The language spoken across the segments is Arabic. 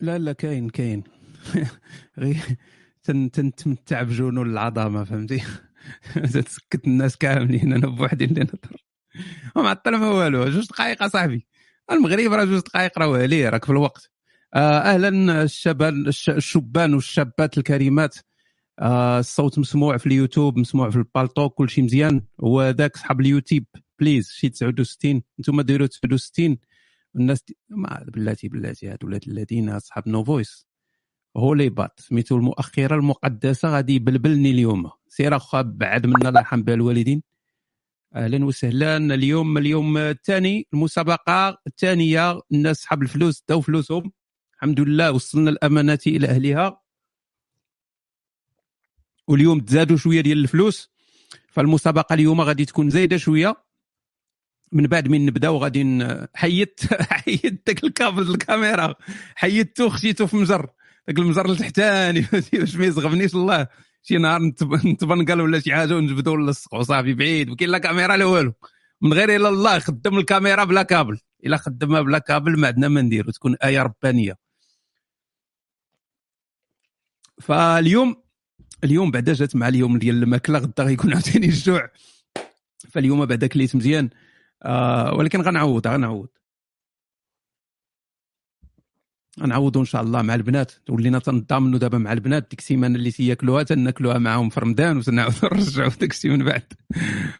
لا لا كاين كاين. غير تنتمتع بجنون العظمة فهمتي؟ تسكت الناس كاملين أنا بوحدي اللي نهضر. ما معطل ما والو جوج دقائق أصاحبي. المغرب راه جوج دقائق راه عليه راك في الوقت. آه، أهلا الشبان الشبان والشابات الكريمات. آه، الصوت مسموع في اليوتيوب مسموع في البالتوك كل شيء مزيان. هو ذاك صحاب اليوتيوب please شي 69 أنتم ديروا 69 الناس. ما بلاتي بلاتي هاد ولاد الذين اصحاب no voice holy butt. سميتو المؤخرة المقدسة غادي يبلبلني اليوم. سير اخا بعد منا الله يرحم بها الوالدين. أهلا وسهلا. اليوم اليوم الثاني المسابقة الثانية. الناس صحاب الفلوس داو فلوسهم. الحمد لله وصلنا الأمانات إلى أهلها. واليوم تزادوا شوية ديال الفلوس. فالمسابقة اليوم غادي تكون زايدة شوية. من بعد من نبداو غادي حيدت حيدت داك الكابل الكاميرا. حيدتو خشيتو في مجر داك المجر التحتاني باش ما يزغبنيش الله. شي نهار نتبنقل ولا شي حاجة ونجبدو نلصق وصافي بعيد. وكاين لا كاميرا لا والو. من غير إلا الله خدم الكاميرا بلا كابل. إلا خدمها بلا كابل ما عندنا ما نديرو. تكون آية ربانية. فاليوم اليوم بعدا جات مع اليوم ديال الماكلة. غدا غيكون عاوتاني الجوع. فاليوم بعدا كليت مزيان. آه ولكن غنعوض غنعوض. غنعوضوا إن شاء الله مع البنات. ولينا تنضامنوا دابا مع البنات. ديك السيمانة اللي تياكلوها تناكلوها معاهم في رمضان وتنعاودوا نرجعوا داك الشيء من بعد.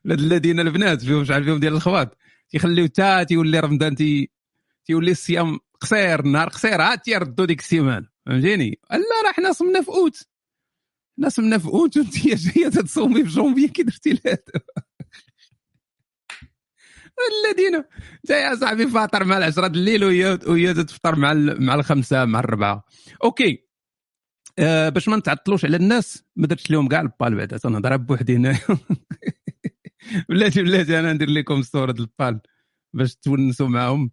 ولاد الذين البنات فيهم شحال فيهم ديال الخواط تيخليو تا تيولي رمضان تي تيولي الصيام قصير النهار قصير. عاد تيردوا ديك السيمانة. فهمتيني؟ لا راه حنا صمنا في أوت. حنا صمنا في أوت. وانت جاية تتصومي في جونفي كي درتي لهذا الذين يا صاحبي فاطر مع العشرة الليل وهي تفطر مع مع الخمسة مع الربعة. أوكي. أه باش ما نتعطلوش على الناس ما درتش لهم كاع البال بعدا. تنهضر بوحدي هنا. بلاتي بلاتي أنا ندير لكم صورة البال باش تونسوا معاهم.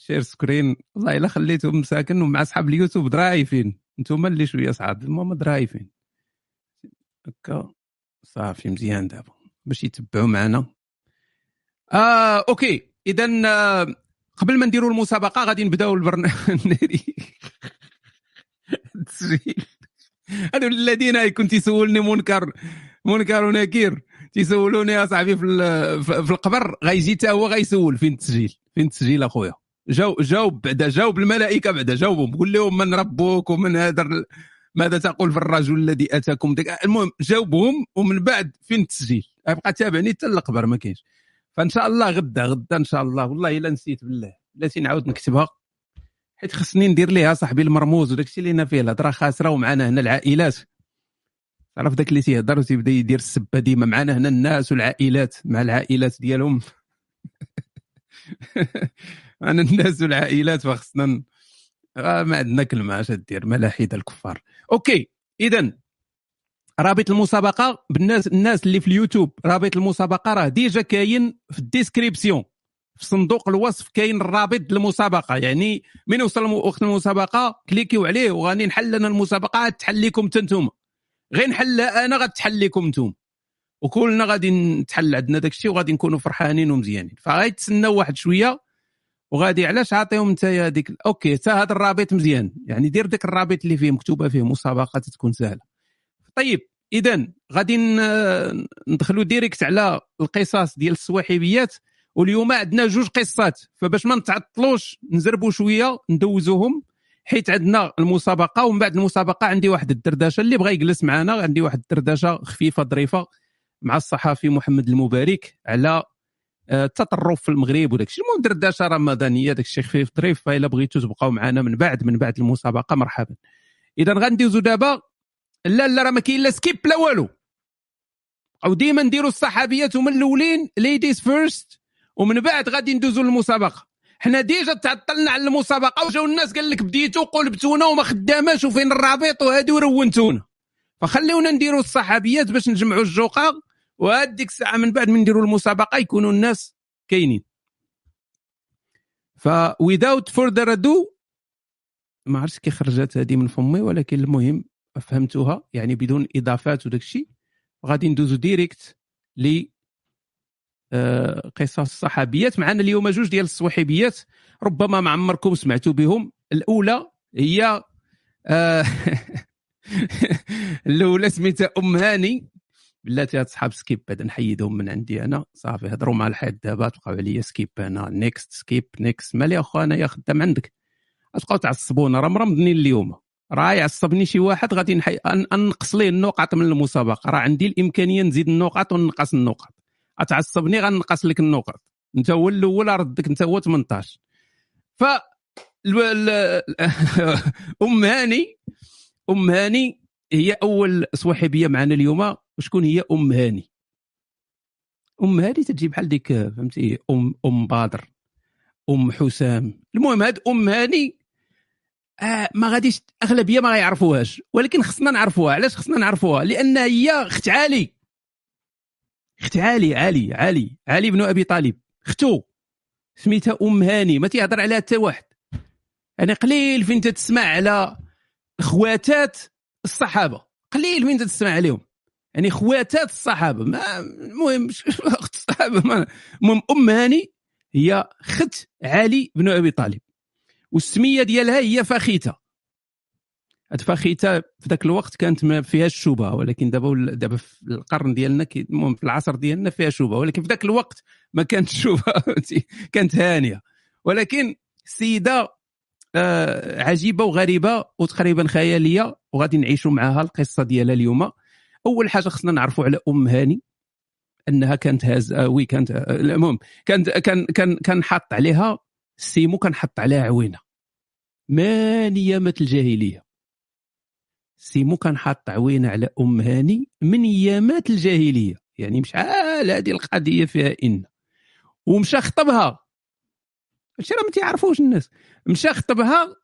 شير سكرين والله إلا خليتهم مساكن ومع أصحاب اليوتيوب درايفين أنتم اللي شوية صعاب المهم درايفين هكا صافي مزيان دابا. باش يتبعوا معنا. آه okay. اذا آه قبل ما نديروا المسابقة غادي نبداو البرنامج. هادو الذين كنت يسولني منكر منكر ونكير. تيسولوني يا صاحبي في, في القبر غيجي حتى هو غيسول. فين التسجيل؟ فين التسجيل أخويا؟ جاوب جاوب بعدا جاوب الملائكه بعدا جاوبهم. قول لهم من ربك ومن هذا ماذا تقول في الرجل الذي أتاكم؟ المهم جاوبهم ومن بعد فين التسجيل؟ أبقى تابعني حتى القبر ما كاينش. فإن شاء الله غدا غدا إن شاء الله. والله إلا نسيت بالله. بلاتي نعاود نكتبها. حيت خصني ندير ليها صاحبي المرموز وداك الشيء اللي أنا فيه الهضره خاسرة ومعنا هنا العائلات. عرف داك اللي تيهضر وتيبدا يدير السبة ديما معنا هنا الناس والعائلات مع العائلات ديالهم. أنا الناس والعائلات فخصنا آه ما عندنا كلمة اش دير ملاحدة الكفار. okay اذا رابط المسابقة بالناس الناس اللي في اليوتيوب رابط المسابقة راه déjà كاين في ال description. في صندوق الوصف كاين الرابط للمسابقة. يعني من وصل وقت المسابقة كليكيو عليه وغادي نحل لنا المسابقة تحل لكم أنتم غير نحل أنا غتحل لكم أنتم وكلنا غادي نتحل عندنا داك الشيء وغادي نكونوا فرحانين ومزيانين. فغادي تسناو واحد شوية وغادي علاش عاطيهم أنت هذيك okay حتى هذا الرابط مزيان. يعني دير داك الرابط اللي فيه مكتوبة فيه مسابقة تكون سهلة. طيب اذا غادي ندخلوا direct على القصص ديال الصويحبيات واليوم عندنا جوج قصات. فباش ما نتعطلوش نزربوا شوية ندوزوهم حيت عندنا المسابقة ومن بعد المسابقة عندي واحد الدردشة اللي بغى يجلس معنا عندي واحد الدردشة خفيفة ظريفة مع الصحفي محمد المبارك على آه، التطرف في المغرب وداك الشيء المهم دردشة رمضانية داك الشيء خفيف ظريف. فإلا بغيتوا تبقاو معنا من بعد من بعد المسابقة مرحبا. اذا غندوزو دابا لا لا راه ما كاين لا skip لا والو أو ديما نديروا الصحابيات هما الأولين ladies first ومن بعد غادي ندوزوا للمسابقة. حنا déjà تعطلنا على المسابقة وجاو الناس قال لك بديتوا قلبتونا وما خداماش وفين الرابط وهادي ورونتونا. فخليونا نديروا الصحابيات باش نجمعوا الجوقة وهاد الساعة من بعد من نديروا المسابقة يكونوا الناس كاينين. ف without further ado ما عرفتش كي خرجت هذه من فمي ولكن المهم فهمتوها؟ يعني بدون إضافات وداك الشيء غادي ندوزو direct ل آه، قصص الصحابيات معنا اليوم جوج ديال الصحيبيات ربما ما عمركم سمعتوا بهم. الأولى هي آه الأولى سميتها أم هاني بلاتي هاد صحاب سكيب بعد نحيدهم من عندي أنا. صافي هضروا مع الحيط دابا تبقاو عليا سكيب أنا نيكست سكيب نيكست مالي اخو انايا خدام عندك. تبقاو تعصبونا راه مرمضني اليوم. راه يعصبني شي واحد غادي نحي... انقص ليه النقط من المسابقة. راه عندي الإمكانية نزيد النقط وننقص النقط أتعصبني غنقص لك النقط أنت هو الأول ردك أنت هو 18 ف أم هاني أم هاني هي أول صويحبية معنا اليوم. وشكون هي أم هاني؟ أم هاني تجي بحال ديك فهمتي ام أم بدر أم حسام. المهم هاد أم هاني آه ما غاديش أغلبية ما غيعرفوهاش. ولكن خصنا نعرفوها. علاش خصنا نعرفوها؟ لأن هي أخت علي أخت علي علي علي علي بن أبي طالب. أختو. سميتها أم هاني. ما تيهضر عليها حتى واحد. يعني قليل فين تسمع على خواتات الصحابة. قليل فين تسمع عليهم. يعني خواتات الصحابة. ما المهم أخت الصحابة. المهم أم هاني هي خت علي بن أبي طالب. والسمية ديالها هي فخيتة. فخيتة في ذاك الوقت كانت ما فيهاش شبهه ولكن دابا دابا في القرن ديالنا المهم في العصر ديالنا فيها شبهه ولكن في ذاك الوقت ما كانتش شبهه كانت هانية. ولكن السيده آه عجيبة وغريبة وتقريبا خيالية وغادي نعيشوا معها القصة ديالها اليوم. أول حاجة خصنا نعرفوا على أم هاني أنها كانت هاز آه وي كانت آه المهم كانت كان كان كان حاط عليها السيمو كان حط عليها عوينة. من ايامات الجاهلية. سيمو كان حاط عوينة على أم هاني من ايامات الجاهلية. يعني شحال هذه القضية فيها إن. ومشى خطبها. هادشي راه ما تيعرفوش الناس. مشى خطبها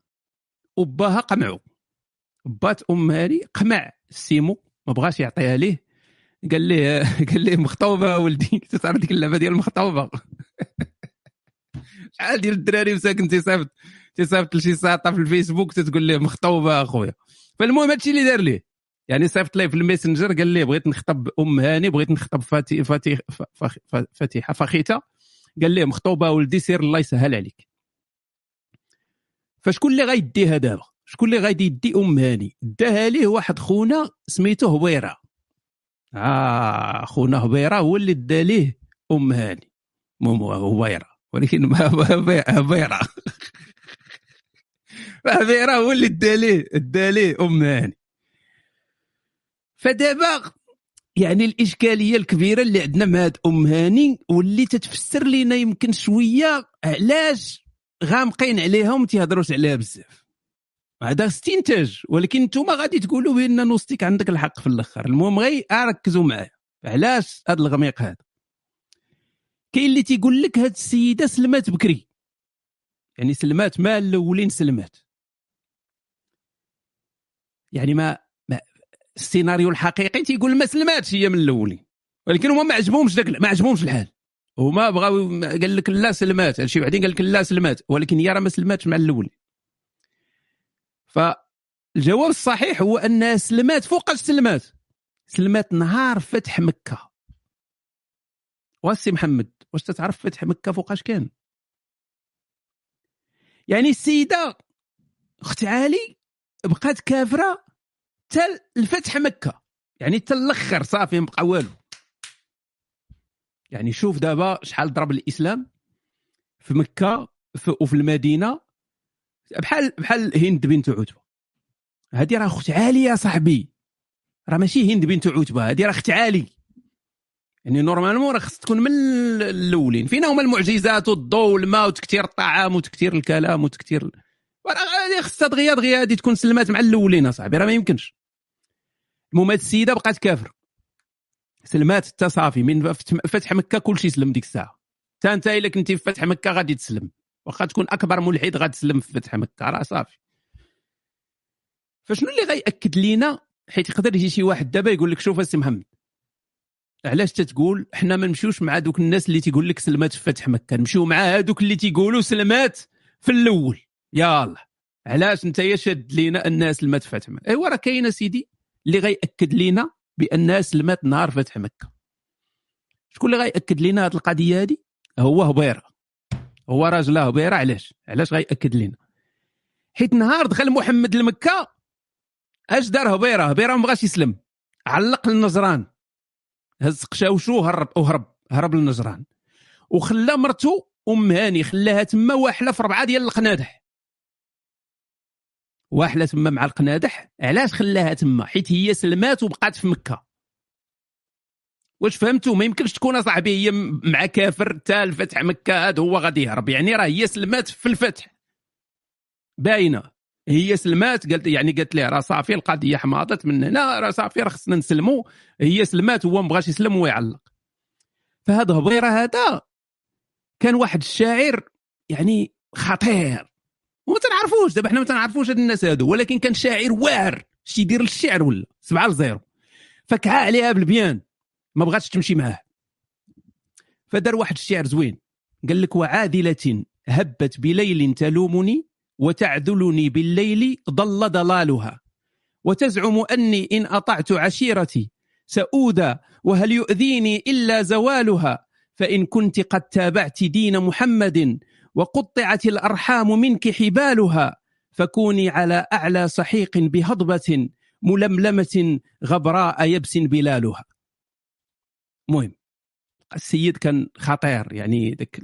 وباها قمعو. بات أم هاني قمع سيمو ما بغاش يعطيها ليه. قال ليه؟ قال ليه مخطوبة ولدي؟ تعرف ديك اللعبة ديال المخطوبة. شحال ديال الدراري مساكن تيصيفط تيصيفط لشي ساطه في الفيسبوك تتقول ليه مخطوبة أخويا. فالمهم هادشي اللي دار ليه. يعني صيفط ليه في الميسنجر قال ليه بغيت نخطب أم هاني بغيت نخطب فاتي فاتي فاتيحة فخيتة. قال ليه مخطوبة ولدي سير الله يسهل عليك. فشكون اللي غيديها دابا؟ شكون اللي غادي يدي أم هاني؟ داها ليه واحد خونا سميتو هبيرة. آه خونا هبيرة هو اللي دا ليه أم هاني. مو هبيرة. ولكن هبيره هبيره هو اللي دا ليه دا ليه أم هاني. فدابا يعني الإشكالية الكبيرة اللي عندنا مع هاد أم هاني واللي تتفسر لينا يمكن شوية علاش غامقين عليها وما تيهضروش عليها بزاف. هذا استنتاج ولكن أنتم غادي تقولوا بأن نوستيك عندك الحق في الأخر. المهم غير ركزوا معايا. علاش هذا الغميق هذا؟ كاين اللي تيقول لك هاد السيدة سلمات بكري. يعني سلمات ما الأولين سلمات. يعني ما, ما السيناريو الحقيقي تيقول ما سلماتش هي من الأولين. ولكن هما ما عجبهمش داك ما عجبهمش الحال. هما بغاو قال لك لا سلمات هادشي بعدين قال لك لا سلمات. ولكن هي راه ما سلماتش مع الأولين. فالجواب الصحيح هو انها سلمات فوقاش سلمات سلمات نهار فتح مكة. واسي محمد. واش تتعرف فتح مكة فوقاش كان؟ يعني السيدة أخت علي بقات كافرة تل الفتح مكة. يعني تل الأخر صافي مبقى والو. يعني شوف دابا شحال ضرب الإسلام في مكة وفي المدينة. بحال بحال هند بنت عتبة. هذه راه أخت عالي يا صاحبي. راه ماشي هند بنت عتبة هذه راه أخت عالي يعني نورمالمون راه خص تكون من الأولين. فين هما المعجزات والضوء والماء وتكثير الطعام وتكثير الكلام وتكثير راه خصها دغيا دغيا هذه تكون سلمات مع الأولين أصاحبي راه ما يمكنش. المهم هاد السيدة بقات كافر سلمات حتى صافي من فتح مكة كلشي سلم ديك الساعة. حتى انت إلا كنتي في فتح مكة غادي تسلم. واخا تكون أكبر ملحد غتسلم في فتح مكة راه صافي. فشنو اللي غيأكد لينا؟ حيت يقدر يجي شي واحد دابا يقول لك شوف السي محمد. علاش تتقول حنا ما نمشيوش مع دوك الناس اللي تيقول لك سلمات في فتح مكة نمشيو مع هادوك اللي تيقولوا سلمات في الأول. الله علاش انت شاد لينا انها سلمات في فتح مكة؟ إيوا راه كاين سيدي اللي غيأكد لينا بانها سلمات نهار فتح مكة. شكون اللي غيأكد لينا هذه القضية هذه هو هبيرة. هو راجل هبيرة علاش؟ علاش غيأكد لنا حيت نهار دخل محمد لمكه اش دار هبيرة؟ هبيرة ما بغاش يسلم. علق للنجران هز قشاوشو هرب وهرب هرب للنجران. وخلى مرتو أم هاني خلاها تما واحلة في ربعة ديال القنادح. واحلة تما مع القنادح؟ علاش خلاها تما؟ حيت هي سلمات وبقات في مكة. واش فهمتوا؟ ما يمكنش تكون صاحبي هي مع كافر تا الفتح مكة هذا هو غادي يهرب. يعني راه هي سلمات في الفتح. باينة. هي سلمات قالت يعني قالت ليه راه صافي القضية حماضت من هنا راه صافي راه خصنا نسلموا هي سلمات هو ما بغاش يسلم ويعلق فهذا هبيرة هذا كان واحد الشاعر يعني خطير. وما تنعرفوش دابا حنا ما تنعرفوش هاد الناس هادو ولكن كان شاعر واعر شي يدير للشعر ولا سبعة لزيرو. فكعا عليها بالبيان ما بغاتش تمشي معاه. فدار واحد الشعر زوين قال لك وعادلة هبت بليل تلومني وتعذلني بالليل ضل ضلالها. وتزعم أني إن أطعت عشيرتي سأودى وهل يؤذيني إلا زوالها؟ فإن كنت قد تابعت دين محمد وقطعت الأرحام منك حبالها فكوني على أعلى سحيق بهضبة ململمة غبراء يبس بلالها. مهم. السيد كان خطير يعني ذاك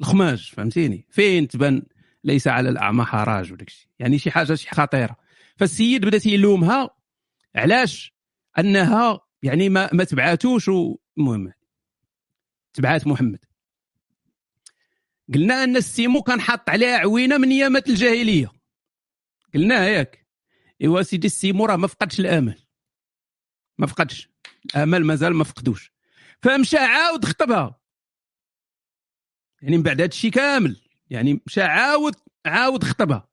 الخماج فهمتيني؟ فين تبان؟ ليس على الأعمى حراج وداك الشيء يعني شي حاجة شي خطيرة. فالسيد بدأ تيلومها علاش؟ أنها يعني ما ما تبعاتوش المهم. تبعات محمد. قلنا أن السيمو كان حاط عليها عوينة من ايامات الجاهلية. قلنا ياك إيوا سيدي السيمو راه ما فقدش الآمل. ما فقدش. الآمل مازال ما فقدوش. فمشى عاود خطبها. يعني من بعد هذا الشيء كامل. يعني مشى عاود عاود خطبها.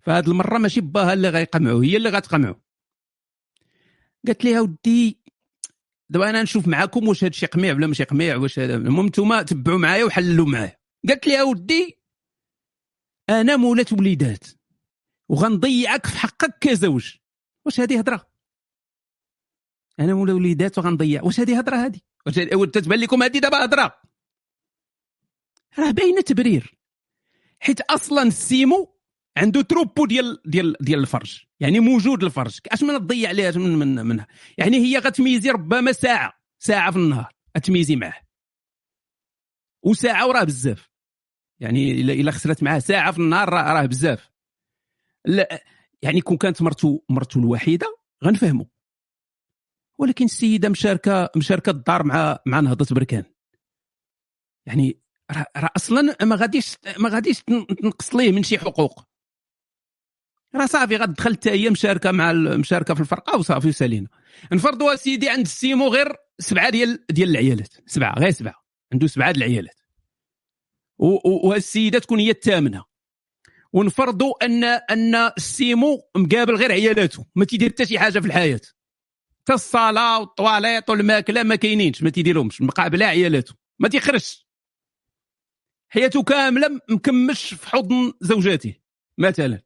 فهاد المرة ماشي باها اللي غيقمعو هي اللي غتقمعو. قالت لي ودي دابا أنا نشوف معاكم واش هادشي قميع ولا ماشي قميع واش المهم نتوما تبعوا معايا وحللوا معايا. قالت لي ودي أنا مولات وليدات وغنضيعك في حقك كزوج واش. هذه هضرة؟ أنا مولا وليدات وغنضيع. واش هذه هضرة هذه؟ واش تتبان لكم هذه دابا هضرة. راه باينه تبرير. حيت أصلا السيمو عنده تروبو ديال ديال ديال الفرج. يعني موجود الفرج. اش من تضيع عليها من, من منها. يعني هي غتميزي ربما ساعة ساعة في النهار تميزي معاه. وساعة وراه بزاف. يعني إلا خسرت معاه ساعة في النهار راه بزاف. لا يعني كون كانت مرتو مرتو الوحيدة غنفهموا ولكن السيدة مشاركة مشاركة الدار مع مع نهضة بركان. يعني راه أصلا ما غاديش ما غاديش تنقص ليه من شي حقوق. راه صافي غتدخل حتى هي مشاركة مع المشاركه في الفرقة وصافي سالينا نفرضوا سيدي عند السيمو غير سبعة ديال ديال العيالات. سبعة غير سبعة. عنده سبعة ديال العيالات. والسيده تكون هي الثامنة. ونفرضوا ان أن السيمو مقابل غير عيالاته. ما تيدير حتى شي حاجة في الحياة. حتى الصلاة والطواليط والماكلة ما كاينينش. ما تيديرهمش. مقابله عيالاته. ما تيخرجش. حياته كامله مكمش في حضن زوجاته مثلا.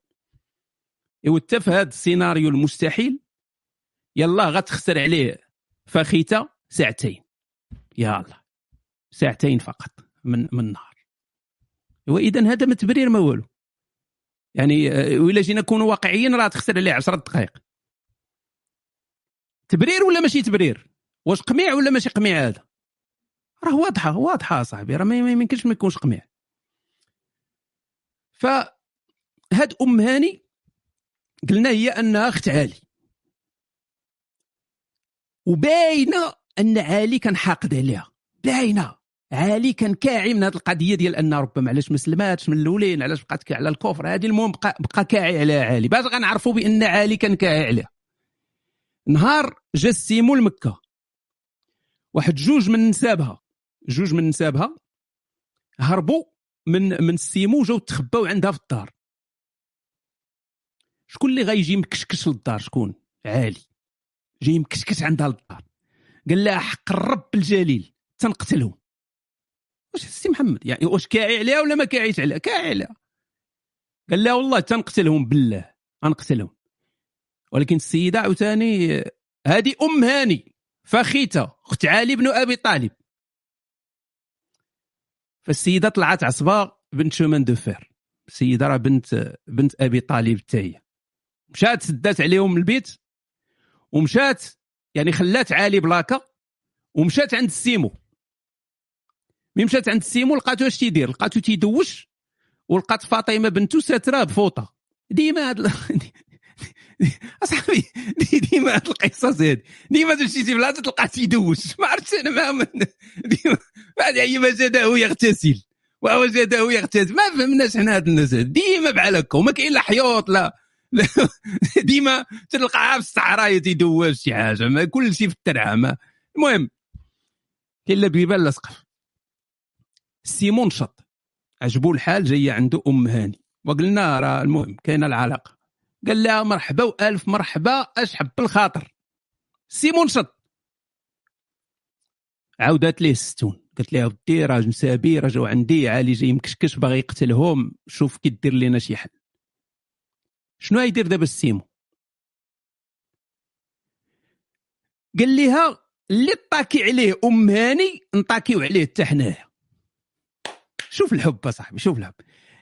إيوا في هذا السيناريو المستحيل. يلا غتخسر عليه فخيتة ساعتين. الله ساعتين فقط من من النهار إيوا اذا هذا ما تبرير ما والو. يعني آه، ولا جينا نكونوا واقعيين راه تخسر عليه 10 دقائق. تبرير ولا ماشي تبرير؟ واش قميع ولا ماشي قميع هذا؟ راه واضحة واضحة صاحبي راه ما يمكنش ما يكونش قميع. ف هاد أم هاني قلنا هي أنها أخت علي وباينة أن علي كان حاقد عليها. باينة. علي كان كاعي من هذه القضية ديال أن ربما علاش ما سلماتش من الأولين علاش بقات على الكفر؟ هذه المهم بقى, بقى كاعي على علي باش غنعرفوا بأن علي كان كاعي عليها. نهار جا السيمو لمكة. واحد جوج من نسابها. جوج من نسابها هربوا من من السيمو جاو تخباو عندها في الدار. شكون اللي غيجي مكشكش للدار؟ شكون؟ عالي. جاي مكشكش عندها للدار. قال لها حق الرب الجليل تنقتلهم. واش السي محمد؟ يعني واش كاعي عليها ولا ما كاعيش عليها؟ كاعي عليها. قال لها والله تنقتلهم بالله غنقتلهم ولكن السيدة عاوتاني هذه أم هاني فخيتة أخت علي بن أبي طالب. فالسيدة طلعت عصبة بنت chemin de fer. السيدة راه بنت بنت أبي طالب حتى هي. مشات سدات عليهم البيت ومشات يعني خلات عالي plaqua ومشات عند السيمو. ملي مشات عند السيمو لقاتو اش تيدير؟ لقاتو تيدوش ولقات فاطمة بنتو ساترة بفوطة. ديما هاد اصاحبي ديما هاد القصص هادي ديما تمشي شي بلاصه تلقاه تيدوش ما عرفتش أنا ما ديما بعد عي وجده يغتسل ووجده يغتسل. ما فهمناش حنا هاد الناس. ديما بحال هكا وما كاين لا حيوط لا. ديما تلقاها في الصحراء تيدوش شي حاجة ما كل شيء في الترعة. المهم كاين لا بيبان لا سقف. سيمون شط. عجبو الحال جاية عنده أم هاني. وقلنا راه المهم كاينة العلاقة. قال لها مرحبا وألف مرحبا اشحب بالخاطر سيمون شط. عاودات ليه ال situation. قالت لها ودي راه مسابي جاو عندي عالي جاي مكشكش باغي يقتلهم شوف كي دير لنا شي حل. شنو غيدير دابا السيمو؟ قال لها اللي طاكي عليه أم هاني نطاكيو عليه حتى حنايا. شوف الحب اصاحبي شوف الحب.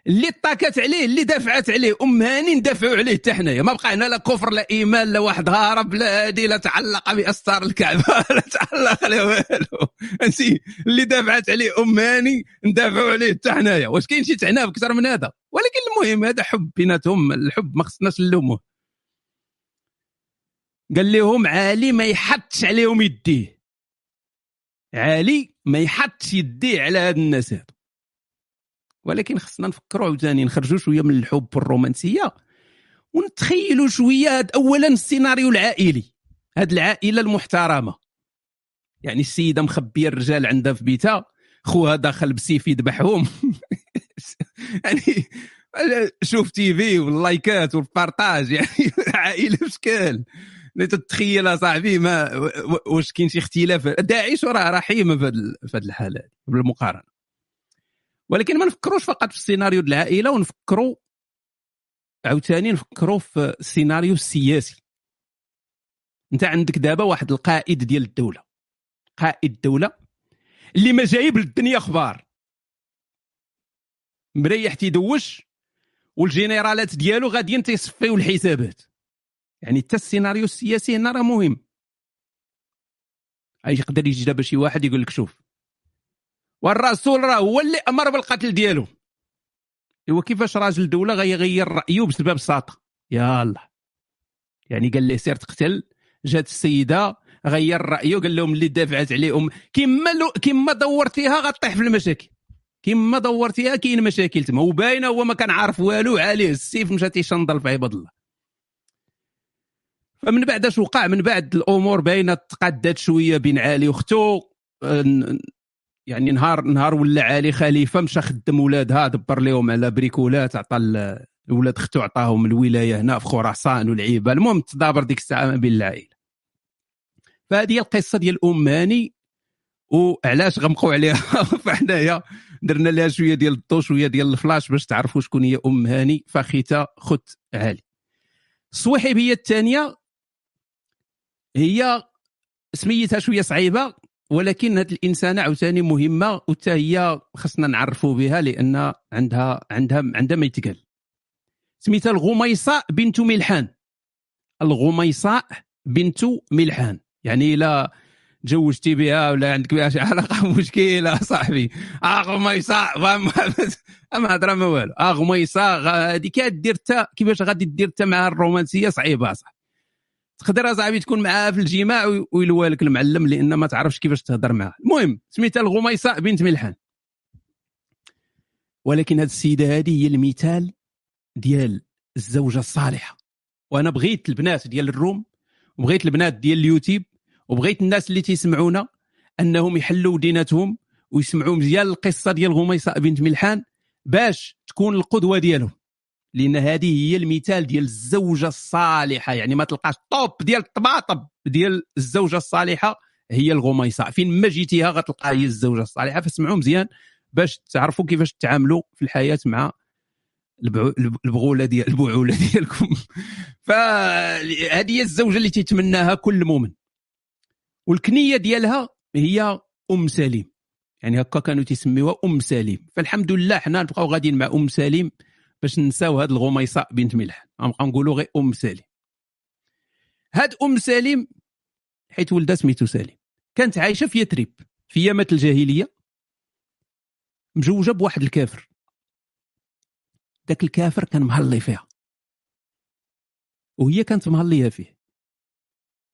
اللي طاكت عليه اللي دافعت عليه. أم هاني ندافعوا عليه حتى حنايا. ما بقى هنا لا كفر لا إيمان لا واحد هارب لا هادي لا تعلق باستار الكعبة لا تعلق لا والو. انسي اللي دافعت عليه أم هاني ندافعوا عليه حتى حنايا. واش كاين شي تعناف أكثر من هذا؟ ولكن المهم هذا حب بيناتهم الحب ما خصناش نلوموه. قال لهم عالي ما يحطش عليهم يديه. عالي ما يحطش يديه على هاد الناس هادو. ولكن خصنا نفكروا عاوتاني نخرجوا شوية من الحب والرومانسية ونتخيلوا شوية هاد اولا السيناريو العائلي هاد العائلة المحترمة. يعني السيدة مخبية الرجال عندها في بيتها خوها داخل بسيف يذبحهم يعني شوف تي في واللايكات والبارطاج يعني عائله بشكل. تتخيل صاحبي ما واش كاين شي اختلاف. داعش راه رحيمه في هذه الحالة بالمقارنة. ولكن ما نفكروش فقط في السيناريو العائلة ونفكروا عاوتاني نفكروا في السيناريو السياسي انت عندك دابا واحد القائد ديال الدولة. قائد الدولة اللي ما جايب للدنيا أخبار. مريح تيدوش والجنرالات ديالو غاديين تيصفيو الحسابات. يعني حتى السيناريو السياسي هنا راه مهم. اي يقدر يجي دابا شي واحد يقول لك شوف والرسول راه هو اللي أمر بالقتل ديالو. إيوا كيفاش راجل دولة غيغير رايه بسبب ساطة؟ الله يعني قال لي سير تقتل جات السيدة غير رايه قال لهم اللي دافعت عليهم كيما لو كيما دورتيها غطيح في المشاكل. كيما دورتيها كاين مشاكل تما وباينة هو ما كان عارف والو عليه السيف مشى تيشنضل في عباد الله. فمن بعد اش وقع؟ من بعد الأمور باينة تقادات شوية بين علي واختو يعني نهار نهار ولا علي خليفة مشى خدم ولادها دبر لهم على بريكولات عطى الولاد اختو عطاهم الولاية هنا في خراسان والعيبة. المهم تدابر ديك الساعة ما بين العائلة. فهذه هي القصة ديال ام هاني وعلاش غمقوا عليها. فحنايا درنا لها شوية ديال الضو شوية ديال الفلاش باش تعرفوا شكون هي ام هاني فخيته خت عالي الصويحبيه الثانية. هي سميتها شوية صعيبة. ولكن هذه الإنسانة عاوتاني مهمة وحتى هي خصنا نعرفوا بها لأن عندها عندها عندها ما يتقال. سميتها الغميصاء بنت ملحان. الغميصاء بنت ملحان. يعني لا تزوجتي بها ولا عندك بها شي علاقة مشكلة صاحبي. آه غميصاء ما هضره ما والو. آه غميصاء هذيك دير كيفاش غادي دير مع الرومانسية؟ صعيبة صح. تقدر اصاحبي تكون معاها في الجماع ويلوى لك المعلم لأن ما تعرفش كيفاش تهضر معاه. المهم سميتها الغميصاء بنت ملحان ولكن هذه السيدة هذه هي المثال ديال الزوجة الصالحة. وأنا بغيت البنات ديال الروم وبغيت البنات ديال اليوتيوب وبغيت الناس اللي تيسمعونا أنهم يحلوا ديناتهم ويسمعوا مزيان القصة ديال غميصاء بنت ملحان باش تكون القدوة ديالهم. لأن هذه هي المثال ديال الزوجة الصالحة. يعني ما تلقاش طوب ديال الطباطب ديال الزوجة الصالحة هي الغميصة. فين ما جيتيها غتلقى هي الزوجة الصالحة. فاسمعوا مزيان باش تعرفوا كيفاش تتعاملوا في الحياة مع البغوله ديال البعولة ديالكم. فهذه هي الزوجة اللي تيتمناها كل مؤمن. والكنية ديالها هي أم سليم. يعني هكا كانوا تيسميوها أم سليم. فالحمد لله حنا نبقاو غاديين مع أم سليم. باش نساو هاد الغميصاء بنت ملح. غنبقاو نقولوا غير أم سالم هاد أم سالم حيت ولدها سميتو سالم كانت عايشة في يثرب في ايامات الجاهلية مجوجة بواحد الكافر. ذاك الكافر كان مهلي فيها. وهي كانت مهليه فيه.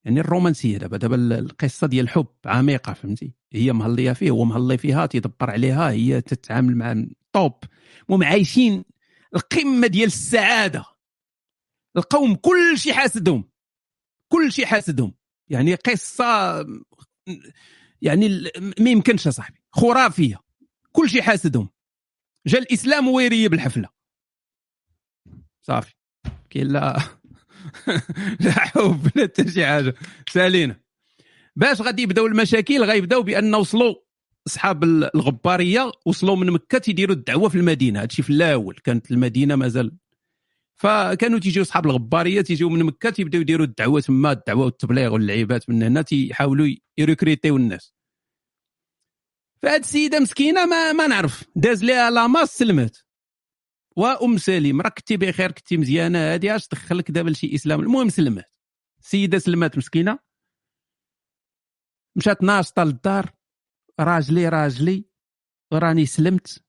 يعني الرومانسية دابا دابا القصة ديال الحب عميقة فهمتي؟ هي مهليه فيه هو مهلي فيها تيدبر عليها هي تتعامل مع طوب. المهم عايشين القمة ديال السعادة. القوم كل شيء حاسدهم. كل شيء حاسدهم. يعني قصة يعني ما يمكنش صاحبي. خرافية. كل شيء حاسدهم. جا الإسلام ويريب الحفلة. صافي. كاين لا لا حب لا حتى شي حاجة. سالينا. باش غادي يبداو المشاكل غيبداو بأن وصلوا أصحاب الغبارية وصلوا من مكة تيديروا الدعوة في المدينة. هادشي في الأول كانت المدينة مازال. فكانوا تيجيو أصحاب الغبارية تيجيو من مكة تيبداو يديروا الدعوة. تما الدعوة والتبليغ واللعيبات من هنا تيحاولوا يريكريتيو الناس. فهاد السيدة مسكينة ما ما نعرف. داز ليها لاماس سلمات وأم سليم راك كنتي بخير كنتي مزيانة هادي اش دخلك دابا لشي إسلام. المهم سلمات. السيدة سلمات مسكينة. مشات ناشطة للدار. راجلي راجلي راني سلمت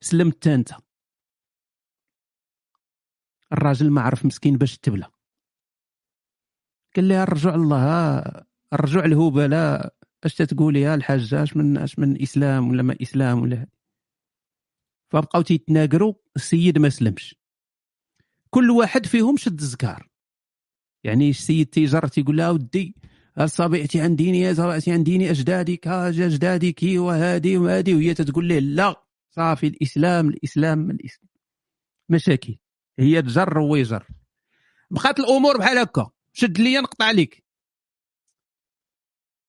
سلمت انت. الراجل ما عرف مسكين باش تبلى. قال لها الرجوع الله الرجوع الهبلاء أش تتقولي؟ يا الحاجة أش من أش من إسلام ولا ما إسلام ولا فبقاو تيتناقروا السيد ما سلمش. كل واحد فيهم شد الزكار. يعني السيد تيجر تيقول لها ودي صبيعتي عن ديني صبيعتي عن ديني اجدادك اجدادك وهادي وهادي وهي تتقول له لا صافي الإسلام الإسلام الإسلام. مشاكل. هي تجر وهو يجر. بقات الأمور بحال هكا. شد لي نقطع عليك.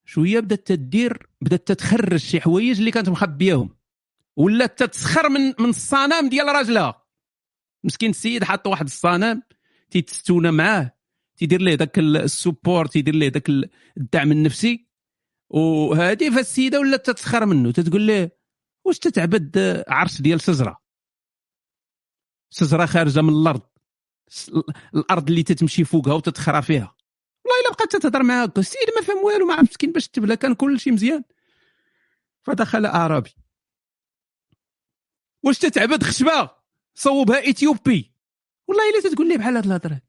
شوية بدأت تدير بدأت تتخرج شي حوايج اللي كانت مخبياهم. ولات تتسخر من من الصنم ديال راجلها. مسكين السيد حط واحد الصنم تيتستونا معاه. تيدير ليه ذاك ال support تيدير ليه ذاك الدعم النفسي؟ وهذه فالسيدة ولات تتسخر منه؟ تتقول ليه واش تتعبد عرش ديال شجره شجره خارجة من الأرض. الأرض اللي تتمشي فوقها وتتخرى فيها. والله إلا بقات تهضر معاه هكا السيد ما فهم والو ما مسكين باش تبلا كان كل شيء مزيان. فدخل أعرابي. واش تتعبد خشبة؟ صوبها إثيوبي. والله إلا تتقول لي بحال هاد الهضرة.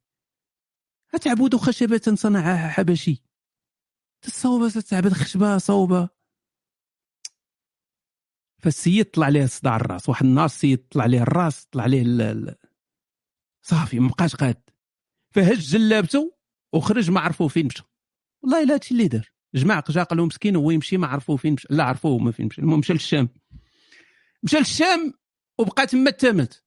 أتعبد خشبة صنعها حبشي. تصوب تتعبد خشبة صوبة. فالسيد طلع عليه صداع الراس واحد النهار السيد طلع عليه الراس طلع عليه ال... صافي ما بقاش قاد. فهز جلابته وخرج ما عرفوا فين مشى. والله إلا هادشي اللي دار. قال له مسكين هو يمشي ما عرفوا فين مشى. لا عرفوه هما فين مشى. المهم مشى للشام. مشى للشام وبقى تما تامت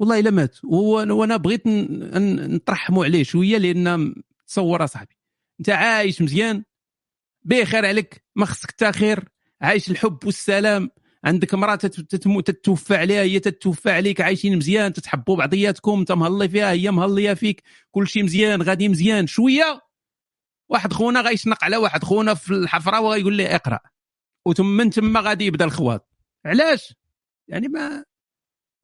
والله إلا مات. وأنا بغيت نترحموا عليه شوية لأن تصور أصاحبي. أنت عايش مزيان. بخير عليك. ما خصك حتى خير. عايش الحب والسلام. عندك تتموت تتوفى عليها. هي تتوفى عليك. عايشين مزيان. تتحبوا بعضياتكم. أنت مهلي فيها. هي مهلية فيك. كل شيء مزيان. غادي مزيان. شوية. واحد خونا غيشنق على واحد خونا في الحفرة وغيقول له اقرأ. وثم تما غادي يبدأ الخواط. علاش؟ يعني ما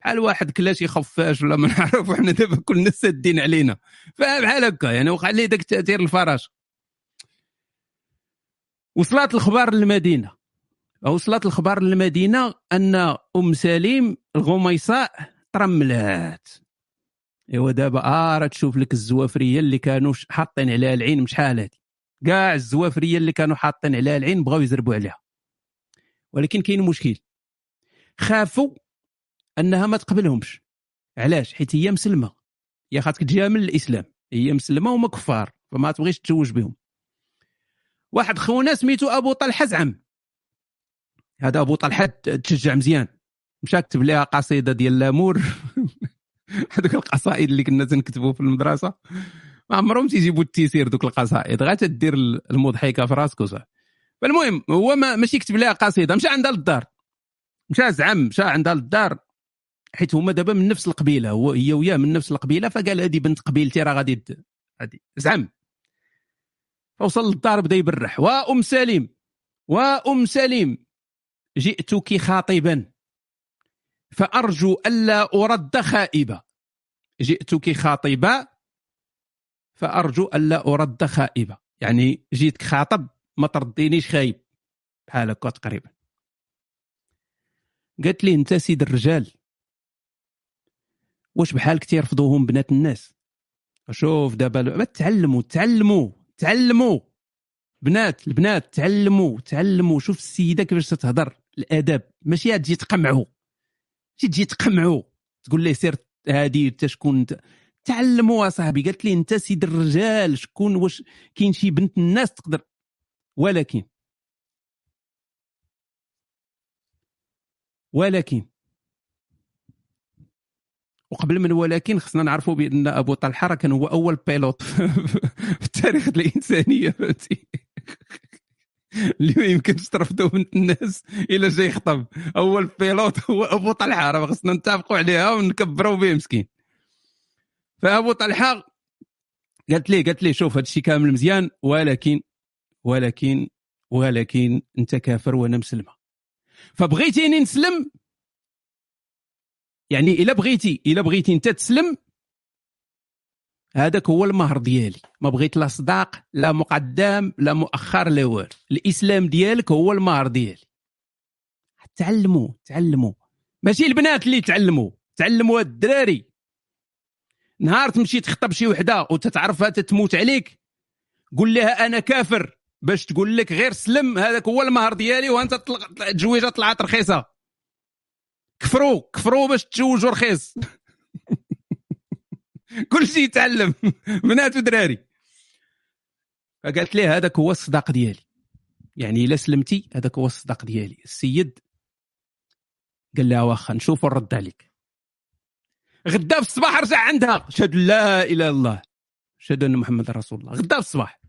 بحال واحد كلا شي خفاش ولا ما نعرف وحنا دابا كلنا سادين علينا. فبحال هكا يعني وقع ليه داك التأثير الفراش. وصلت الخبار للمدينة. وصلت الخبار للمدينة أن أم سليم الغميصاء ترملات. إيوا دابا آه تشوف لك الزوافرية اللي كانوا حاطين عليها العين مش شحال هادي. كاع الزوافرية اللي كانوا حاطين عليها العين بغاو يزربوا عليها. ولكن كاين مشكل. خافوا أنها ما تقبلهمش. علاش؟ حيت هي مسلمة. هي خاطك تجامل الإسلام. هي مسلمة وما كفار فما تبغيش تزوج بهم. واحد خونا سميتو أبو طلحة زعم. هذا أبو طلحة تشجع مزيان. مشى كتب لها قصيدة ديال لامور هذوك القصائد اللي كنا تنكتبوا في المدرسة. ما عمرهم تيجيبوا التيسير دوك القصائد. غير تدير المضحكة في راسك وصافي. فالمهم هو ما ماشي كتب لها قصيدة مشى عندها للدار. مشى زعم مشى عندها للدار. حيت هما دابا من نفس القبيلة هو هي وياه من نفس القبيلة فقال هذه بنت قبيلتي راه غادي غادي زعم. فوصل للدار بدا يبرح. وام سليم وام سليم جئتك خاطبا فأرجو ألا أرد خائبة جئتك خاطبة فأرجو ألا أرد خائبة يعني جيتك خاطب ما تردينيش خايب بحال هكا تقريبا. قالت لي أنت سيد الرجال. واش بحالك تيرفضوهم بنات الناس. شوف دابا تعلموا تعلموا تعلموا. بنات البنات تعلموا تعلموا. شوف السيدة كيفاش تهضر الادب ماشي تجي تقمعوا ماشي تجي تقمعوا تقول ليه سير هادي انت شكون تعلموا صاحبي. قالت لي انت سيد الرجال. شكون واش كاين شي بنت الناس تقدر. ولكن ولكن وقبل من ولكن خصنا نعرفوا بأن أبو طلحة راه كان هو أول بيلوت في التاريخ الانسانيه فهمتي؟ اللي ما يمكنش ترفضوا بنت الناس إلا جاي يخطب. أول بيلوت هو أبو طلحة. راه خصنا نتفقوا عليها ونكبروا به مسكين. فأبو طلحة قالت لي قالت لي شوف هذا الشيء كامل مزيان ولكن ولكن ولكن أنت كافر وأنا مسلمة. فبغيتيني نسلم يعني إلا بغيتي إلا بغيتي أنت تسلم هذاك هو المهر ديالي. ما بغيت لا صداق لا مقدم لا مؤخر لا والو. الإسلام ديالك هو المهر ديالي. تعلموا تعلموا. ماشي البنات اللي تعلموا تعلموا الدراري. نهار تمشي تخطب شي وحدة وتتعرفها تتموت عليك قول لها أنا كافر باش تقول لك غير سلم هذاك هو المهر ديالي وأنت تزويجه طلعت رخيصة. كفروا كفروا باش تزوجوا رخيص. كل شيء يتعلم بنات ودراري فقالت لي هذاك هو الصداق ديالي. يعني إلا سلمتي هذاك هو الصداق ديالي. السيد قال لها واخا نشوف الرد عليك. غدا في الصباح رجع عندها. أشهد لا إله إلا الله. أشهد أن محمد رسول الله. غدا في الصباح.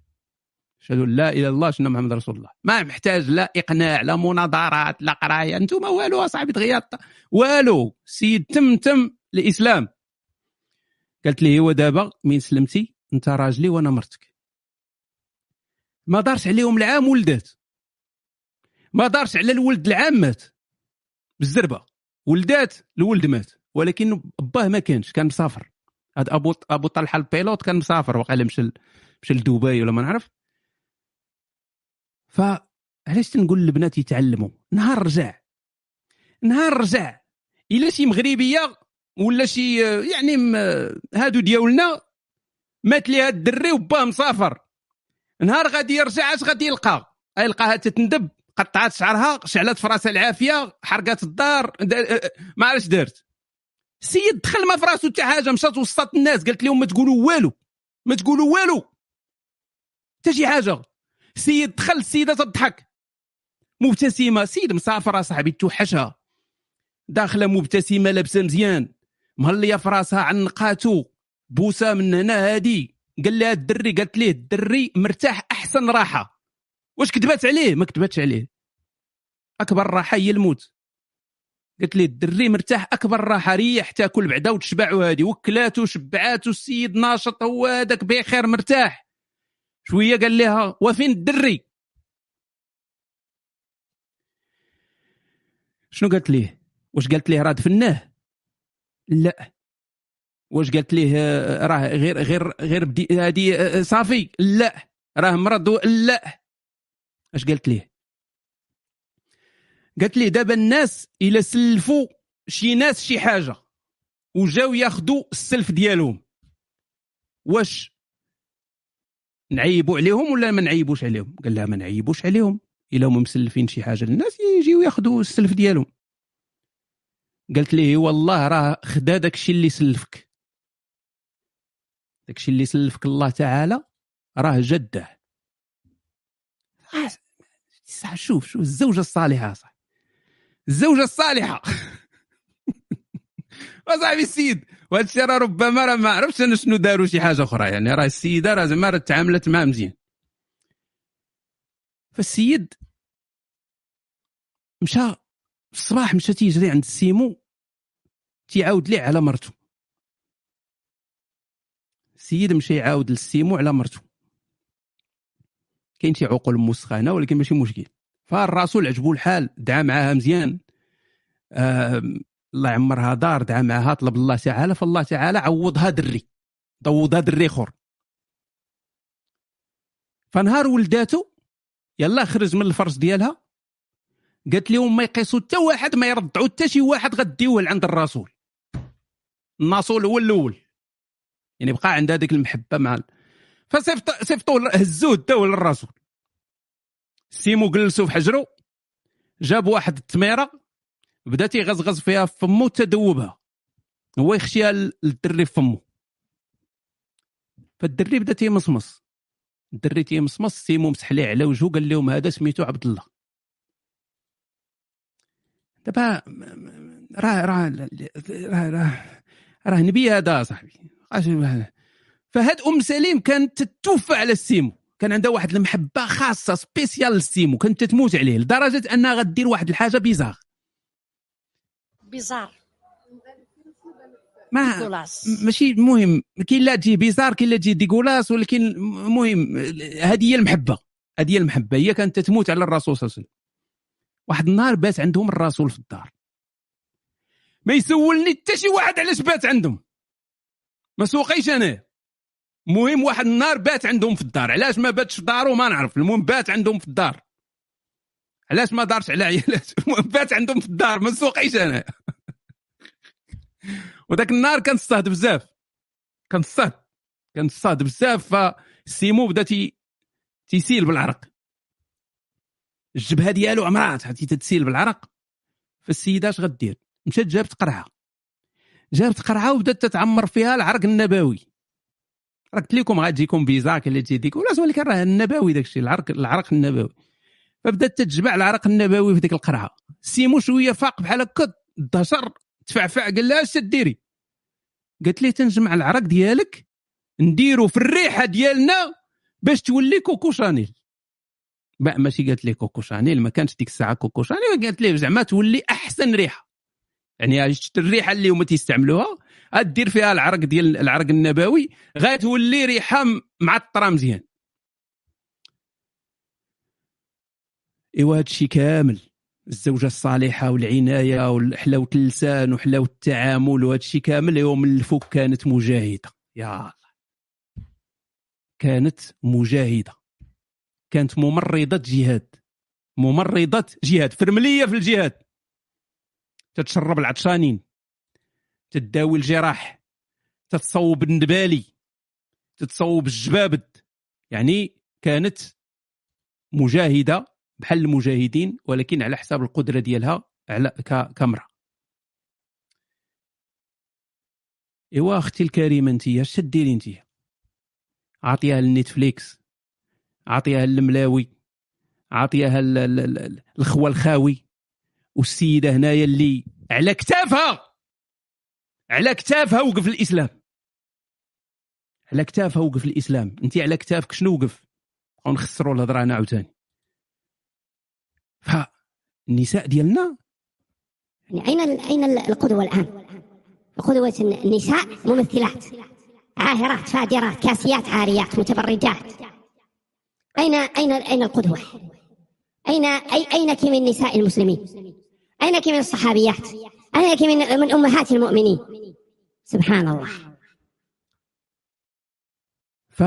أشهد أن لا إله إلا الله أشهد محمد رسول الله. ما محتاج لا إقناع لا مناظرات لا قراية أنتم والو اصاحبي تغيرت والو سيد تم تم الاسلام قالت لي هو دابا من سلمتي أنت راجلي وأنا مرتك. ما دارش عليهم العام ولدات. ما دارش على الولد العام مات. بالزربة. ولدات الولد مات. ولكن باه ما كانش كان مسافر. هذا ابو أبو طلحة البيلوت كان مسافر وقال مشى مشى لدبي ولا ما نعرف. فعلاش تنقول للبنات يتعلموا؟ نهار رجع. نهار رجع. إلا شي مغربية ولا شي يعني هادو ديالنا مات ليها الدري وباه مسافر. نهار غادي يرجع اش غادي يلقى. يلقاها تتندب قطعت شعرها شعلت في راسها العافية حرقات الدار ما عرفش دارت. السيد دخل ما في حتى حاجة مشات وسط الناس قالت لهم ما تقولوا والو. ما تقولوا والو. حتى شي حاجة. السيد دخل السيده تضحك. مبتسمة سيد مسافره صاحبي توحشها. داخله مبتسمة لابسة مزيان. مهلية في راسها عنقاتو بوسة من هنا هادي. قال لها الدري قالت ليه الدري مرتاح أحسن راحة. واش كذبات عليه؟ ما كذباتش عليه. أكبر راحة هي الموت. قالت لي الدري مرتاح أكبر راحة. ريح تاكل بعدا وتشبع وهادي. وكلاتو شبعاتو السيد ناشط هو هذاك بخير مرتاح. شوية قال لها وفين الدري شنو قالت ليه؟ واش قالت ليه راه دفناه؟ لا. واش قالت ليه راه غير غير غير هادي صافي؟ لا. راه مرض؟ لا. اش قالت ليه؟ قالت لي دابا الناس إلا سلفوا شي ناس شي حاجة وجاو ياخذوا السلف ديالهم. واش نعيبوا عليهم ولا ما نعيبوش عليهم؟ قال لها ما نعيبوش عليهم. إلا هما مسلفين شي حاجة للناس يجيو ياخذوا السلف ديالهم. قالت ليه والله راه خدا داك الشيء اللي سلفك. داك الشيء اللي سلفك الله تعالى راه جده. شوف شوف الزوجة الصالحة صح. الزوجة الصالحة. وصاحبي السيد. وهذا الشيء راه ربما راه ما عرفتش أنا شنو داروا شي حاجة أخرى. يعني راه السيدة راه زعما تعاملت معاه مزيان. فالسيد مشى الصباح مشى تيجري عند السيمو تيعاود ليه على مرته السيد مشى يعاود للسيمو على مرته كاين شي عقول مسخنة ولكن ماشي مشكل. فالرسول عجبو الحال دعا معاها مزيان. الله يعمرها دار دعا معها طلب الله تعالى فالله تعالى عوضها دري. عوضها دري اخر فنهار ولداتو يلا خرج من الفرش ديالها. قالت لهم ما يقيسوا حتى واحد ما يرضعوا حتى شي واحد غديوه لعند الرسول. الناصول هو الأول. يعني بقى عندها ديك المحبة مع فصيفطوا هزوه داوه للرسول. سيمو جلسوا في حجرو. جاب واحد التميرة. بدا تيغزغز فيها في فمو تدوبها. هو يخشيها للدري فمو. فالدري بدا تيمصمص الدري تيمصمص سيمو مسح ليه على وجهه قال لهم هذا سميتو عبد الله. دابا راه راه راه راه نبي هذا صاحبي. فهاد أم سليم كانت تتوفى على السيمو. كان عندها واحد المحبة خاصة spéciale للسيمو كانت تموت عليه لدرجة أنها غدير واحد الحاجة bizarre bizarre. ما ماشي المهم كاين لا تجي bizarre كاين لا تجي dégueulasse ولكن المهم هذه هي المحبة. هذه هي المحبة. هي كانت تموت على الرسول صلى الله عليه وسلم. واحد النهار بات عندهم الرسول في الدار. ما يسولني حتى شي واحد علاش بات عندهم. ما سوقيش أنا. المهم واحد النهار بات عندهم في الدار. علاش ما باتش في دارو؟ ما نعرف. المهم بات عندهم في الدار. علاش ما دارش على عيالات المهم بات عندهم في الدار. ما سوقيش أنا. وذاك النهار كان صهد بزاف. كان صهد كان صهد بزاف فسيمو بدا تي تيسيل بالعرق. الجبهة ديالو عمرات حتى تتسيل بالعرق. فالسيدة اش غدير؟ مشات جابت قرعة. جابت قرعة وبدات تتعمر فيها العرق النبوي. راه قلت لكم غتجيكم bizarre اللي تجي ولا ولكن راه النبوي داك الشيء العرق العرق النبوي. فبدات تتجمع العرق النبوي في ديك القرعة. سيمو شوية فاق بحال هكا دهشر تفعفع قال لها اش تديري قالت لي تنجمع العرق ديالك نديرو في الريحة ديالنا باش تولي Coco Chanel. ماشي قالت لي Coco Chanel ما كانش ديك الساعة Coco Chanel قالت لي زعما تولي أحسن ريحة. يعني شفت الريحة اللي هما تيستعملوها دير فيها العرق ديال العرق النبوي غتولي ريحة معطرة مزيان. إيوا هادشي كامل. الزوجة الصالحة والعناية وحلاوه اللسان وحلاوه التعامل وهذا الشيء كامل يوم الفوق كانت مجاهدة. يا الله. كانت مجاهدة. كانت ممرضة جهاد. ممرضة جهاد. فرملية في الجهاد. تتشرب العطشانين. تداوي الجراح. تتصوب النبالي. تتصوب الجبابد. يعني كانت مجاهدة بحال المجاهدين ولكن على حساب القدرة ديالها على كامرا إيوا أختي الكريمة أنت اش ديري أنت؟ عطيها للنيتفليكس عطيها للملاوي عطيها الخوى الخاوي والسيدة هنايا اللي على كتافها على كتافها وقف الاسلام على كتافها وقف الاسلام أنت على كتافك شنو وقف؟ ونخسروا الهضرة أنا عاوتاني. فالنساء ديالنا يعني أين أين القدوة الآن؟ قدوه النساء ممثلات عاهرات فاجرات كاسيات عاريات متبرجات اين أين أين القدوة؟ اين اي اينك من نساء المسلمين؟ اينك من الصحابيات؟ اينك من من أمهات المؤمنين؟ سبحان الله ف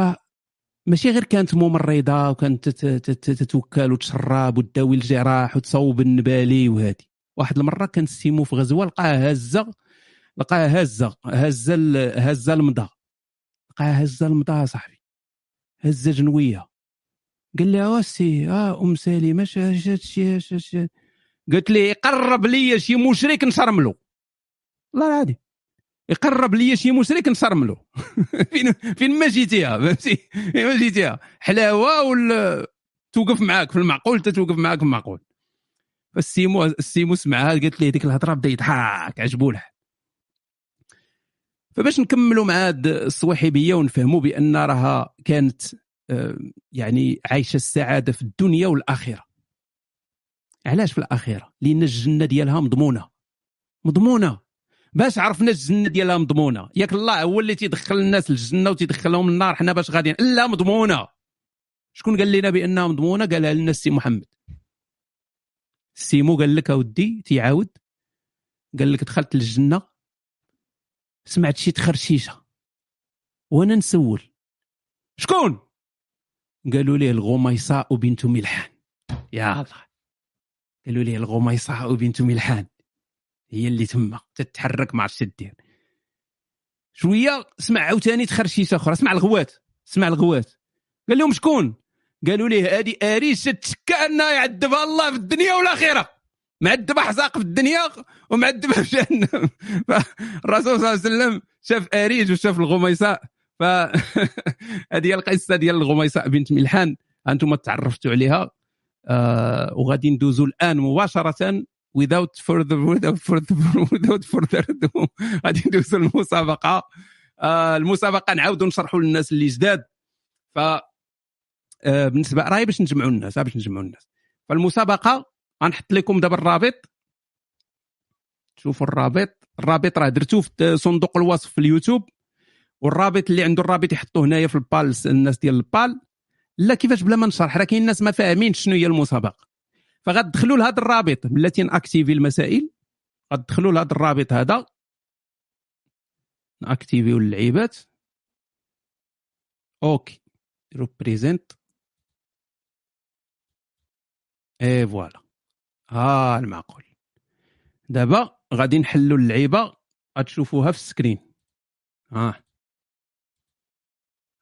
ماشي غير كانت ممرضة وكانت تتوكل وتشرب وتداوي الجراح وتصوب النبالي وهذه واحد المرة كان سيمو في غزوة لقاها هازه لقاها هازه هازه هازه المضى لقاها هازه المضى صاحبي. هزة جنوية. قال لها واسي آه أم سليمة اش هادشي قالت لي قرب لي شي مشرك نشرملو. الله العظيم يقرب لي شي مشرك نصرملو. فين فين ما جيتيها فهمتي؟ فين ما جيتيها. حلاوة ولا توقف معاك في المعقول توقف معاك في المعقول. فالسيمو السيمو سمعها قالت لي ديك الهضرة بدأ يضحك عجبو له فباش نكملوا مع هاد الصواحبيه ونفهموا بأن راها كانت آه، يعني عايشة السعادة في الدنيا والآخرة. علاش في الآخرة؟ لأن الجنة ديالها مضمونة. مضمونة. باش عرفنا الجنة ديالها مضمونة. ياك الله هو اللي تيدخل الناس للجنة وتيدخلهم النار حنا باش غاديين. لا مضمونة. شكون قال لنا بأنها مضمونة؟ قالها لنا السي محمد. سيمو قال لك أودي تيعاود؟ قال لك دخلت للجنة. سمعت شي تخرشيشة. وأنا نسول. شكون؟ قالوا ليه الغميصاء بنت ملحان. يا الله. قالوا ليه الغميصاء بنت ملحان. هي اللي تما تتحرك ما عرفتش دير شوية سمع عاوتاني تخرشيشه أخرى سمع الغوات سمع الغوات. قال لهم شكون؟ قالوا ليه هذه اريش تشكى انها يعذبها الله في الدنيا والآخرة. معذبه حزاق في الدنيا ومعذبه في جهنم. الرسول صلى الله عليه وسلم شاف اريج وشاف الغميصاء. ف هذه القصة ديال الغميصاء بنت ملحان. أنتم تعرفتوا عليها. آه وغادي ندوزوا الآن مباشرة without further without further without further غادي ندوزوا المسابقه آه المسابقة نعاودوا نشرحوا للناس اللي جداد. ف آه بالنسبة راهي باش نجمعوا الناس باش نجمعوا الناس. فالمسابقة غنحط لكم دابا الرابط. شوفوا الرابط. الرابط راه درتوه في صندوق الوصف في اليوتيوب. والرابط اللي عنده الرابط يحطوه هنايا في البال الناس ديال البال. لا كيفاش بلا ما نشرح راه كاين الناس ما فاهمين شنو هي المسابقة. فغتدخلوا لهذا الرابط. بلاتي activer المسائل غتدخلوا لهذا الرابط هذا. ناكتيفيو اللعيبات. OK représente et voilà ها المعقول. دابا غادي نحلوا اللعيبة. غتشوفوها في ال screen. ها.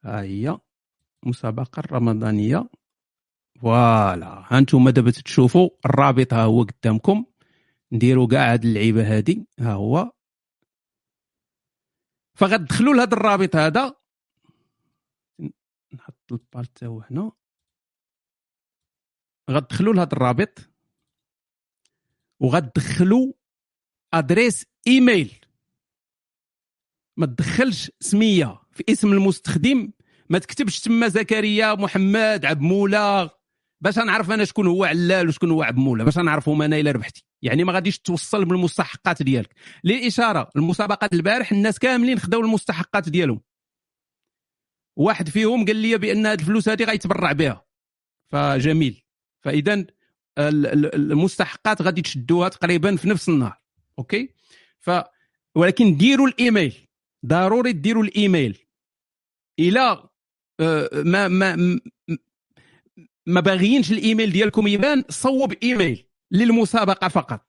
ها هي المسابقه الرمضانية. voilà. هانتوما دابا تشوفوا الرابط ها هو قدامكم. نديروا كاع هاد اللعيبة هادي. ها هو. فغتدخلوا لهذا الرابط هذا. نحط البال تا هو هنا. غتدخلوا لهذا الرابط. وغتدخلوا أدريس إيميل. ما تدخلش سمية في اسم المستخدم. ما تكتبش تما زكريا محمد عبد مولا باش نعرف أنا شكون هو علال وشكون هو عبد مولا باش نعرفهم أنا إلا ربحتي. يعني ما غاديش توصل بالمستحقات ديالك. للاشاره المسابقات البارح الناس كاملين خداو المستحقات ديالهم. واحد فيهم قال لي بأن هذه الفلوس هذه غيتبرع بها. فجميل. فإذا المستحقات غادي تشدوها تقريبا في نفس النهار. OK؟ ف ولكن ديروا الإيميل. ضروري ديروا الإيميل. إلى آه، ما ما ما باغيينش الإيميل ديالكم يبان صوب إيميل للمسابقة فقط.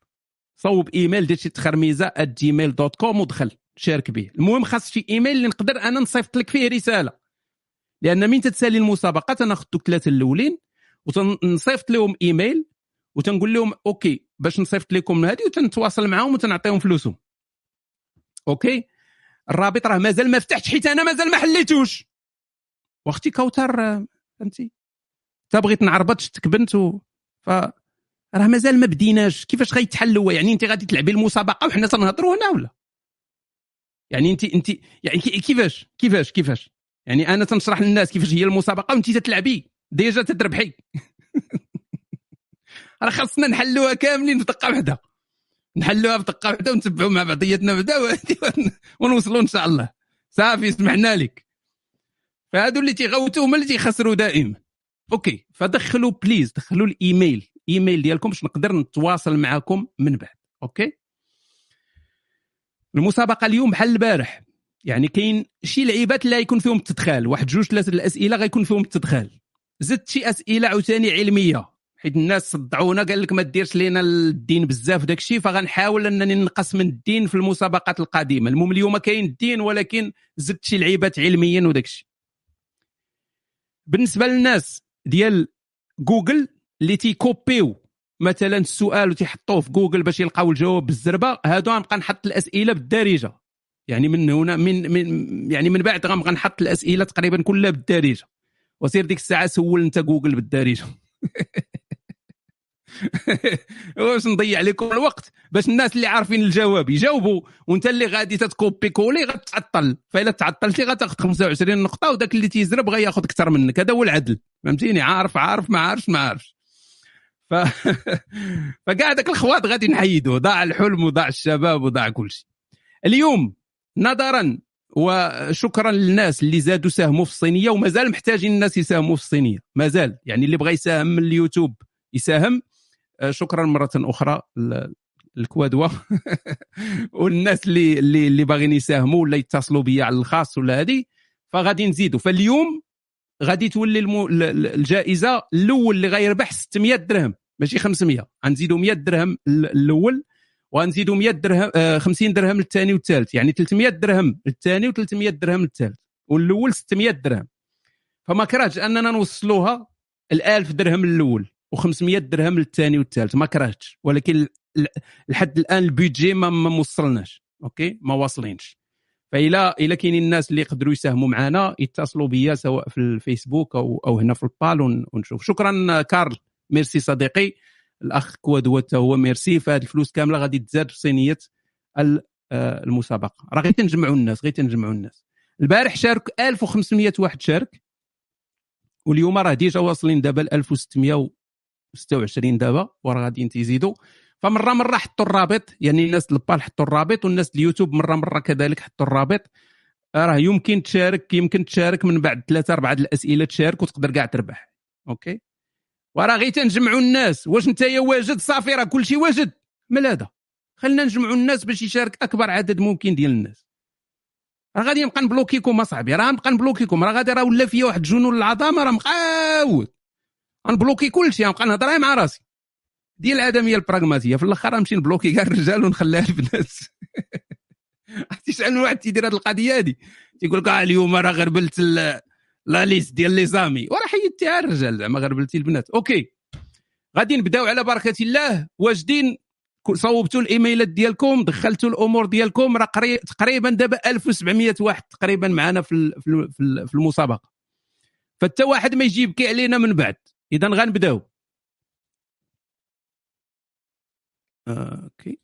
صوب إيميل دير شي تخرميزة Gmail dot com ودخل شارك به المهم خاص شي إيميل اللي نقدر أنا نصيفط لك فيه رسالة. لأن من تتسالي المسابقة تناخذ دوك ثلاثة الأولين وتنصيفط لهم إيميل وتنقول لهم OK باش نصيفط لكم هذه وتنتواصل معاهم وتنعطيهم فلوسهم. OK؟ الرابط راه مازال ما فتحتش حيت أنا مازال ما حليتوش. وأختي كوثر فهمتي حتى بغيت نعربط شتك بنت و... ف راه مازال ما بديناش. كيفاش غيتحل هو؟ يعني انت غادي تلعبي المسابقة وحنا تنهضروا هنا ولا؟ يعني انت انت يعني كيفاش؟ كيفاش كيفاش؟ يعني أنا تنشرح للناس كيفاش هي المسابقة وانت تتلعبي. ديجا تتربحي. راه خاصنا نحلوها كاملين في دقة واحدة نحلوها في دقة واحدة ونتبعوا مع بعضياتنا بعدا ونوصلوا إن شاء الله. صافي سمحنا لك. فهادو اللي تيغوتوا هما اللي تيخسروا دائما OK فدخلوا please دخلوا ال email. email ديالكم باش نقدر نتواصل معكم من بعد OK؟ المسابقة اليوم بحال البارح. يعني كاين شي لعيبات لا يكون فيهم التدخال واحد جوج ثلاثة الأسئلة غيكون فيهم التدخال. زدت شي أسئلة عاوتاني علمية حيت الناس صدعونا قال لك ما ديرش لينا الدين بزاف داك الشيء فغنحاول أنني نقص من الدين في المسابقات القادمة. المهم اليوم كاين الدين ولكن زدت شي لعيبات علميا وداك الشيء. بالنسبة للناس ديال جوجل اللي تيكوبيو. مثلا السؤال وتيحطوه في جوجل باش يلقاو الجواب بالزربة هادو غنبقى نحط الأسئلة بالدارجة. يعني من هنا من, من يعني من بعد غنبقى نحط الأسئلة تقريبا كلها بالدارجة. وسير ديك الساعة سول انت جوجل بالدارجة. واش نضيع لكم الوقت باش الناس اللي عارفين الجواب يجاوبوا. وانت اللي غادي تتكوبي كولي غتعطل. فاذا تعطلتي غتاخذ 25 نقطة وذاك اللي تيزرب غياخذ أكثر منك. هذا هو العدل. فهمتيني؟ عارف عارف ما عارفش ما عارفش. ف... فكاع داك الخواط غادي نحيدوه ضاع الحلم وضاع الشباب وضاع كل شيء. اليوم نظرا وشكرا للناس اللي زادوا ساهموا في الصينية ومازال محتاجين الناس يساهموا في الصينية. مازال. يعني اللي بغى يساهم من اليوتيوب يساهم شكرا مرة أخرى. الكوادوا. والناس اللي اللي اللي باغيين يساهموا ولا يتصلوا بيا على الخاص ولا هذه فغادي نزيدوا. فاليوم غادي تولي المو... الجائزة الأول اللي غيربح 600 درهم ماشي 500 غنزيدوا 100 درهم الأول وغنزيدوا 100 درهم 50 آه، درهم للثاني والثالث. يعني 300 درهم للثاني و300 درهم للثالث والأول 600 درهم. فما كرهتش أننا نوصلوها ال 1000 درهم الأول. و500 درهم للثاني والثالث ما كرهتش. ولكن لحد الآن ال budget ما موصلناش OK؟ ما واصلينش. فإلا إلا كاينين الناس اللي يقدروا يساهموا معنا يتصلوا بيا سواء في الفيسبوك أو أو هنا في البال ونشوف. شكرا كارل. ميرسي صديقي. الأخ كوادو هو ميرسي فهاد الفلوس كاملة غادي تزاد في صينية آه، المسابقة. راه غير تنجمعوا الناس غير تنجمعوا الناس. البارح شارك 1500 واحد شارك. واليوم راه déjà واصلين دابا ل 1626 دابا وراه غاديين تيزيدوا. فمرة مرة حطوا الرابط يعني الناس البال حطوا الرابط والناس اليوتيوب مرة مرة كذلك حطوا الرابط. راه يمكن تشارك يمكن تشارك من بعد ثلاثة أربعة الأسئلة تشارك وتقدر كاع تربح. OK؟ وراه غير تنجمعوا الناس. واش انت يا واجد؟ صافي راه كلشي واجد. مال هذا؟ خلينا نجمعوا الناس باش يشارك أكبر عدد ممكن ديال الناس. راه غادي نبقى نبلوكيكم اصاحبي راه نبقى نبلوكيكم. راه غادي راه ولا فيا واحد جنون العظمة راه مقاود. غنبلوكي كلشي غنبقى نهضر مع راسي. ديال الآدمية البراغماتية في الأخر نمشي نبلوكي كاع الرجال ونخليها البنات. من واحد تيدير هذه القضية هذه تيقول لك آه اليوم راه غربلت لا ليست ديال les amis. وراه حيدتيها الرجال زعما غربلتي البنات. OK. غادي نبداو على بركة الله. واجدين صوبتوا الإيميلات ديالكم دخلتوا الأمور ديالكم راه تقريبا دابا 1700 واحد تقريبا معنا في في المسابقة. فتا واحد ما يجي يبكي علينا من بعد. إذا غنبداو. OK.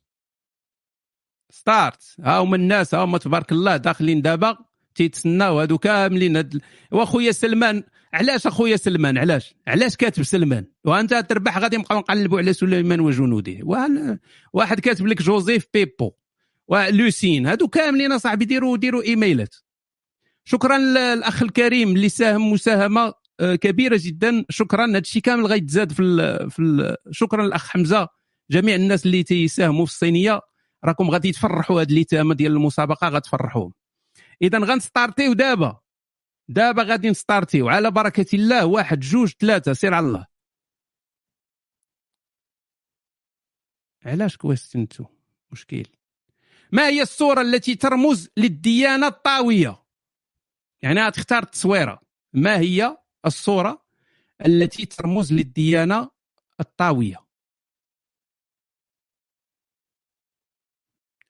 Start ها هما الناس ها هما تبارك الله داخلين دابا. تيتسناو هادو كاملين. هاد واخويا سلمان علاش أخويا سلمان؟ علاش؟ علاش كاتب سلمان؟ وأنت تربح غادي نبقاو نقلبوا على سليمان وجنوده. واحد كاتب لك جوزيف بيبو ولوسين هادو كاملين أصاحبي ديروا ديروا إيميلات. شكرا للاخ الكريم اللي ساهم مساهمة. كبيرة جدا. شكرا. هذا الشيء كامل غيتزاد في ال في ال شكرا للأخ حمزة. جميع الناس اللي تيساهموا في الصينية راكم غادي تفرحوا هذه اليتامى ديال المسابقة غتفرحوهم. اذا غنستارتيو دابا. دابا غادي نستارتيو. على بركة الله واحد جوج ثلاثة. سير على الله. علاش question 2 مشكل. ما هي الصورة التي ترمز للديانة الطاوية؟ يعني غتختار التصويرة. ما هي الصورة التي ترمز للديانة الطاوية.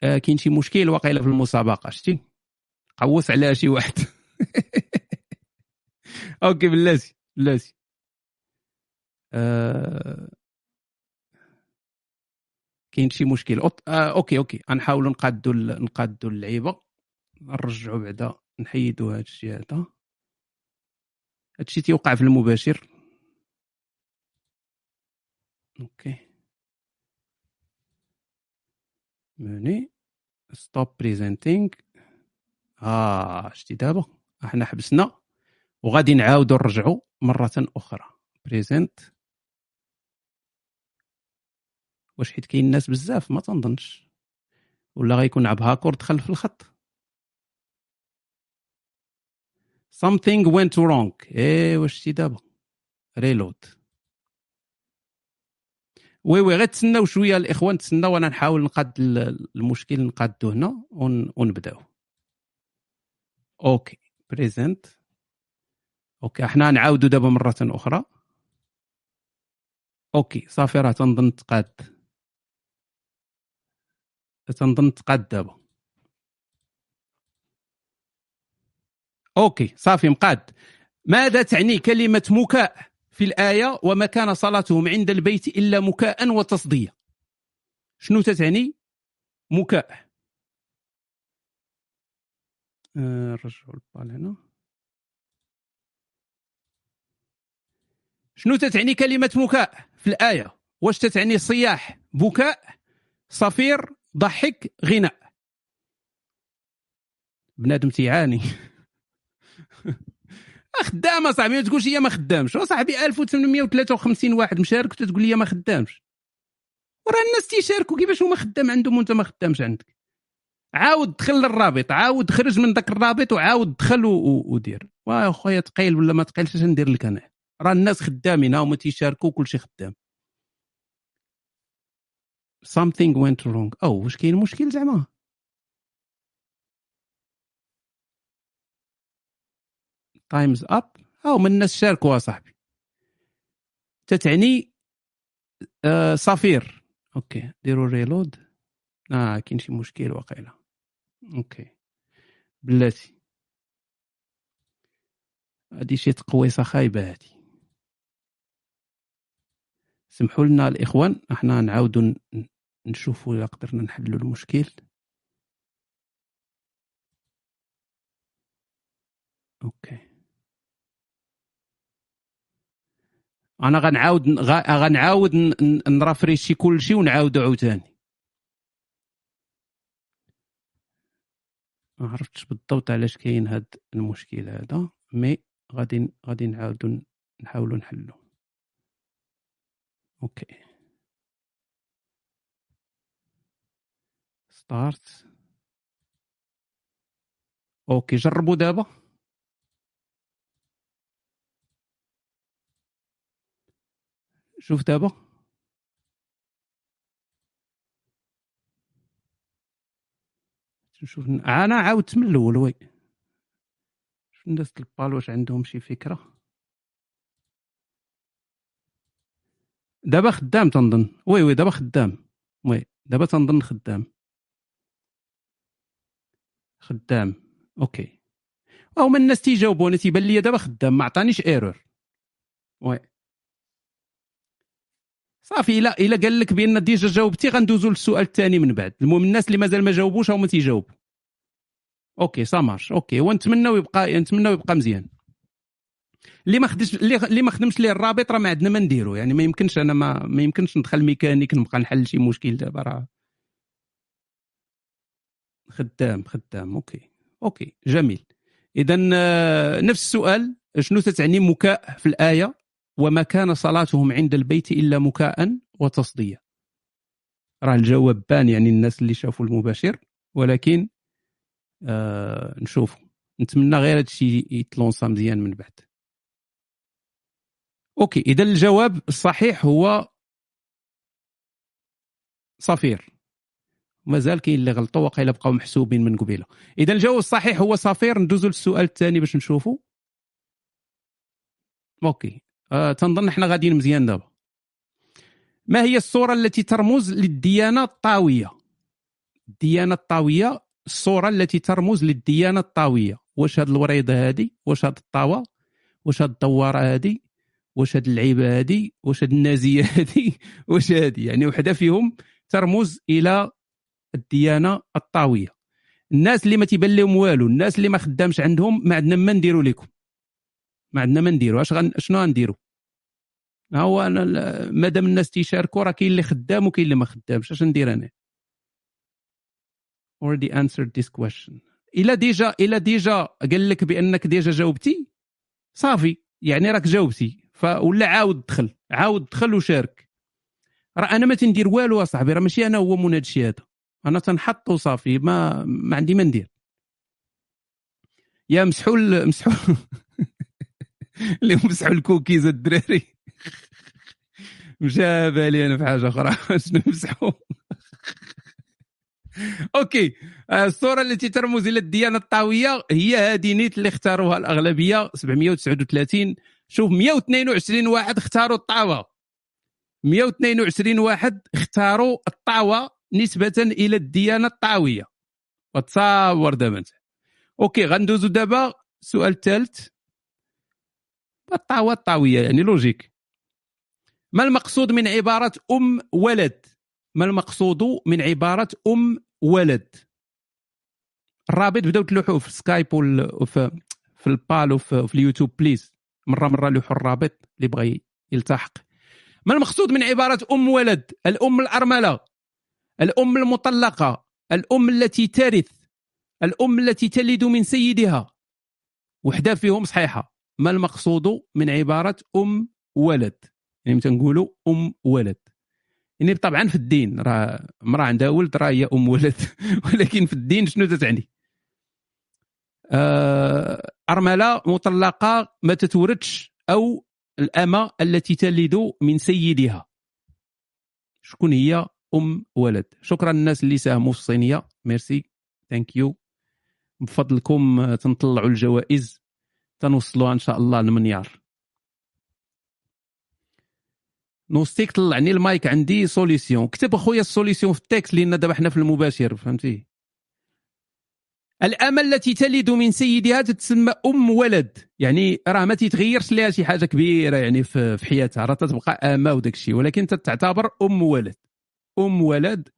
آه كاين شي مشكل واقيلا في المسابقة شتي؟ قوس عليها شي واحد. أوكي بلاتي بلاتي. آه... كاين شي مشكل. out... آه OK OK. غنحاولوا نقادوا نقادوا اللعيبة. نرجعوا بعدا نحيدوا هذا الشيء هذا. هادشي تيوقع في المباشر. OK ماني stop presenting آه شتي دابا؟ إحنا حبسنا. وغادي نعاودوا نرجعوا مرة أخرى. present واش حيت كاين ناس بزاف؟ ما تنظنش. ولا غيكون عب هاكور دخل في الخط. Something went wrong. إيه واش شتي دابا؟ reload oui oui غير تسناو شوية الإخوان تسناو وأنا نحاول نقاد المشكل نقادو هنا ونبداو. OK present OK أحنا نعاودوا دابا مرة أخرى. OK صافي راه تنظن تقاد. تنظن تقاد دابا. أوكي صافي مقاد. ماذا تعني كلمة مكاء في الآية وما كان صلاتهم عند البيت إلا مكاء وتصدية؟ شنو تتعني مكاء. نرجعوا البال هنا. شنو تتعني كلمة مكاء في الآية؟ واش تتعني صياح؟ بكاء صفير ضحك غناء. بنادم تيعاني. خدامة صاحبي ما تقولش هي ما خدامش. صاحبي 1853 واحد مشارك وتقول لي ما خدامش. وراه الناس تيشاركوا كيفاش هما خدام عندهم وانت ما خدامش عندك. عاود دخل للرابط عاود خرج من ذاك الرابط وعاود دخل ودير. واه خويا ثقيل ولا ما ثقيلش اش ندير لك أنا؟ راه الناس خدامين هما تيشاركوا كلشي خدام. Something went wrong. أو واش كاين مشكل زعما؟ time's up أو من الناس شاركوا اصاحبي تتعني آه صفير. OK. ديروا reload آه كاين شي مشكل واقيلا. OK. بلاتي. هادي شي تقويصة خايبة هادي. سمحوا لنا الإخوان أحنا نعاودوا نشوفوا اذا قدرنا نحلوا المشكل. OK. أنا غنعاود غنعاود نرافريشي كلشي ونعاودو عاوتاني. ما عرفتش بالضبط علاش كاين هاد المشكل هذا mais غادي غادي نعاودو نحاولو نحلو. أوكي. ستارت أوكي جربوا دابا. شوف دابا نشوف أنا عاودت من الأول وي. شوف الناس البال واش عندهم شي فكرة. دابا خدام تنظن. وي وي دابا خدام. وي دابا تنظن خدام. خدام. أوكي. أو من الناس تيجاوبوني تيبان لي دابا خدام ما عطانيش ايرور وي. صافي الا الا قال لك بأن ديجا جاوبتي غندوزو للسؤال الثاني من بعد. المهم الناس اللي مازال ما جاوبوش هما تيجاوبوا أوكي سامارش أوكي ونتمناو يبقى نتمناو يبقى مزيان. اللي ما خدش اللي ما خدمش ليه الرابط راه ما عندنا ما نديرو. يعني ما يمكنش أنا ما ما يمكنش ندخل ميكانيك نبقى نحل شي مشكل دابا راه. خدام خدام. أوكي أوكي جميل. اذا آه، نفس السؤال. شنو تتعني مكاء في الآية؟ وما كان صلاتهم عند البيت إلا مكاء وتصدية. راه الجواب بان يعني الناس اللي شافوا المباشر ولكن آه نشوف نتمنى غير هادشي يتلونسا مزيان من بعد. أوكي إذا الجواب الصحيح هو صفير. مازال كاين اللي غلطوا وقيلا بقاو محسوبين من قبيلة. إذا الجواب الصحيح هو صفير ندوزو للسؤال الثاني باش نشوفوا أوكي. آه تنظن إحنا غاديين مزيان دابا. ما هي الصورة التي ترمز للديانة الطاوية؟ الديانة الطاوية الصورة التي ترمز للديانة الطاوية. واش هاد الوريضة هادي؟ واش هاد الطاوة؟ واش هاد الدواره هادي؟ واش هاد اللعيبة هادي؟ واش هاد النازية هادي؟ واش هادي؟ يعني وحدة فيهم ترمز إلى الديانة الطاوية. الناس اللي ما تيبان لهم والو الناس اللي ما خدامش عندهم ما عندنا ما نديروا لكم ما عندنا ما نديرو. اش غن... شنو غنديرو؟ ها هو أنا مادام الناس تيشاركوا راه كاين اللي خدام وكاين اللي ما خدامش. اش ندير أنا؟ Already answered this question. إلا ديجا إلا ديجا قال لك بأنك ديجا جاوبتي صافي. يعني راك جاوبتي. فولا عاود دخل. عاود دخل وشارك. راه أنا ما تندير والو أصاحبي. راه ماشي أنا هو من هذا الشيء هذا. أنا تنحط وصافي. ما ما عندي ما ندير. يا مسحول مسحول. اللي مسحوا الكوكيز الدراري. مشى بالي أنا في حاجة أخرى. شنو مسحوا؟ أوكي. الصورة التي ترمز إلى الديانة الطاوية هي هذه نيت اللي اختاروها الأغلبية. 739 شوف 122 واحد اختاروا الطاوة. 122 واحد اختاروا الطاوة نسبة إلى الديانة الطاوية. وتصور دابا أوكي غندوزو دابا. السؤال الثالث الطاوة الطاوية يعني لوجيك. ما المقصود من عبارة أم ولد؟ ما المقصود من عبارة أم ولد؟ الرابط بداو تلوحوا في سكايب وفي في البال وفي في اليوتيوب بليز. مرة مرة لوحوا الرابط اللي بغى يلتحق. ما المقصود من عبارة أم ولد؟ الأم الأرملة الأم المطلقة الأم التي ترث الأم التي تلد من سيدها. وحدة فيهم صحيحة. ما المقصود من عبارة أم ولد؟ يعني تنقولوا أم ولد. يعني طبعا في الدين راه امرأة عندها ولد راه هي أم ولد ولكن في الدين شنو تتعني؟ آه أرملة مطلقة ما تتوردش أو الأمة التي تلد من سيدها. شكون هي أم ولد؟ شكرا للناس اللي ساهموا في الصينية. ميرسي. ثانك يو بفضلكم تنطلعوا الجوائز. تنوصلوها إن شاء الله للمنيار نوستيك طلعني المايك عندي سوليسيون كتب أخويا السوليسيون في التكست لأن دابا حنا في المباشر فهمتي؟ الامل التي تلد من سيدها تتسمى أم ولد. يعني راه ما تيتغيرش لها شي حاجة كبيرة يعني في حياتها. راه تتبقى آمة وداك الشيء ولكن تتعتبر أم ولد. أم ولد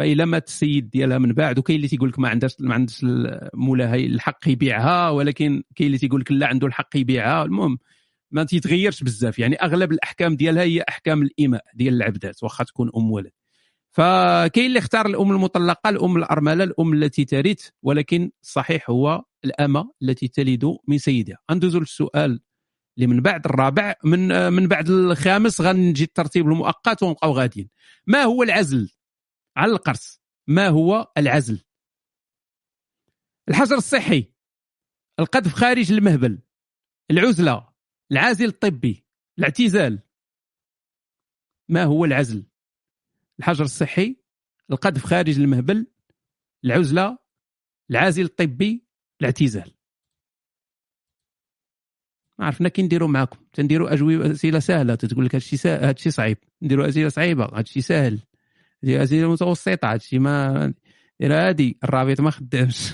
فإلا مات السيد ديالها من بعد. وكاين اللي تيقول لك ما عندهاش ما عندهاش مولاها الحق يبيعها ولكن كاين اللي تيقول لك لا عنده الحق يبيعها. المهم ما تيتغيرش بزاف. يعني أغلب الأحكام ديالها هي أحكام الاماء ديال العبدات واخا تكون أم ولد. فكاين اللي اختار الأم المطلقة الأم الأرملة الأم التي ترث ولكن الصحيح هو الأمة التي تلد من سيدها. ندوزو للسؤال اللي من بعد الرابع. من من بعد الخامس غنجي الترتيب المؤقت ونبقاو غاديين. ما هو العزل؟ على القرص. ما هو العزل؟ الحجر الصحي القذف خارج المهبل العزلة العازل الطبي الاعتزال. ما هو العزل؟ الحجر الصحي القذف خارج المهبل العزلة العازل الطبي الاعتزال. ما عرفنا كي نديروا معكم تنديروا أجوبة أسئلة سهلة. تقول لك هادشي سا... هادشي صعيب. نديروا أسئلة صعيبة. هادشي سهل نديروا اسئله متوسطه هادشي ما هادي الرابط ما خدامش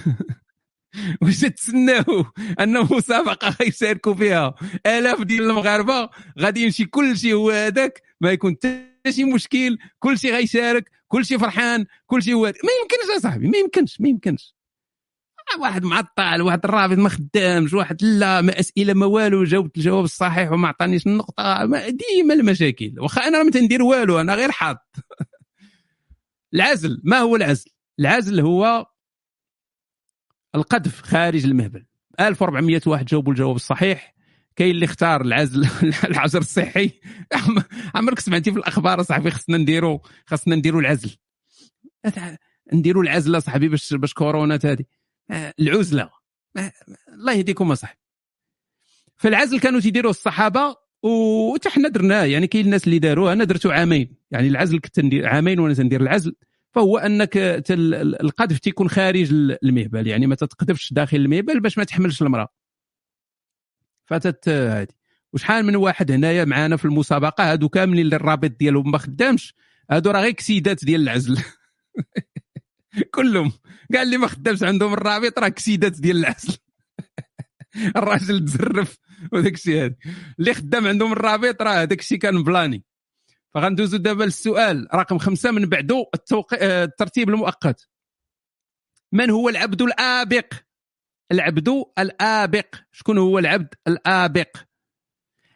واش تتسناو ان مسابقه غيشاركوا فيها الاف ديال المغاربه غادي يمشي كل شيء هو هذاك ما يكون حتى شي مشكل كل شيء غيشارك كل شيء فرحان كل شيء هو ما يمكنش اصاحبي ما يمكنش ما يمكنش واحد معطل واحد الرابط ما خدامش واحد لا ما اسئله ما والو جاوبت الجواب الصحيح وما عطانيش النقطه ديما المشاكل واخا أنا ما تندير والو أنا غير حاط العزل. ما هو العزل؟ العزل هو القذف خارج المهبل. 1400 واحد جاوبوا الجواب الصحيح. كاين اللي اختار العزل العجر الصحي. عمرك سمعتي في الأخبار صاحبي خصنا نديروا خصنا نديروا العزل. نديروا العزله صاحبي باش باش كورونا هذه العزلة. الله يهديكم اصاحبي فالعزل كانوا تيديروه الصحابة وحتى حنا درناه يعني كاين الناس اللي داروه أنا درته عامين. يعني العزل كنت ندير عامين وأنا تندير العزل. فهو أنك القذف تيكون خارج المهبل يعني ما تتقذفش داخل المهبل باش ما تحملش المرأة. هذه وشحال من واحد هنايا معانا في المسابقة؟ هادو كاملين اللي الرابط ديالهم ما خدامش. هادو راه غير كسيدات ديال العزل. كلهم. كاع اللي ما خدامش عندهم الرابط راه كسيدات ديال العزل. الراجل تزرف وداك الشيء هذا اللي خدام عندهم الرابط راه داك الشيء كان بلاني. فغندوزو دابا للسؤال رقم خمسة من بعدو التوق... آه، الترتيب المؤقت. من هو العبد الآبق؟ العبد الآبق. شكون هو العبد الآبق؟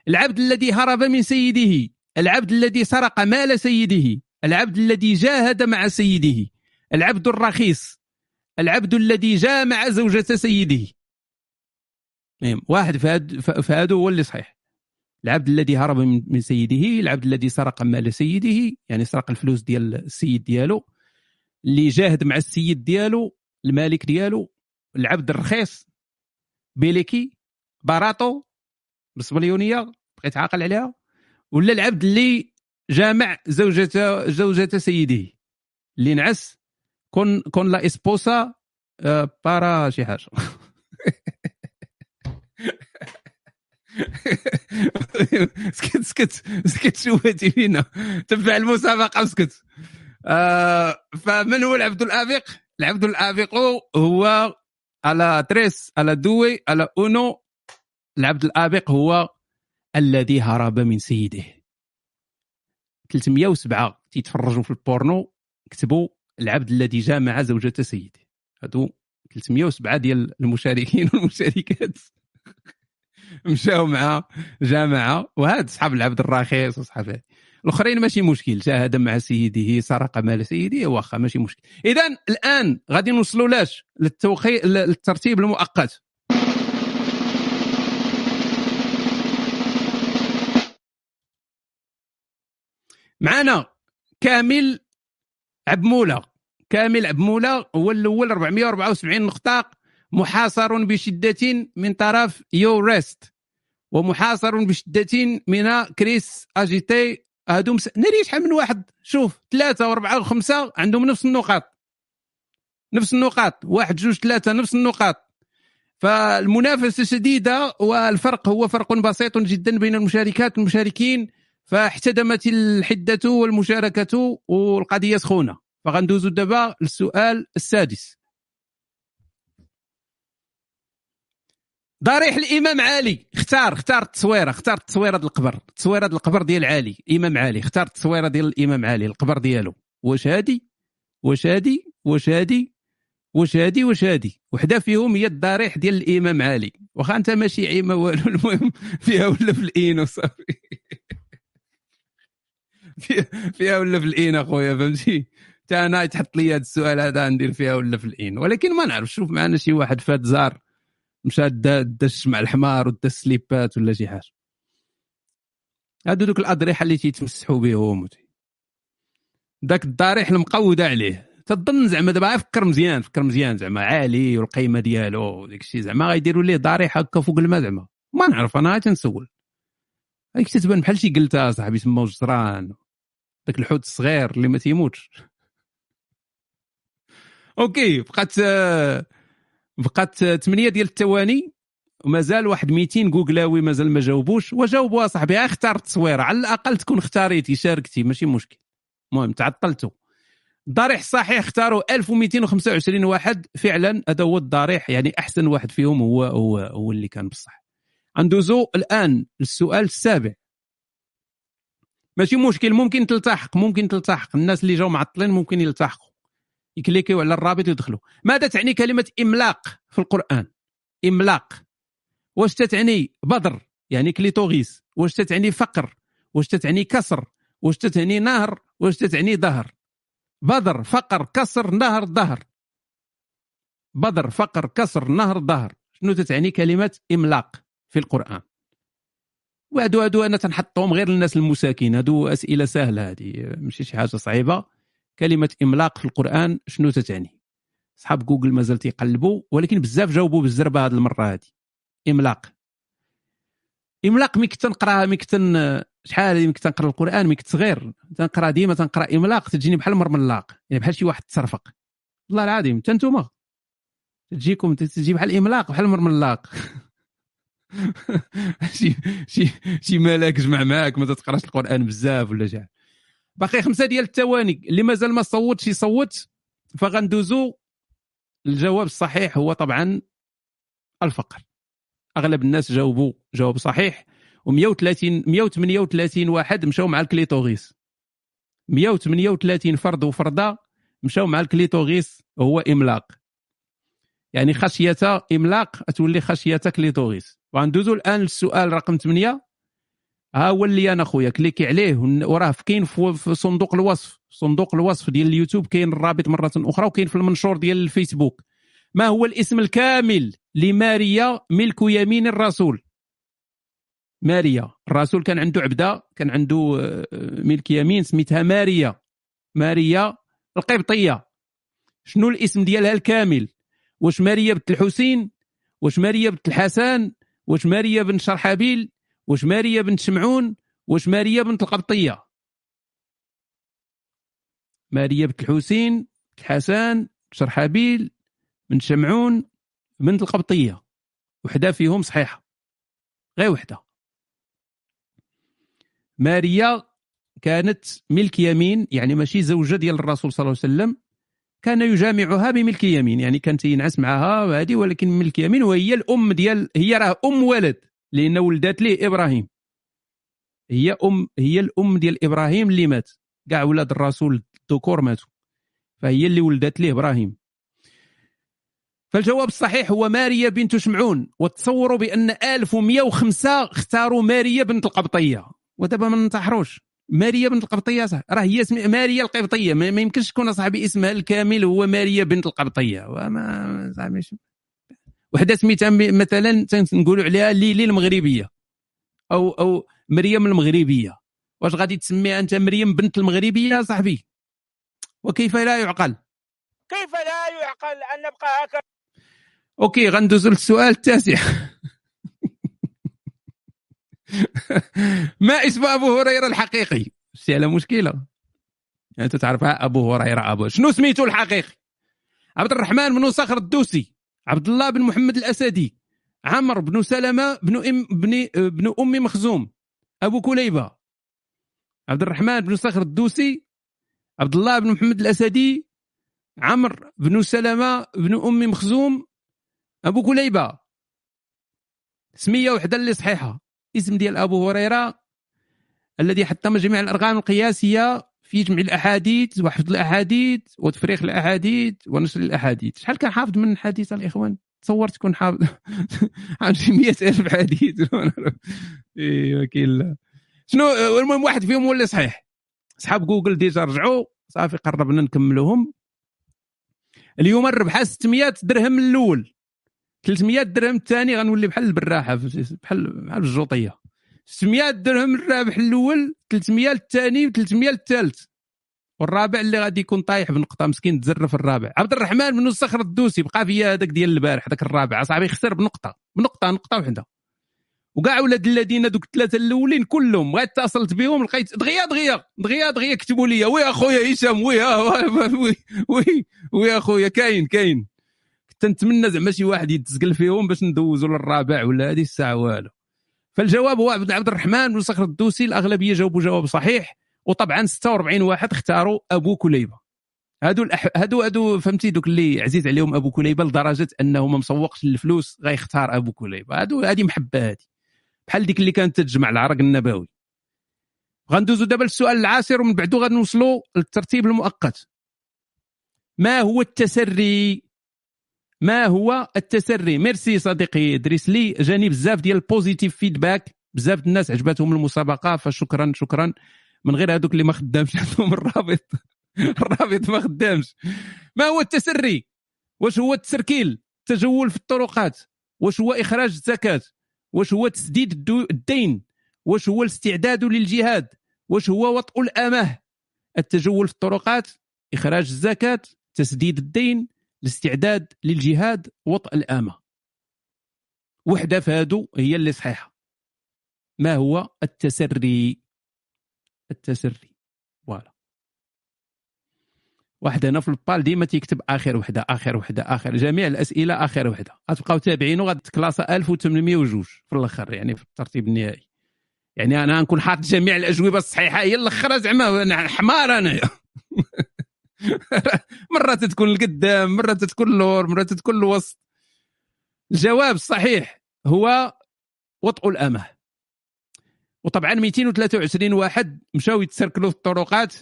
العبد الذي هرب من سيده. العبد الذي سرق مال سيده. العبد الذي جاهد مع سيده. العبد الرخيص. العبد الذي جامع زوجة سيده. واحد فهذا هو اللي صحيح. العبد الذي هرب من سيده العبد الذي سرق مال سيده يعني سرق الفلوس ديال السيد ديالو اللي جاهد مع السيد ديالو المالك ديالو العبد الرخيص بيليكي باراطو بالصبليونيه بقيت عاقل عليها ولا العبد اللي جامع زوجة زوجة سيده اللي نعس كون كون لا إسبوسا آه، بارا شي حاجة. سكت سكت سكت شويتي فينا تبع المسابقة اسكت. آه فمن هو العبد الابق؟ العبد الابق هو على تريس على دوي على أونو. العبد الابق هو الذي هرب من سيده. 307 تيتفرجوا في البورنو كتبوا العبد الذي جامع زوجة سيده. هادو 307 ديال المشاركين والمشاركات. مشاو مع جامعه وهاد صحاب العبد الرخيص وصحاب الآخرين ماشي مشكل جاهد مع سيده سرق مال سيده واخا ماشي مشكل. اذا الآن غادي نوصلوا لاش؟ للتوقي للترتيب المؤقت. معنا كامل عبموله كامل عبموله هو الأول 474 نقطة. محاصر بشدة من طرف يو ريست ومحاصر بشدة من كريس اجيتي هادو مس... ناري شحال من واحد شوف ثلاثة وأربعة وخمسة عندهم نفس النقاط. نفس النقاط واحد جوج ثلاثة نفس النقاط. فالمنافسة شديدة والفرق هو فرق بسيط جدا بين المشاركات والمشاركين فاحتدمت الحدة والمشاركة والقضية سخونة. فغندوزو دابا للسؤال السادس. ضريح الإمام علي. اختار اختار التصويرة اختار التصويرة ديال القبر. التصويرة ديال القبر ديال علي إمام علي. اختار التصويرة ديال الإمام علي. القبر ديالو. واش هادي؟ واش هادي؟ واش هادي؟ واش هادي؟ واش هادي؟ وحدة فيهم هي الضريح ديال الإمام علي. واخا أنت ماشي عيمة والو. المهم فيها ولا في الان وصافي فيها ولا في الان أخويا؟ فهمتي؟ حتى أنا تحط لي هذا السؤال هذا ندير فيها ولا في الان ولكن ما نعرف. شوف معنا شي واحد فات زار. مشى دا الشمع الحمار ودا السليبات ولا شي حاجة. هادو دوك الاضرحه اللي تيتمسحوا بهم داك الضريح المقودة عليه. تظن زعما دابا فكر مزيان فكر مزيان زعما عالي والقيمة ديالو وداك الشيء زعما غيديروا ليه ضريح هكا فوق الماء زعما. ما نعرف أنا تنسول. هيك تتبان بحال شي قلتها صاحبي سموه جزران داك الحوت الصغير اللي ما تيموتش. أوكي بقات بقات 8 ديال الثواني ومازال واحد 200 جوجلاوي مازال ما جاوبوش وجاوبوا صاحبي اختار التصويره على الأقل تكون اختاريتي شاركتي ماشي مشكل. المهم تعطلتوا الضريح الصحيح اختاروا 1225 واحد فعلا هذا هو الضريح يعني أحسن واحد فيهم هو هو هو اللي كان بصح. ندوزو الآن للسؤال السابع. ماشي مشكل ممكن تلتحق ممكن تلتحق. الناس اللي جاوا معطلين ممكن يلتحقوا. يكليكيو على الرابط ويدخلوا ماذا تعني كلمة إملاق في القرآن؟ إملاق. واش تتعني بدر؟ يعني كليتوغيس. واش تتعني فقر؟ واش تتعني كسر؟ واش تتعني نهر؟ واش تتعني ظهر بدر فقر كسر نهر ظهر بدر فقر كسر نهر ظهر شنو تتعني كلمة إملاق في القرآن؟ وهادو هادو أنا تنحطهم غير للناس المساكين. هادو أسئلة سهلة هذه ماشي شي حاجة صعيبة. كلمة إملاق في القرآن شنو تتعني؟ صحاب جوجل مازال تيقلبوا ولكن بزاف جاوبوا بالزربة هذه المرة هذه. إملاق. إملاق ملي كنت نقراها ملي كنت شحال ملي كنت نقرا القرآن؟ ملي كنت صغير. تنقرأ ديما تنقرأ إملاق تجيني بحال مرملاق يعني بحال شي واحد تصرفق. والله العظيم حتى نتوما. تجيكم تجي بحال إملاق بحال مرملاق شي شي شي ملاك جمع معاك ما تقراش القرآن بزاف ولا شي. باقي خمسة ديال الثواني اللي مازال ما صوتش يصوت فغندوزو. الجواب الصحيح هو طبعا الفقر. أغلب الناس جاوبوا جواب صحيح. و130 138 واحد مشاو مع الكليتوغيس. 138 فرد وفرده مشاو مع الكليتوغيس هو إملاق. يعني خشية إملاق تولي خشية كليتوغيس. وغندوزو الآن للسؤال رقم 8 ها هو اللي أنا خويا كليكي عليه وراه كاين في صندوق الوصف. صندوق الوصف ديال اليوتيوب كاين الرابط مرة أخرى وكاين في المنشور ديال الفيسبوك. ما هو الاسم الكامل لماريا ملك يمين الرسول؟ ماريا. الرسول كان عنده عبدة كان عنده آه، ملك يمين سميتها ماريا. ماريا القبطية. شنو الاسم ديالها الكامل؟ واش ماريا بنت الحسين؟ واش ماريا بنت الحسن؟ واش ماريا بنت شرحابيل واش ماريا بنت شمعون؟ واش ماريا بنت القبطية؟ ماريا بنت الحسين الحسن شرحابيل بنت شمعون بنت القبطية. وحدة فيهم صحيحة. غير وحدة. ماريا كانت ملك يمين يعني ماشي زوجة ديال الرسول صلى الله عليه وسلم. كان يجامعها بملك يمين يعني كان تينعس معها وهذه ولكن ملك يمين وهي الأم ديال هي راه أم ولد لأن ولدات ليه إبراهيم. هي أم هي الأم ديال إبراهيم اللي مات. كاع ولاد الرسول الذكور ماتوا. فهي اللي ولدت ليه إبراهيم. فالجواب الصحيح هو ماريا بنت شمعون. وتصوروا بأن 1105 اختاروا ماريا بنت القبطية. ودابا ما ننتحروش. ماريا بنت القبطية صح. راه هي اسمها ماريا القبطية. ما يمكنش تكون صاحبي اسمها الكامل هو ماريا بنت القبطية. وما صاحبي وحده سميتها مثلا تنقولوا عليها ليلي المغربيه أو أو مريم المغربية. واش غادي تسميها أنت مريم بنت المغربية صاحبي؟ وكيف لا يعقل؟ كيف لا يعقل؟ أن نبقى هكذا okay غندوز للسؤال التاسع. ما اسم أبو هريرة الحقيقي؟ شتي على مشكلة. أنت تعرف أبو هريرة أبو. شنو سميتو الحقيقي؟ عبد الرحمن بن صخر الدوسي. عبد الله بن محمد الأسدي عمرو بن سلمة بن ام بن بن أم مخزوم أبو كليبة عبد الرحمن بن صخر الدوسي عبد الله بن محمد الأسدي عمرو بن سلمة بن أم مخزوم أبو كليبة. سمية وحدة اللي صحيحة. اسم ديال أبو هريرة الذي حطم جميع الأرقام القياسية في جمع الأحاديث وحفظ الأحاديث وتفريغ الأحاديث ونشر الأحاديث. شحال كان حافظ من حديث الاخوان تصور تكون حافظ عن شي 100000 حديث. ايوا كاين شنو المهم واحد فيهم هو اللي صحيح. أصحاب جوجل déjà رجعوا. صافي قربنا نكملوهم. اليوم الربحه 600 درهم الأول. 300 درهم الثاني غنولي بحال البراحة بحال بحال الجوطية. 600 درهم الرابح الأول 300 الثاني و300 الثالث. والرابع اللي غادي يكون طايح بنقطة مسكين تزرف الرابع. عبد الرحمن بن الصخر الدوسي بقى فيا هذاك ديال البارح هذاك الرابع. صاحبي خسر بنقطة. بنقطة نقطة وحدة. وكاع ولاد الذين دوك الثلاثة الأولين كلهم غير اتصلت بهم لقيت دغيا دغيا دغيا دغيا كتبوا لي oui أخويا هشام oui oui oui, oui أخويا كاين كاين. كنت نتمنى زعما شي واحد يتسقل فيهم باش ندوزوا للرابع ولا هذه الساعة والو. فالجواب هو عبد الرحمن بن صخر الدوسي الأغلبية جاوبوا جواب صحيح وطبعا 46 واحد اختاروا أبو كليبة. هادو الأح... هادو هادو فهمتي دوك اللي عزيز عليهم أبو كليبة لدرجة أنه ما مسوقش للفلوس غيختار أبو كليبة. هادو هذه محبة هذه بحال ديك اللي كانت تجمع العرق النبوي. غندوزو دابا للسؤال العاشر ومن بعدو غنوصلوا للترتيب المؤقت. ما هو التسري ما هو التسري؟ ميرسي صديقي إدريس لي جاني بزاف ديال ال positive feedback بزاف الناس عجبتهم المسابقة فشكرا شكرا. من غير هذوك اللي ما خدامش عندهم الرابط. الرابط ما خدامش. ما هو التسري؟ واش هو التسركيل؟ التجول في الطرقات. واش هو إخراج الزكاة؟ واش هو تسديد الدين؟ واش هو الاستعداد للجهاد؟ واش هو وطء الأمة؟ التجول في الطرقات إخراج الزكاة تسديد الدين الاستعداد للجهاد وطء الآمة. وحدة فادو هي اللي صحيحة. ما هو التسري؟ التسري. فوالا. واحد هنا في البال ديما تيكتب آخر وحدة آخر وحدة آخر. جميع الأسئلة آخر وحدة. غتبقاو تابعين وغتكلاسا 1802 في الأخر يعني في الترتيب النهائي. يعني أنا نكون حاط جميع الأجوبة الصحيحة هي الأخرى زعما أنا حمار انايا مرات تكون القدام مرات تكون اللور مرات تكون الوسط. الجواب الصحيح هو وطء الأمة. وطبعا 223 واحد مشاو يتسركلوا في الطرقات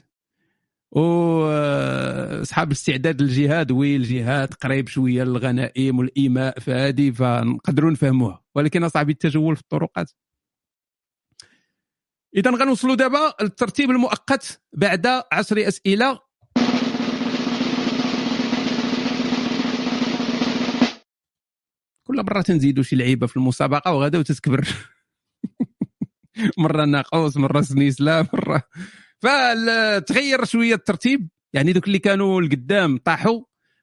واصحاب الاستعداد للجهاد وي الجهاد قريب شوية للغنائم والإيماء فهذه فنقدروا نفهموها. ولكن أصاحبي التجول في الطرقات. اذا غنوصلوا دابا للترتيب المؤقت بعد عشر أسئلة. كل مرة تنزيدوا شي لعيبة في المسابقة وغدا وتتكبر. مرة ناقوس مرة سنيسلا مرة. فتغير شوية الترتيب. يعني دوك اللي كانوا القدام طاحوا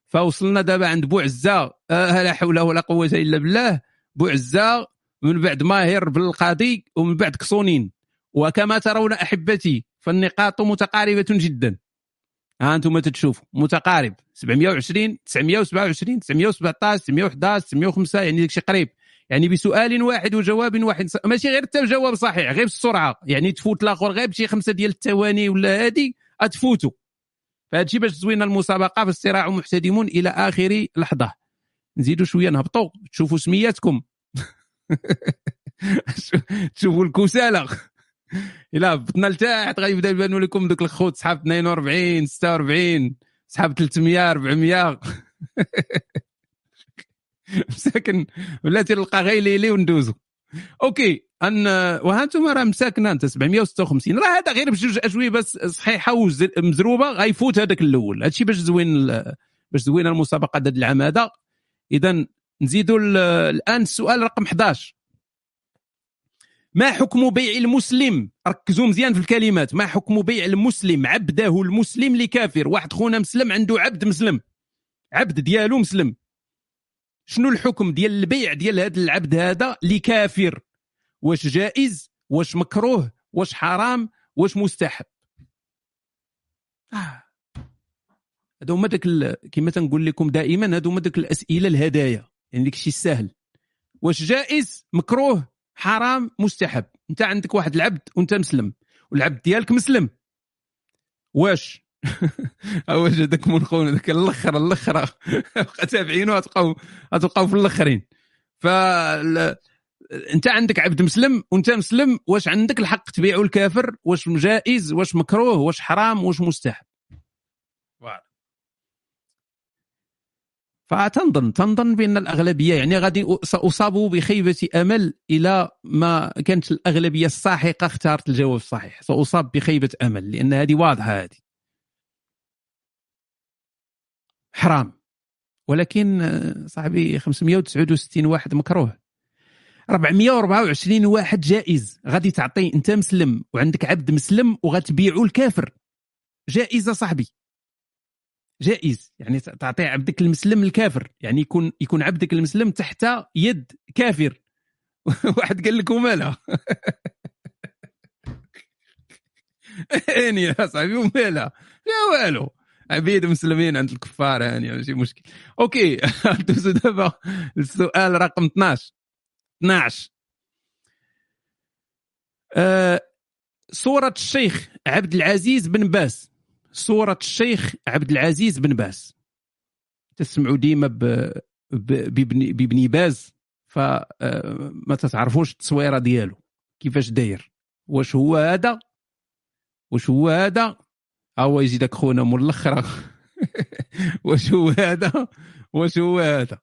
فوصلنا دابا عند بوعزة. آه لا حول ولا قوة إلا بالله. بوعزة من بعد ماهر بالقاضي ومن بعد كسونين. وكما ترون أحبتي فالنقاط متقاربة جدا. ها أنتم تتشوفوا. متقارب. 720 927 917 911 905 يعني داكشي قريب. يعني بسؤال واحد وجواب واحد. ماشي غير حتى الجواب صحيح غير بالسرعه يعني تفوت الآخر غير بشي خمسة ديال الثواني ولا هذه أتفوتوا. فهذا الشيء باش تزوينا المسابقة فالصراع محتدم إلى آخر لحظة. نزيدوا شوية نهبطوا تشوفوا سمياتكم. تشوفوا الكسالى إلا هبطنا لتحت غيبدا يبانوا لكم دوك الخوت صحاب 42 46 صحاب 300 400 مساكن بلاتي نلقى غير ليلي وندوزو. okay ان أنتم راه مساكنة انت 756 راه هذا غير بجوج اجوبه صحيحة ومزروبه غيفوت هذاك الأول. هادشي باش زوين باش زوينا المسابقة هذا العام هذا. اذا نزيدوا الآن السؤال رقم 11 ما حكم بيع المسلم؟ ركزوا مزيان في الكلمات. ما حكم بيع المسلم؟ عبده المسلم لكافر. واحد خونا مسلم عنده عبد مسلم. عبد ديالو مسلم. شنو الحكم ديال البيع ديال هذا العبد هذا لكافر؟ واش جائز؟ واش مكروه؟ واش حرام؟ واش مستحب؟ آه. هادو هما داك كما تنقول لكم دائما هادو هما داك الأسئلة الهدايا. يعني داك الشيء السهل. واش جائز؟ مكروه؟ حرام مستحب. انت عندك واحد العبد وانت مسلم والعبد ديالك مسلم. واش؟ واش هذاك من خونا ذاك الأخر. الآخر تابعينه غتلقاو غتلقاو في الآخرين. ف انت عندك عبد مسلم وانت مسلم واش عندك الحق تبيعه الكافر واش جائز؟ واش مكروه؟ واش حرام؟ واش مستحب؟ فتنظن تنظن بأن الأغلبية يعني غادي ساصابوا بخيبة أمل إلى ما كانت الأغلبية الساحقة اختارت الجواب الصحيح. سأصاب بخيبة أمل لأن هذه واضحة هذه. حرام. ولكن صاحبي 569 واحد مكروه. 424 واحد جائز. غادي تعطي أنت مسلم وعندك عبد مسلم وغتبيعو الكافر. جائزة صاحبي. جائز. يعني تعطي عبدك المسلم الكافر. يعني يكون يكون عبدك المسلم تحت يد كافر. واحد قال لك ومالها يا صاحبي ومالها لا. والو. عبيد مسلمين عند الكفار يعني ماشي مشكل. okay دوزو دابا السؤال رقم 12 12 أه صورة الشيخ عبد العزيز بن باز. صورة الشيخ عبد العزيز بن باز. تسمعوا ديما بابن باز فما آه، تتعرفوش التصويرة ديالو. كيفاش داير؟ واش هو هذا؟ واش هو هذا؟ هو يجي داك خونا مول الآخر واش هو هذا؟ واش هو هذا؟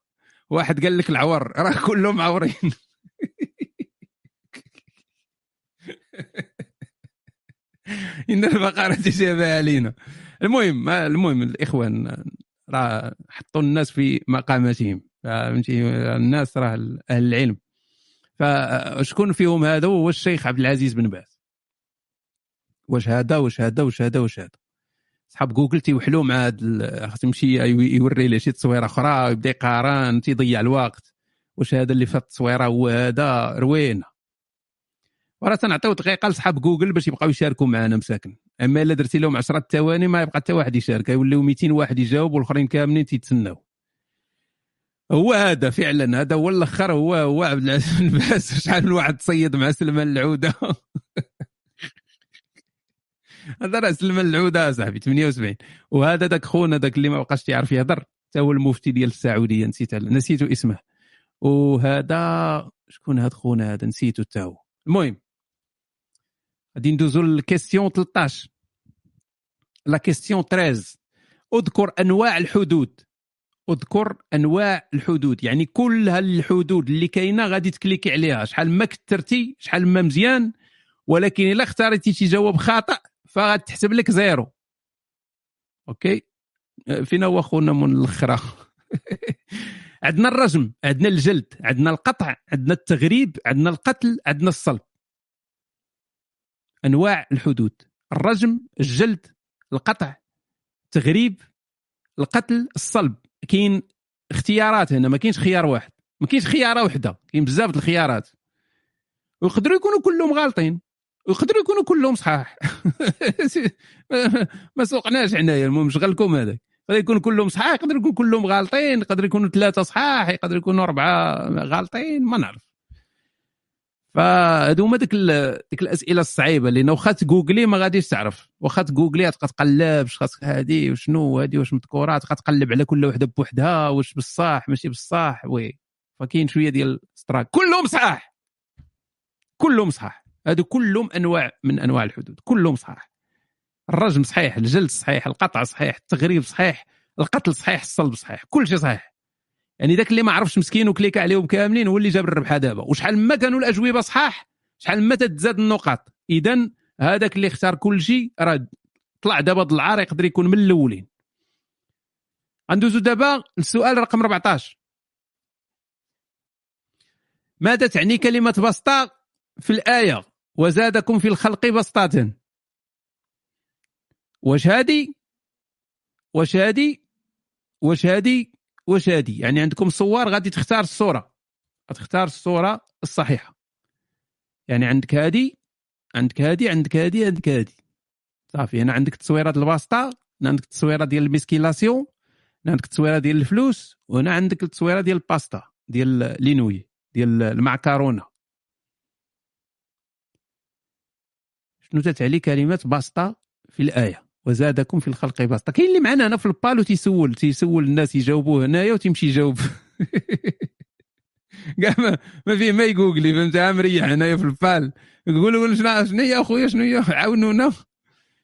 واحد قال لك العور راه كلهم عورين إن البقرة تشابه علينا المهم المهم الإخوان راه حطوا الناس في مقاماتهم فهمتي؟ الناس راه أهل العلم. فشكون فيهم هذا هو الشيخ عبد العزيز بن باز. واش هذا واش هذا واش هذا واش هذا. صحاب جوجل تيوحلوا مع هذا تمشي يوري له شي تصويرة أخرى يبدأ يقارن تيضيع الوقت. واش هذا اللي في التصويرة؟ هو هذا روينة. وراه تنعطيو دقيقة لصحاب جوجل باش يبقاو يشاركوا معنا مساكن. أما إلا درتي لهم 10 ثواني ما يبقى حتى واحد يشارك. يوليو 200 واحد يجاوب والآخرين كاملين تيتسناو. هو هذا فعلا. هذا هو الأخر. هو هو عبد العزيز بن باز. شحال من واحد تصيد مع سلمان العودة. هذا راه سلمان العودة صاحبي 78 وهذا ذاك خونا ذاك اللي ما بقاش تيعرف يهضر. حتى هو المفتي ديال السعودية نسيت نسيتو اسمه. وهذا شكون هذا خونا هذا؟ نسيتو حتى هو. المهم غادي ندوزو لل question 13 la question 13 اذكر انواع الحدود اذكر انواع الحدود يعني كل هالحدود اللي كاينة غادي تكليكي عليها شحال ما كثرتي شحال ما مزيان ولكن الا اختاريتي شي جواب خاطئ فغتحسب لك zéro okay فينا هو خونا من الاخرى عندنا الرجم عندنا الجلد عندنا القطع عندنا التغريب عندنا القتل عندنا الصلب أنواع الحدود. الرجم الجلد القطع التغريب القتل الصلب. كاين اختيارات هنا ما كاينش خيار واحد. ما كاينش خيارة واحدة كاين بزاف الخيارات. ويقدروا يكونوا كلهم غالطين. ويقدروا يكونوا كلهم صحاح. ما سوقناش حنايا المهم شغلكم هذاك. يقدر يكون كلهم صحاح يقدر يكون كلهم غالطين يقدر يكونوا ثلاثة صحاح يقدر يكونوا أربعة غالطين ما نعرف. فهادو هما ديك ديك الأسئلة الصعيبة لأن واخا تجوجلي ما غاديش تعرف. واخا تجوجلي تبقى تقلب واش خاصك هادي وشنو هادي واش مذكورة تبقى تقلب على كل وحدة بوحدها واش بصح ماشي بصح وي. فكاين شوية ديال ستراك كلهم صحاح كلهم صحاح هادو كلهم أنواع من أنواع الحدود. كلهم صحاح الرجم صحيح الجلد صحيح القطع صحيح التغريب صحيح القتل صحيح الصلب صحيح كل شيء صحيح! يعني ذاك اللي ما عرفش مسكين وكليك عليهم كاملين هو اللي جاب الربحة دابا. وشحال ما كانوا الأجوبة صحاح شحال ما تتزاد النقاط. اذا هذاك اللي اختار كل شيء راه طلع دابا العار يقدر يكون من الأولين. غندوزو دابا السؤال رقم 14 ماذا تعني كلمة بسطاء في الآية؟ وزادكم في الخلق بسطة. واش هادي واش هادي واش هادي واش هادي؟ يعني عندكم صور غادي تختار الصورة. غتختار الصورة الصحيحة. يعني عندك هادي عندك هادي عندك هادي عندك هادي. صافي هنا عندك التصويرات الباسطه هنا عندك التصويره ديال الميسكيلاسيون هنا عندك التصويره ديال الفلوس وهنا عندك التصويرة ديال الباستا ديال les nouilles ديال المعكرونة. شنو تتعني كلمة بسطة في الآية؟ وزادكم في الخلق بسطة كاين اللي معنا هنا في البالو تيسول تيسول الناس يجاوبوه هنايا وتيمشي يجاوب. كاع ما, ما فيه ما يجوجلي فهمت؟ مريح هنايا في البال. يقولوا شنو شنو هي أخويا؟ شنو هي عاونونا.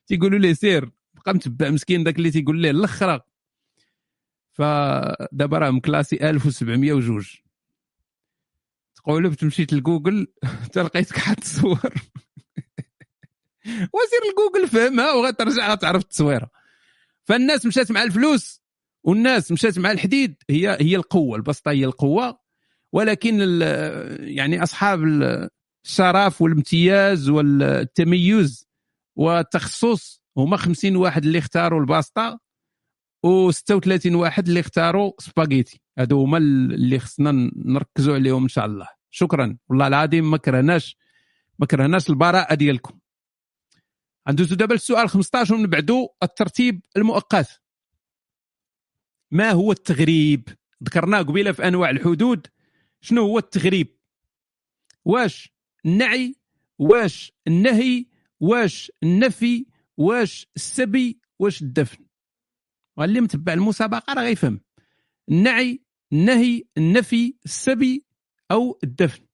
تيقولوا ليه سير. بقى متبع مسكين داك اللي تيقول ليه الآخر فدابا راه مكلاسي 1702 تقول تمشي لجوجل تلقيتك حاط صور. وسير لجوجل فهمها وغترجع غتعرف التصويرة. فالناس مشات مع الفلوس والناس مشات مع الحديد. هي هي القوة البسطة هي القوة. ولكن يعني أصحاب الشرف والامتياز والتميز والتخصص هما 50 واحد اللي اختاروا الباسطه و36 واحد اللي اختاروا سباغيتي. هادو هما اللي خصنا نركزوا عليهم إن شاء الله. شكرا. والله العظيم ما كرهناش ما كرهناش البراءة ديالكم. ندوزو دابا للسؤال 15 ومن بعدو الترتيب المؤقت. ما هو التغريب؟ ذكرناه قبيلة في أنواع الحدود. شنو هو التغريب؟ واش النعي؟ واش النهي؟ واش النفي؟ واش السبي؟ واش الدفن؟ واللي متبع المسابقة راه غيفهم. النعي النهي النفي السبي أو الدفن.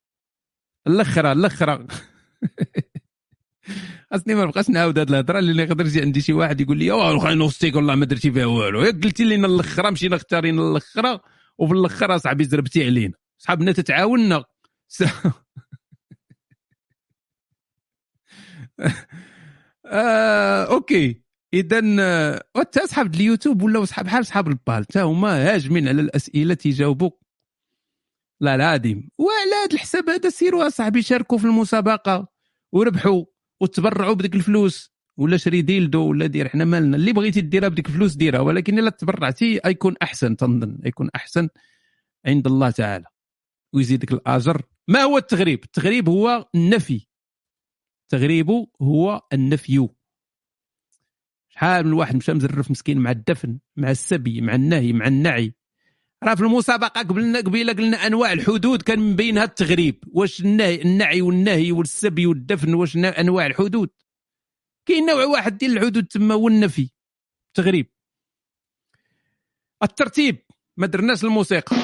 الأخرة الأخرة. خاصني ما نبقاش نعاود هاد الهضرة اللي يقدر يجي عندي شي واحد يقول لي واخا نوستيك والله ما درتي فيها والو. ياك قلتي لنا الاخره مشينا اختارينا الاخره وفي الآخر اصاحبي زربتي علينا. صحابنا تتعاوننا آه، okay. اذا حتى آه، اصحاب اليوتيوب ولاو صحاب بحال صحاب البال؟ حتى هما هاجمين على الأسئلة تيجاوبوك لا عادي. وعلى هذا الحساب هذا سيروا اصاحبي شاركوا في المسابقة. وربحوا. وتبرعوا بديك الفلوس ولا شري dildo ولا دير حنا مالنا. اللي بغيتي ديرها بديك الفلوس ديرها ولكن إلا تبرعتي يكون أحسن تنظن يكون أحسن عند الله تعالى. ويزيدك الأجر. ما هو التغريب؟ التغريب هو النفي. التغريب هو النفي. شحال من واحد مشى مزرف مسكين مع الدفن مع السبي مع النهي مع النعي. راه في المسابقة قبلنا قبيلة قلنا أنواع الحدود كان من بينها التغريب. واش النعي والنهي والسبي والدفن واش أنواع الحدود. كاين نوع واحد ديال الحدود تما هو النفي. تغريب. الترتيب. ما درناش الموسيقى.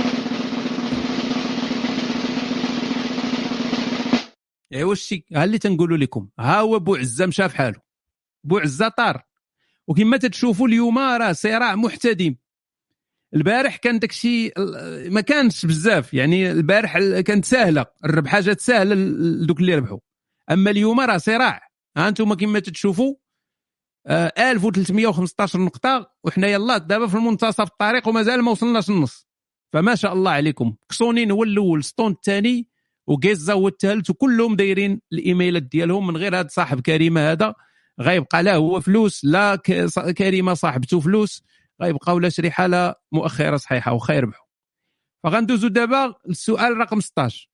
ايوا الشي ها اللي تنقولوا لكم. ها هو بو عزه مشى في حاله. بو عزه طار. وكما تتشوفوا اليوم راه صراع محتدم. البارح كان داكشي ما كانش بزاف. يعني البارح كانت سهله الربحه جات سهله لدوك اللي ربحوا. أما اليوم راه صراع. ها أنتم كما تتشوفوا 1315 آه، نقطة وحنا يلا دابا في منتصف الطريق ومازال ما وصلناش النص. فما شاء الله عليكم. كسونين هو الأول ستون الثاني وجيزا هو الثالث وكلهم دايرين الإيميلات ديالهم من غير هذا صاحب كريمة هذا. غيبقى لا هو فلوس لا كريمة صاحبته فلوس. غيبقاو لا شي حالة مؤخرة صحيحة وخا يربحوا فغندوزو دابا للسؤال رقم 16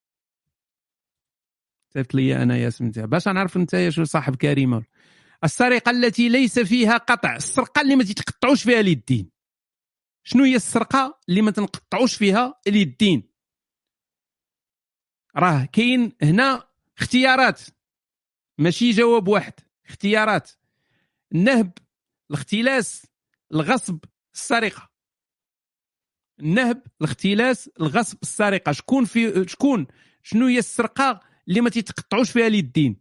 قلت لي أنا يا سمتها باش نعرف أنت شو صاحب كريمة. السرقة التي ليس فيها قطع السرقة اللي ما تتقطعوش فيها اليدين شنو هي السرقة اللي ما تنقطعوش فيها اليدين راه كاين هنا اختيارات. ماشي جواب واحد اختيارات. النهب الاختلاس الغصب السرقة. النهب الاختلاس الغصب السرقة. شكون في شكون؟ شنو هي السرقة اللي ما تيتقطعوش فيها اليدين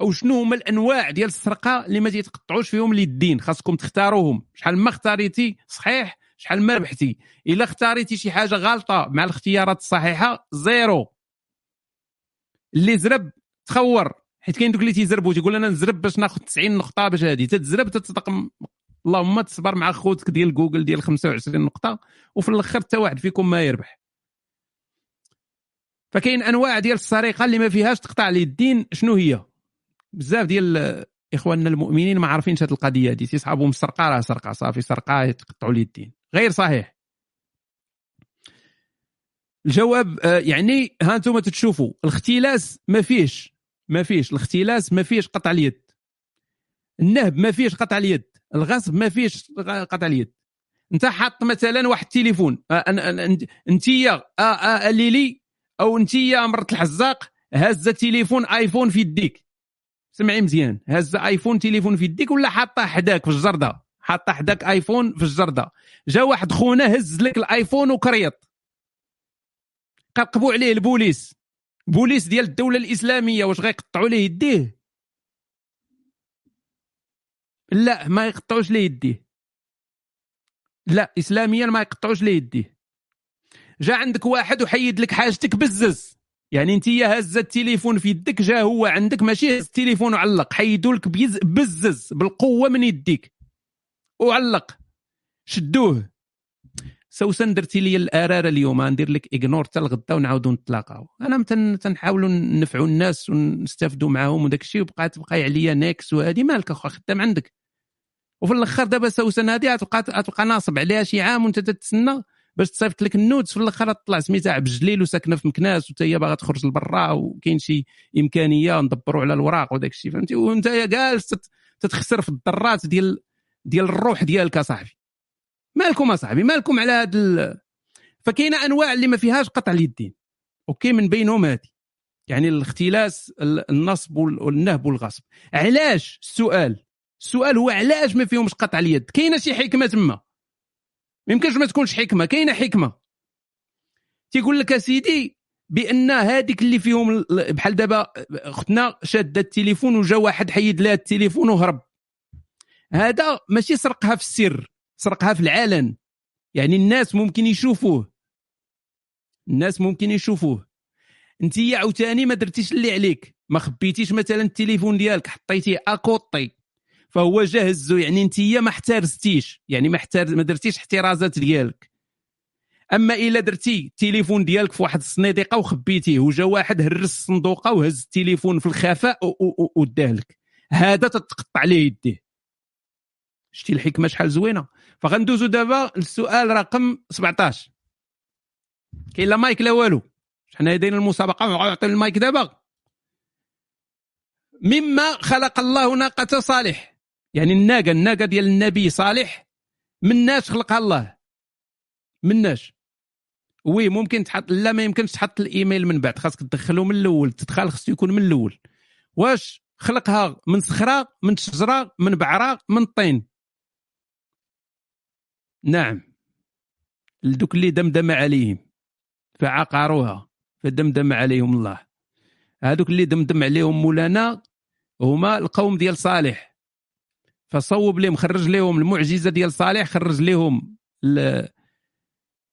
أو شنو هما الأنواع ديال السرقة اللي ما تيتقطعوش فيهم اليدين خاصكم تختاروهم. شحال ما اختاريتي صحيح شحال ما ربحتي. إلا اختاريتي شي حاجة غلطة مع الاختيارات الصحيحة zéro. اللي زرب تخور. حيت كاين دوك اللي تيزربوا تيقول أنا نزرب باش ناخذ 90 نقطة باش هذه تتزرب تتصدق اللهم تصبر مع خوتك ديال جوجل ديال 25 نقطة وفي الآخر حتى واحد فيكم ما يربح. فكاين أنواع ديال السرقة اللي ما فيهاش تقطع اليدين شنو هي؟ بزاف ديال إخواننا المؤمنين ما عارفينش هذه القضية دي تيصحابهم السرقة راه سرقة صافي سرقة يتقطعوا اليدين غير صحيح. الجواب آه، يعني ها أنتم تتشوفوا الاختلاس ما فيش ما فيش الاختلاس ما فيش قطع اليد. النهب ما فيش قطع اليد. الغصب ما فيش قطع اليد. انت حاط مثلا واحد التليفون انت يا ليلي أو انت يا مرت الحزاق هازه تليفون آيفون في يديك. سمعي مزيان. هازه آيفون تليفون في يديك ولا حاطه حداك في الجردة؟ حاطه حداك آيفون في الجردة. جا واحد خونا هز لك الآيفون وكريط. قرقبوا عليه البوليس. بوليس ديال الدولة الإسلامية واش غيقطعوا ليه يديه؟ لا ما يقطعوش ليه يديه لا اسلاميا ما يقطعوش ليه يديه جا عندك واحد وحيد لك حاجتك بزز. يعني انت هز التليفون في يدك جا هو عندك ماشي هز التليفون وعلق. حيدوا لك بزز بالقوة من يديك. وعلق. شدوه. سوسن درتي لي الاراره اليوم. ندير لك إغنور حتى الغدا ونعاودوا نتلاقاو. أنا تنحاولوا نفعوا الناس ونستافدوا معاهم وداك الشيء. وبقات تبقى عليا نيكس وهذه مالك اخو خدام عندك. وفي الأخر دابا سوسن هذه غتبقى غتبقى ناصب عليها شي عام وأنت تتسنى باش تصيفط لك ال nudes في الأخر تطلع سميتها عبد الجليل وساكنة في مكناس وتا هي باغا تخرج لبرا وكاين شي إمكانية ندبروا على الوراق وداك الشيء. فهمتي؟ وأنت جالس تتخسر في الضرات ديال ديال الروح ديالك أصاحبي. مالكم أصاحبي؟ مالكم على هذا ال... فكاينة أنواع اللي ما فيهاش قطع اليدين okay؟ من بينهم هذه يعني الاختلاس النصب والنهب والغصب. علاش؟ السؤال. السؤال هو علاش ما فيهمش قطع اليد؟ كاينة شي حكمة تما. ما يمكنش ما تكونش حكمة. كاينة حكمة. تيقول لك أسيدي بأن هذيك اللي فيهم بحال دابا اختنا شاده التليفون وجا واحد حيد لها التليفون وهرب. هذا ماشي سرقها في السر. سرقها في العلن يعني الناس ممكن يشوفوه. الناس ممكن يشوفوه. انت عاوتاني ما درتيش اللي عليك. ما خبيتيش مثلا التليفون ديالك حطيتيه أكوطي. فهو جاهزو يعني انت ما احترزتيش. يعني ما ما درتيش احترازات ديالك. أما إلا درتي التليفون ديالك في واحد الصنيديقه وخبيتيه وجا واحد هرس الصندوقة وهز التليفون في الخفاء وداه لك هذا تتقطع عليه يديه. شتي الحكمة شحال زوينة؟ فغندوزو دابا للسؤال رقم 17 كاين لا مايك لا والو. حنا دايرين المسابقة ونعطي المايك دابا. مما خلق الله ناقة صالح. يعني الناقة الناقة ديال النبي صالح. من ناش خلقها الله؟ من ناش وي ممكن تحط لا ما يمكنش تحط الإيميل من بعد. خاصك تدخله من الأول تدخل خصو يكون من الأول. واش خلقها من صخرة من شجرة من بعره من طين؟ نعم. لدوك اللي دمدم عليهم فعقروها فدمدم عليهم الله. هذوك اللي دمدم عليهم مولانا هما القوم ديال صالح. فصوب لهم خرج لهم المعجزة ديال صالح خرج لهم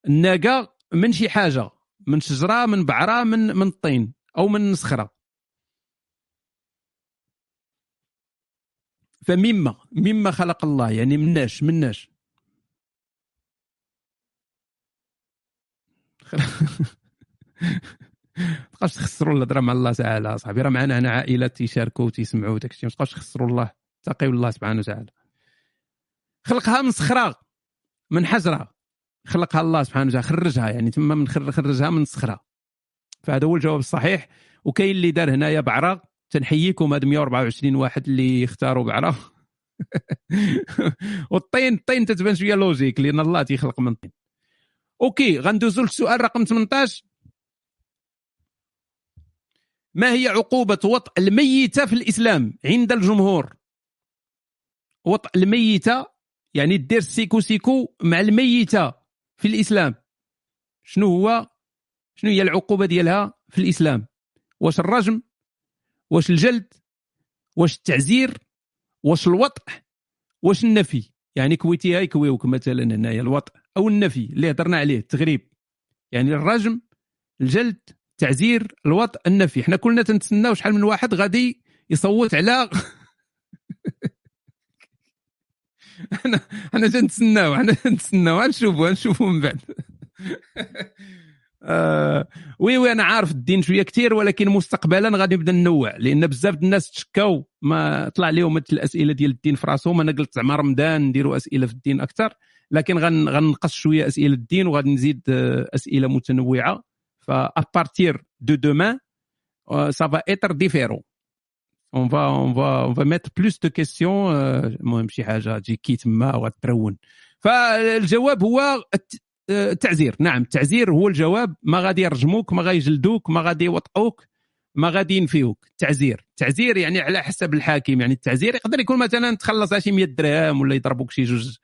الناقة من شي حاجة من شجرة من بعرة من من الطين أو من صخرة. فمما مما خلق الله يعني مناش مناش. تبقاش تخسروا الهضره مع الله تعالى صاحبي. راه معنا هنا عائلات تيشاركوا وتيسمعوا داك الشيء. ما تبقاوش تخسروا الله. تقيوا الله سبحانه وتعالى. خلقها من صخرة من حجرة. خلقها الله سبحانه وتعالى. خرجها يعني تما من خرجها من صخرة. فهذا هو الجواب الصحيح. وكاين اللي دار هنايا بعرة. تنحييكم هاد 124 واحد اللي اختاروا بعرة. والطين الطين تتبان شوية logique لأن الله تيخلق من طين. okay غندوزو للسؤال رقم 18 ما هي عقوبة وطء الميتة في الإسلام عند الجمهور؟ وطء الميتة يعني دير سيكو سيكو مع الميتة في الإسلام. شنو هو؟ شنو هي العقوبة ديالها في الإسلام؟ واش الرجم؟ واش الجلد؟ واش التعزير؟ واش الوطء واش النفي؟ يعني كويتيها يكويوك مثلا هنايا الوطء أو النفي اللي هضرنا عليه التغريب يعني الرجم الجلد التعزير الوطء النفي. حنا كلنا تنتسناو شحال من واحد غادي يصوت على أنا أنا تنتسناو أنا تنتسناو. غنشوفوا غنشوفوا من بعد. آه oui oui أنا عارف الدين شوية كثير ولكن مستقبلا غادي نبدأ ننوع لأن بزاف الناس تشكاو ما طلع لهم الأسئلة ديال الدين في راسهم. أنا قلت زعما رمضان نديروا أسئلة في الدين أكثر. لكن غن غنقص شوية أسئلة الدين وغادي نزيد آه، أسئلة متنوعة. ف à partir de demain ça va être différent on va on va on va mettre plus de questions المهم شي حاجة تجي كي تما وغترون فالجواب هو التعزير نعم التعزير هو الجواب. ما غادي يرجموك ما غادي يجلدوك ما غادي يوطئوك ما غادي ينفيوك. التعزير التعزير يعني على حسب الحاكم. يعني التعزير يقدر يكون مثلا تخلص شي 100 درهم ولا يضربوك شي جوج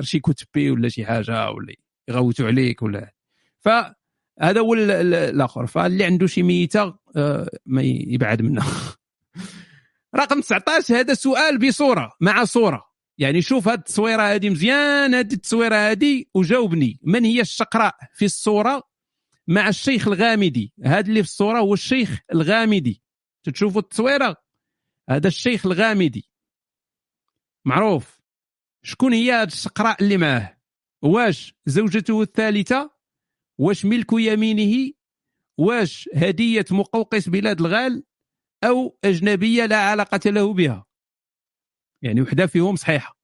شي كتبي ولا شي حاجة ولا يغوتوا عليك ولا. فهذا هو الآخر. فاللي عنده شي ميتة آه، ما يبعد منها رقم 19 هذا سؤال بصورة مع صورة. يعني شوف هذه التصويرة هذه مزيان هذه التصويرة هذه وجاوبني. من هي الشقراء في الصورة مع الشيخ الغامدي؟ هذا اللي في الصورة هو الشيخ الغامدي. تشوفوا التصويرة؟ هذا الشيخ الغامدي. معروف. شكون هي هذه الشقراء اللي معاه؟ واش زوجته الثالثة؟ واش ملك يمينه؟ واش هدية مقوقس بلاد الغال؟ أو أجنبية لا علاقة له بها؟ يعني وحدة فيهم صحيحة.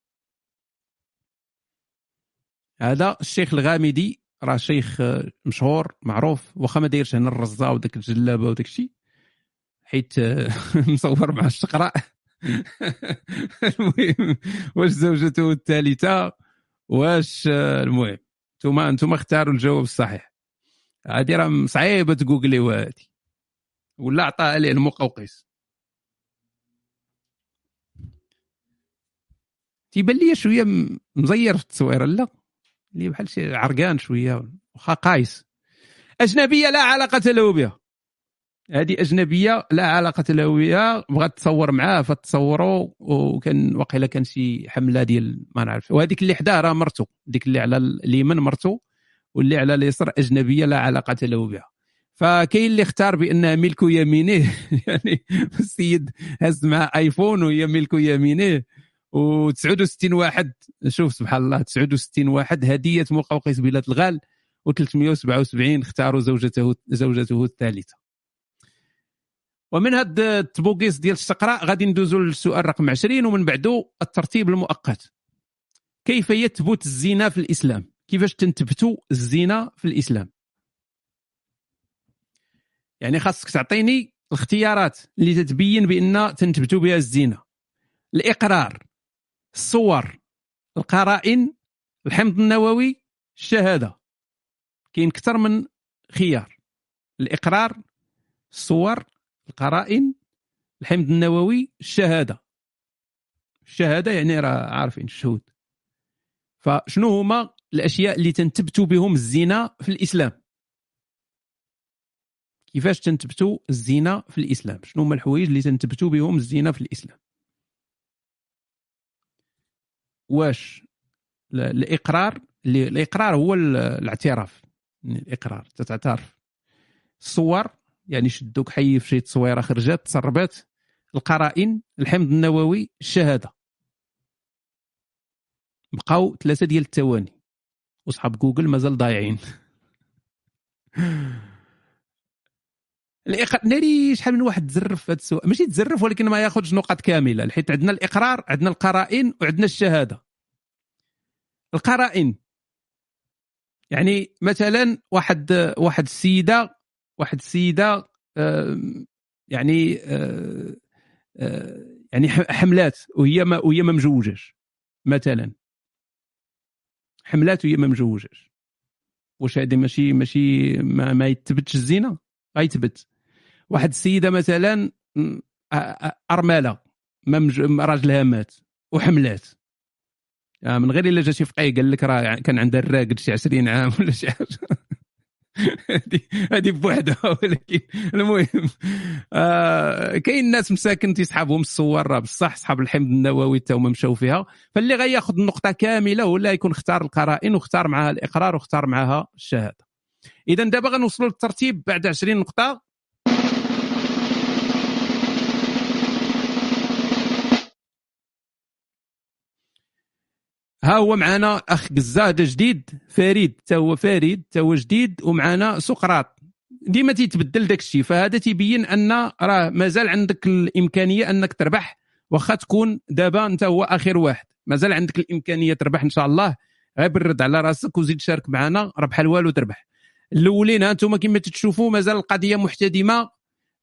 هذا الشيخ الغامدي راه شيخ مشهور معروف واخا ما دايرش هنا الرزة وداك الجلابة وداك الشيء حيت مصور مع الشقراء المهم واش زوجته الثالثة؟ واش المهم أنتم أنتم اختاروا الجواب الصحيح. هذه راه صعيبة تجوجلي هذه ولا عطاها عليه المقوقس. تيبان لي شوية مزير في التصويره لا؟ اللي بحال شي عرقان شوية واخا قايس. أجنبية لا علاقة له بها. هذه أجنبية لا علاقة له بها بغات تصور معاه فتصوروا وكان واقيلا كان شي حملة ديال ما نعرف. وهذيك اللي حداه راه مرته ديك اللي على اليمين مرته واللي على اليسار أجنبية لا علاقة له بها. فكاين اللي اختار بانها ملك يمينه يعني السيد هز مع آيفون وهي ملك يمينه. و69 واحد شوف سبحان الله 69 واحد هدية مقوقس بلاد الغال و377 اختاروا زوجته زوجته الثالثة. ومن هذا التبوكيس ديال الشقراء غادي ندوزو للسؤال رقم 20 ومن بعده الترتيب المؤقت. كيف يثبت الزنا في الإسلام؟ كيفاش تنثبتوا الزنا في الإسلام؟ يعني خاصك تعطيني الاختيارات اللي تتبين بأن تنثبتوا بها الزنا. الإقرار الصور القرائن الحمض النووي الشهادة. كاين أكثر من خيار. الإقرار الصور القرائن الحمض النووي الشهادة. الشهادة يعني راه عارفين الشهود. فشنو هما الأشياء اللي تنتبتوا بهم الزنا في الإسلام؟ كيفاش تنتبتوا الزنا في الإسلام؟ شنو هما الحوايج اللي تنتبتوا بهم الزنا في الإسلام؟ واش الإقرار الإقرار هو الاعتراف. يعني الإقرار تتعترف. الصور يعني شدوك حي في شي تصويرة خرجت تسربت القرائن الحمض النووي الشهادة. بقاو ثلاثة ديال الثواني وصحاب جوجل مازال ضايعين. الإقرار ناري شحال من واحد تزرف في هذا السؤال. ماشي تزرف ولكن ما ياخذش نقاط كاملة. حيت عندنا الإقرار عندنا القرائن وعندنا الشهادة. القرائن. يعني مثلا واحد واحد السيدة واحد السيده يعني يعني حملات وهي ما وهي ما مجوجاش مثلا. حملات وهي ما مجوجاش واش هذه ماشي ماشي ما, ما يتبتش الزنا غيتبت واحد السيده مثلا أرملة ما راجلها مات وحملات. آه، من غير إلا جا شي فقيه قال لك راه كان عندها الراقد شي 20 عام ولا شي حاجة. هذه بوحدها ولكن المهم. آه كاين ناس مساكن تيسحابهم الصور راه بصح صحاب الحمض النووي حتى هما مشاو فيها. فاللي غياخذ النقطة كاملة ولا يكون اختار القرائن واختار معها الإقرار واختار معها الشهادة. اذا دابا غنوصلوا للترتيب بعد 20 نقطة. ها هو معنا أخ قزاده جديد فريد حتى هو فريد حتى هو جديد ومعنا سقراط. ديما تيتبدل داك الشيء فهذا تيبين أن راه مازال عندك الإمكانية أنك تربح واخا تكون دابا أنت هو آخر واحد. مازال عندك الإمكانية تربح إن شاء الله. غير برد على راسك وزيد شارك معنا راه بحال والو تربح. الأولين أنتم كما تشوفوا مازال القضية محتدمة.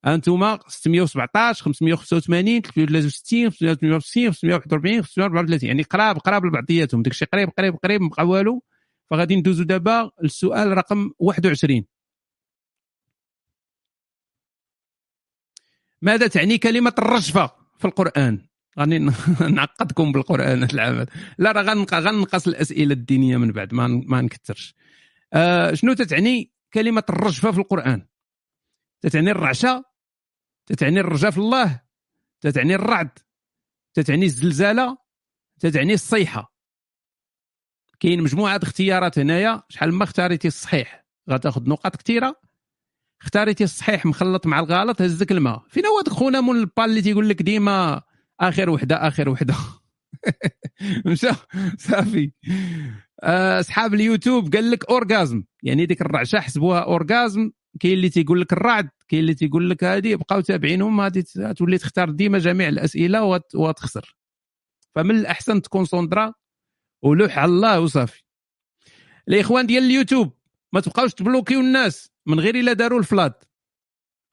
أنتم 617 585 363 558 541 534 يعني قراب قراب لبعضياتهم. داكشي قريب قريب قريب ما بقى والو. فغادي ندوزو دابا للسؤال رقم 21 ماذا تعني كلمة الرجفة في القرآن؟ غادي نعقدكم بالقرآن العام لا راه غنقص الأسئلة الدينية من بعد ما ما نكثرش آه شنو تتعني كلمة الرجفة في القرآن؟ تتعني الرعشة تتعني الرجاء في الله تتعني الرعد تتعني الزلزالة تتعني الصيحة. كاين مجموعة اختيارات هنايا شحال ما اختاريتي الصحيح. غتاخذ نقاط كثيرة. اختاريتي الصحيح مخلط مع الغلط هزك الماء. فين هو خونا من البال اللي تيقول لك ديما آخر وحدة آخر وحدة. مشى؟ صافي. آه، أصحاب اليوتيوب قال لك أورغازم. يعني ديك الرعشة حسبوها أورغازم. كاين اللي تيقول لك الرعد كاين اللي تيقول لك هذه بقاو تابعينهم غادي تولي تختار ديما جميع الأسئلة وتخسر. فمن الأحسن تكونسونطرا ولوح على الله وصافي. الإخوان ديال اليوتيوب ما تبقاوش تبلوكيو الناس من غير إلا داروا الفلات.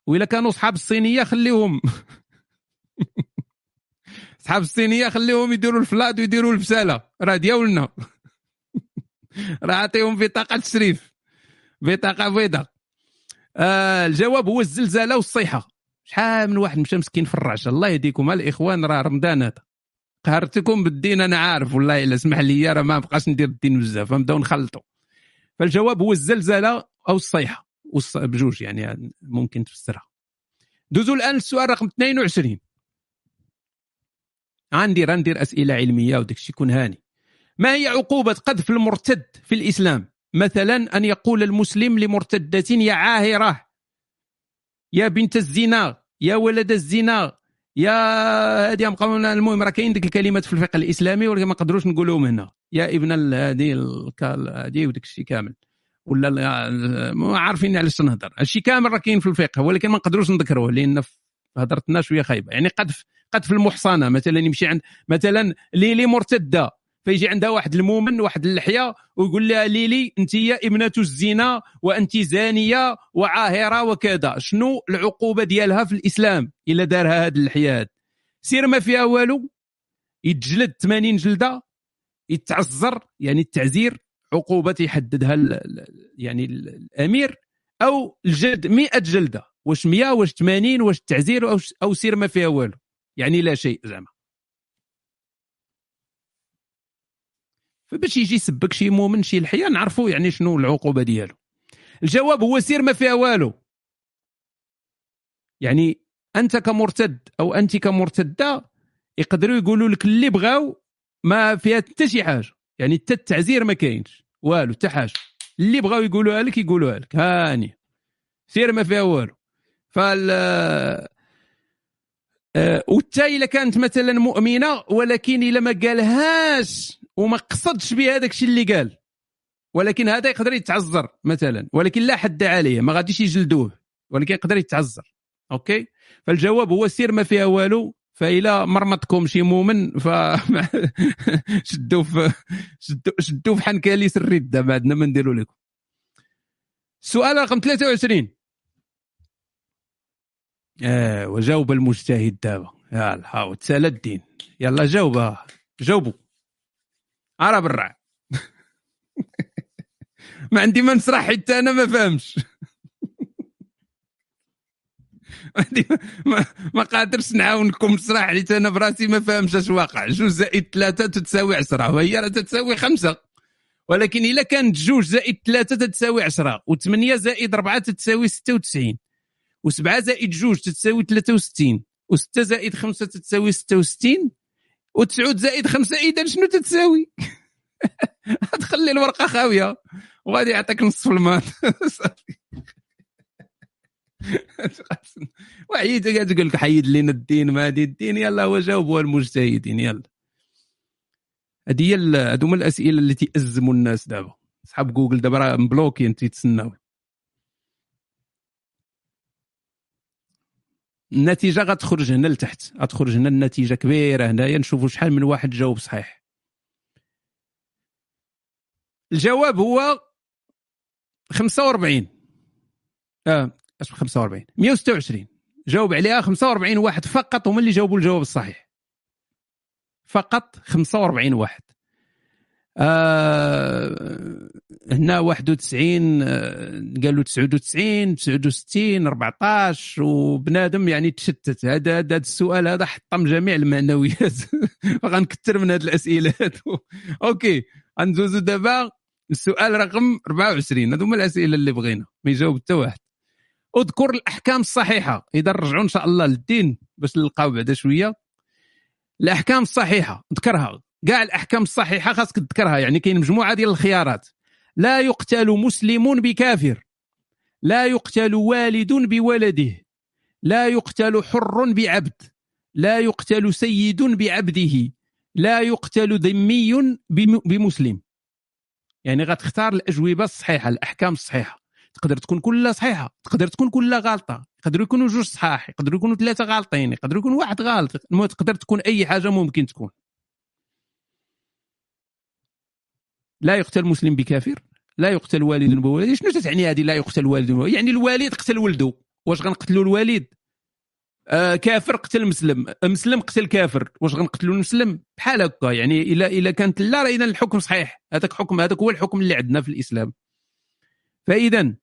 وإلا كانوا صحاب الصينية خليهم. صحاب الصينية خليهم يديروا الفلات ويديروا البسالة. راه ديالنا راه عطيهم بطاقه تشريف بطاقه بيضاء. آه الجواب هو الزلزالة والصيحة. شحال من واحد مشى مسكين في الرعشه الله يهديكم. الإخوان راه رمضان هذا. قهرتكم بالدين أنا عارف. والله إلا سمح لي راه ما بقاش ندير الدين بزاف. نبداو نخلطوا فالجواب هو الزلزالة أو الصيحة. بجوج يعني ممكن تفسرها. دوزوا الآن السؤال رقم 22 غندير غندير أسئلة علمية وداك الشيء يكون هاني. ما هي عقوبة قذف المرتد في الإسلام؟ مثلا أن يقول المسلم لمرتدة يا عاهرة يا بنت الزنا يا ولد الزنا يا هذه المهم راه كاين ديك الكلمات في الفقه الإسلامي ولكن ما نقدروش نقولوهم هنا. يا ابن هذه هذه وداك الشيء كامل. ولا ما عارفين علاش تنهضر هادشي كامل راه كاين في الفقه ولكن ما نقدروش نذكروه لأن هضرتنا شوية خايبة. يعني قذف قذف المحصنة مثلا يمشي عند مثلا ليلي مرتده فيجي عندها واحد المؤمن واحد اللحية ويقول لها ليلي أنت ابنة الزنا وأنت زانية وعاهرة وكذا. شنو العقوبة ديالها في الإسلام إلا دارها هذه اللحية سير ما فيها والو. يتجلد 80 جلدة يتعزر يعني التعزير عقوبة يحددها يعني الأمير. أو الجلد 100 جلدة واش 100 واش 80 واش التعزير أو سير ما فيها والو. يعني لا شيء زعما. فباش يجي يسبك شي مؤمن شي لحيه نعرفوا يعني شنو العقوبة ديالو. الجواب هو سير ما فيها والو. يعني أنت كمرتد أو أنت كمرتدة يقدروا يقولوا لك اللي بغاو ما فيها حتى شي حاجة. يعني حتى التعزير ما كاينش. والو حتى حاجة. اللي بغاو يقولوها لك يقولوها لك. هاني سير ما فيها والو. فال آه وتا إلا كانت مثلا مؤمنة ولكن إلا ما قالهاش وما قصدش بها الشيء اللي قال. ولكن هذا يقدر يتعذر مثلا. ولكن لا حد عليه ما غاديش يجلدوه. ولكن يقدر يتعذر. أوكي؟ فالجواب هو سير ما فيها والو. فإلا مرمطكم شي مؤمن ف شدوا في شدوا في حنكاليس الرده ما عندنا ما نديروا لكم. السؤال رقم 23 آه وجاوب المجتهد دابا. يلا هاو تسال الدين. يلا جاوب. جاوبوا. عرب الرع ما عندي ما نشرح حتى أنا ما فهمش. ما, ما قادرش نعاونكم نشرح حيت أنا براسي ما فاهمش أش واقع. جوج زائد ثلاثة تتساوي عشرة. وهي راه تتساوي خمسة. ولكن إلا كانت جوج زائد ثلاثة تتساوي عشرة. وثمانية زائد أربعة تتساوي ستة وتسعين. وسبعة زائد جوج تتساوي ثلاثة وستين. وستة زائد خمسة تتساوي ستة وتسعود زائد خمسة إذا شنو تتساوي؟ تخلي الورقة خاوية. وغادي يعطيك نصف المات صافي. وعيد تقول لك حيد لنا الدين ما دي الدين. يلا هو جاوبوا المجتهدين. يلا. هذه هي هما الأسئلة اللي تيأزموا الناس دابا. صحاب جوجل دابا راه مبلوكين تيتسناو. النتيجة غتخرج هنا لتحت. غتخرج هنا النتيجة كبيرة هنايا. نشوفوا شحال من واحد جاوب صحيح. الجواب هو 45 آه اش 45 126 جاوب عليها 45 واحد فقط هما اللي جاوبوا الجواب الصحيح. فقط 45 واحد. آه هنا 91 آه، قالوا 99 69 14 وبنادم يعني تشتت. هذا هذا السؤال هذا حطم جميع المعنويات. فغنكثر من هذه الأسئلة. أوكي غندوزو دابا. السؤال رقم 24 هذو هما الأسئلة اللي بغينا. ما يجاوب حتى واحد. اذكر الأحكام الصحيحة. إذا رجعوا إن شاء الله للدين باش نلقاو بعدا شوية. الأحكام الصحيحة. ذكرها كاع الأحكام الصحيحة خاصك تذكرها يعني كاين مجموعة ديال الخيارات. لا يقتل مسلم بكافر. لا يقتل والد بولده. لا يقتل حر بعبد. لا يقتل سيد بعبده. لا يقتل ذمي بم- بمسلم. يعني غتختار الأجوبة الصحيحة الأحكام الصحيحة. تقدر تكون كلها صحيحة تقدر تكون كلها غلطه يقدروا يكونوا جوج صحاح يقدروا يكونوا ثلاثة غالطين يقدروا يكون واحد غلط المهم تقدر تكون أي حاجة ممكن تكون. لا يقتل مسلم بكافر لا يقتل والد بولده شنو تعني هذه لا يقتل والد يعني الوالد قتل ولده. واش غنقتلوا الوالد؟ آه كافر قتل مسلم. مسلم قتل كافر. واش غنقتلوا المسلم؟ بحال هكا. يعني الا إلا كانت لا راه إذا الحكم صحيح. هذاك حكم هذاك هو الحكم اللي عندنا في الإسلام. فإذا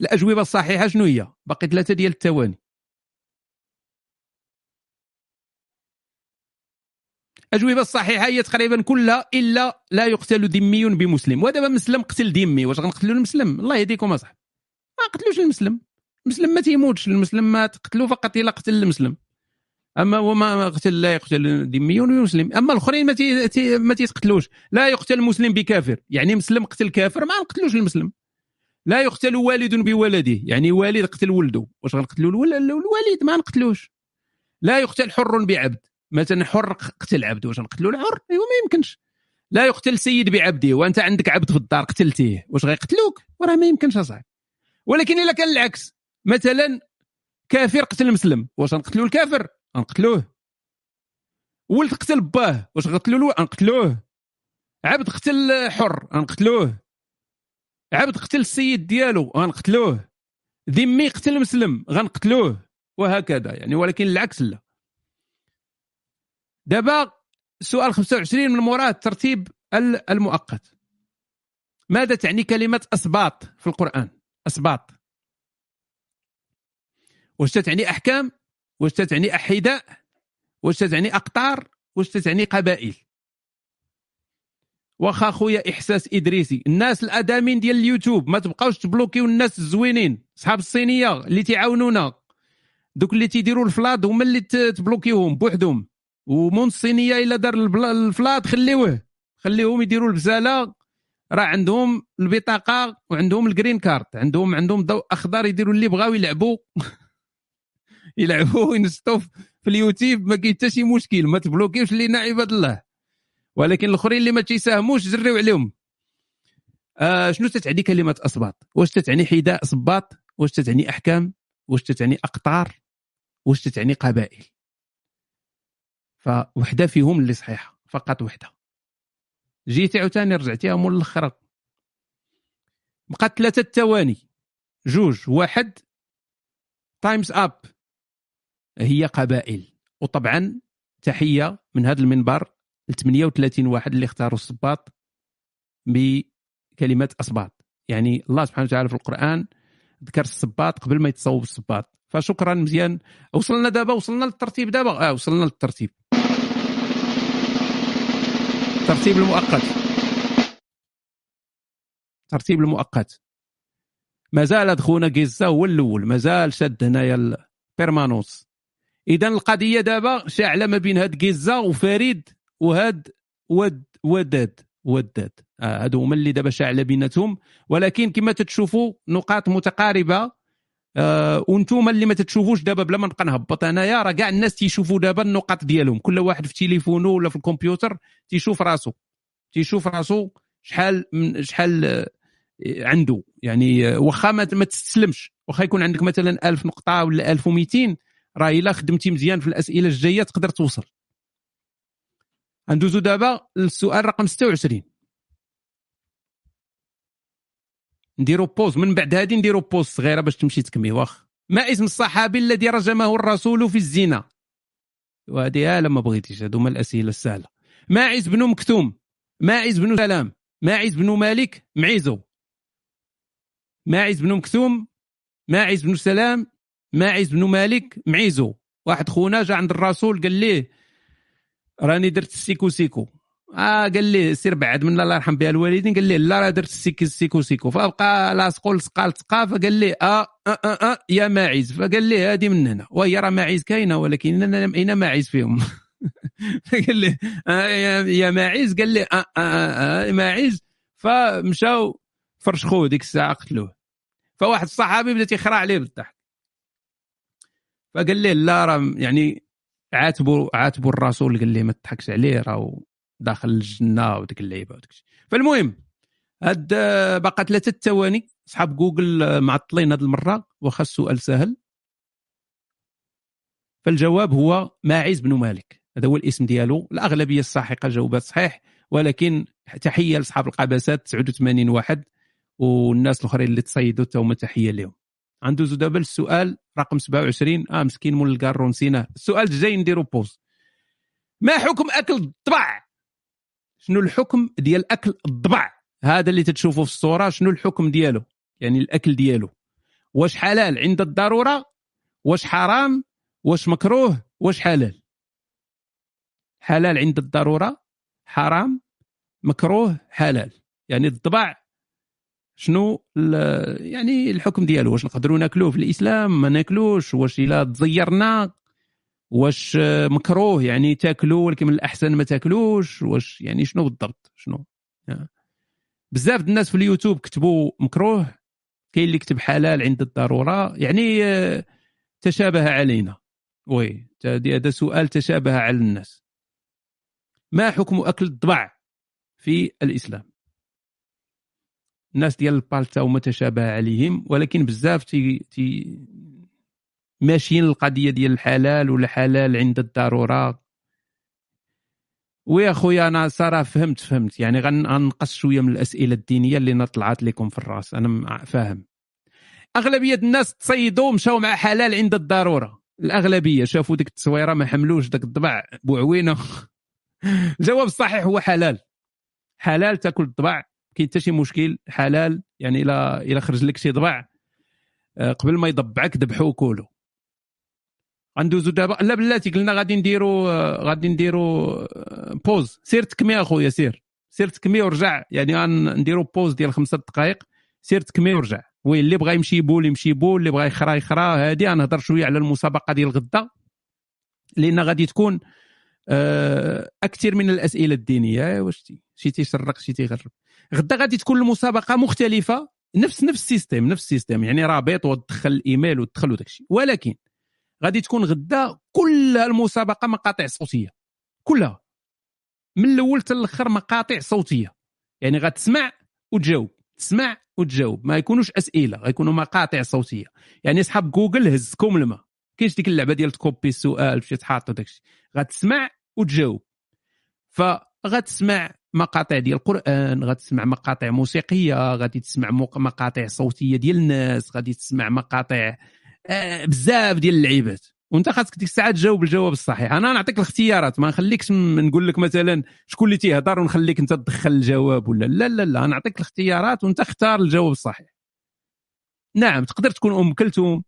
الأجوبة الصحيحة شنو هي؟ باقي ثلاثة ديال الثواني الاجوبه الصحيحة هي تقريبا كلها إلا لا يقتل ذمي بمسلم. ودابا مسلم قتل ذمي واش غنقتلوا المسلم؟ الله يهديكم أصاحبي. ما قتلوش المسلم. المسلم ما تيموتش المسلم ما تقتلو فقط إلا قتل المسلم. أما هو ما قتل لا يقتل ذمي بمسلم. أما الأخرين ما تي ما تيتقتلوش. لا يقتل مسلم بكافر. يعني مسلم قتل كافر ما نقتلوش المسلم. لا يقتل والد بولده. يعني والد قتل ولده. واش غنقتلوا الوالد ما نقتلوش لا يقتل حر بعبد. مثلا حر قتل عبد واش نقتلوا الحر ايوا ما يمكنش. لا يقتل سيد بعبده وأنت عندك عبد في الدار قتلتيه. واش غيقتلوك؟ وراه ما يمكنش أصاحبي. ولكن إلا كان العكس. مثلا كافر قتل مسلم واش نقتلوا الكافر؟ نقتلوه. ولد قتل باه واش غنقتلوا له؟ نقتلوه. عبد قتل حر نقتلوه. عبد قتل السيد ديالو غنقتلوه ذمي قتل مسلم غنقتلوه. وهكذا يعني. ولكن العكس لا. دابا سؤال 25 من مراد ترتيب ال- المؤقت. ماذا تعني كلمة أسباط في القرآن؟ أسباط. واش تعني أحكام؟ واش تعني أحداء واش تعني أقطار؟ واش تعني قبائل؟ واخا خويا إحساس إدريسي. الناس الأدامين ديال اليوتيوب ما تبقاوش تبلوكيو الناس الزوينين صحاب الصينية اللي تيعاونونا. دوك اللي تيديروا الفلاض هما اللي تبلوكيوهم بوحدهم. ومون الصينيه إلا دار الفلاض خليوه. خليهم يديروا البزاله راه عندهم البطاقة وعندهم ال green card عندهم عندهم ضوء أخضر يديروا اللي بغاو يلعبوا. يلعبوا وينشطوا في اليوتيوب. ما كاين حتى شي مشكل. ما تبلوكيوش لينا عباد الله. ولكن الآخرين اللي ما تيساهموش جريو عليهم. آه شنو تتعني كلمة اسباط واش تتعني حذاء صباط واش تتعني أحكام؟ واش تتعني أقطار؟ واش تتعني قبائل؟ فوحده فيهم اللي صحيحة فقط وحدة. جيتي عاوتاني رجعتيها مول الآخر بقات ثلاثة ثواني. جوج واحد time's up هي قبائل. وطبعا تحية من هذا المنبر ل 38 واحد اللي اختاروا الصباط بكلمه اسباط يعني الله سبحانه وتعالى في القرآن ذكر الصباط قبل ما يتصوب الصباط. فشكرا مزيان. وصلنا دابا؟ وصلنا للترتيب دابا؟ آه وصلنا للترتيب. ترتيب المؤقت. ترتيب المؤقت. مازال خونا كيزا هو الأول مازال شاد هنايا البيرمانوس اذا القضية دابا شاعلة ما بين هاد كيزا وفريد وهاد ود وداد. وداد. آه هادو هما اللي دابا شاعلة بيناتهم. ولكن كما تتشوفوا نقاط متقاربة آه وأنتم اللي ما تتشوفوش دابا بلا ما نبقى نهبط انايا راه كاع الناس تيشوفوا دابا النقاط ديالهم. كل واحد في تليفونه ولا في الكمبيوتر تيشوف راسو. تيشوف راسو شحال من شحال آه، عنده. يعني آه، واخا ما تستسلمش. واخا يكون عندك مثلا 1000 نقطة ولا 1200 راه إلا خدمتي مزيان في الأسئلة الجاية تقدر توصل. ندوزو دابا للسؤال رقم 26 نديرو pause. من بعد هذه نديرو pause صغيرة باش تمشي تكمي واخ ما اسم الصحابي الذي رجمه الرسول في الزنا. وهذه لما بغيتيش. هذو هما الأسئلة السهلة. ماعز بن مكتوم. ماعز بن سلام. ماعز بن مالك. معيزو. ماعز بن مكتوم. ماعز بن سلام. ماعز بن مالك. معيزو. واحد خونا جا عند الرسول قال ليه راني درت السيكو سيكو. آه قال لي سير بعد من الله يرحم بها الوالدين قال لي لا راه درت السيكو سيكو سيكو. فبقى لاصقو لصقا لصقا فقال لي آه, آه, آه, آه يا ماعز. فقال لي هذه من هنا. وهي راه ماعز كاينة ولكن اين ماعز فيهم. قال لي آه يا ماعز. قال لي آه, آه, آه, آه ماعز. فمشاو فرشخوه ديك الساعة قتلوه. فواحد الصحابي بدا تيخرع عليه بالضحك. فقال لي لا راه يعني عاتبوا عاتبوا الرسول قال لي ما تضحكش عليه راه داخل الجنة وديك اللعيبة وداك الشيء فالمهم هاد باقا ثلاثة ثواني اصحاب جوجل معطلين هاد المرة واخا السؤال سهل. فالجواب هو ماعز بن مالك. هذا هو الاسم ديالو. الأغلبية الساحقة جاوبات صحيح ولكن تحية لأصحاب القبسات 89 واحد والناس الأخرين اللي تصيدوا هما تحية لهم غندوزو دابا للسؤال رقم 27 آه مسكين مول الكارو نسيناه السؤال الجاي نديرو بوز. ما حكم أكل الضبع؟ شنو الحكم ديال أكل الضبع؟ هذا اللي تتشوفه في الصورة شنو الحكم ديالو؟ يعني الأكل ديالو. واش حلال عند الضرورة؟ واش حرام؟ واش مكروه؟ واش حلال؟ حلال عند الضرورة؟ حرام؟ مكروه؟ حلال. يعني الضبع شنو يعني الحكم ديالو؟ واش نقدروا ناكلوه في الإسلام؟ ما ناكلوش. واش إلا تزيرنا؟ واش مكروه يعني تاكلوا ولكن من الأحسن ما تاكلوش واش يعني شنو بالضبط؟ شنو؟ بزاف الناس في اليوتيوب كتبوا مكروه كاين اللي كتب حلال عند الضرورة يعني تشابه علينا. وي هذا سؤال تشابه على الناس. ما حكم أكل الضبع في الإسلام؟ الناس ديال البالتا هما تشابه عليهم ولكن بزاف تي, تي ماشيين القضية ديال الحلال ولا حلال عند الضرورة. ويا خويا أنا صراحة فهمت فهمت. يعني غنقص شوية من الأسئلة الدينية اللي طلعت لكم في الرأس. أنا فاهم. أغلبية الناس تصيدوا مشاو مع حلال عند الضرورة. الأغلبية شافوا ديك التصويرة ما حملوش داك الضبع بوعوينة. الجواب الصحيح هو حلال. حلال تاكل الضبع كاين حتى شي مشكل حلال. يعني إلى إلى خرج لك شي ضبع آه، قبل ما يضبعك ذبحوه كولو غندوزو دابا. لا بلاتي قلنا غادي نديرو آه، غادي نديرو pause آه، سير تكمي أخويا سير. سير تكمي ورجع. يعني غنديرو pause ديال خمسة دقائق سير تكمي ورجع. oui اللي بغى يمشي بول يمشي بول اللي بغى يخرا يخرا. هادي غنهضر شوية على المسابقة ديال غدا. لأن غادي تكون أكثر من الأسئلة الدينية. واش شي تيشرق شي تيغرب غدا غادي تكون المسابقة مختلفة. نفس نفس ال système نفس ال système يعني رابط وتدخل الإيميل وتدخل وداك الشيء ولكن غادي تكون غدا كل المسابقة مقاطع صوتية. كلها. من الأول حتى الأخر مقاطع صوتية. يعني غتسمع وتجاوب. تسمع وتجاوب. ما يكونوش أسئلة غيكونوا مقاطع صوتية. يعني أصحاب جوجل هزكم الماء. كاينش ديك اللعبة ديال تكوبي السؤال باش تحط وداك الشيء غتسمع وتجاوب. فغتسمع مقاطع ديال القرآن غتسمع مقاطع موسيقية غادي تسمع مقاطع صوتية ديال الناس غادي تسمع مقاطع بزاف ديال اللعيبات. وانت خاصك ديك الساعة تجاوب الجواب الصحيح. أنا نعطيك الاختيارات. ما نخليكش نقول لك مثلا شكون اللي تيهضر ونخليك أنت تدخل الجواب ولا لا. لا لا نعطيك الاختيارات وأنت اختار الجواب الصحيح. نعم تقدر تكون أم كلثوم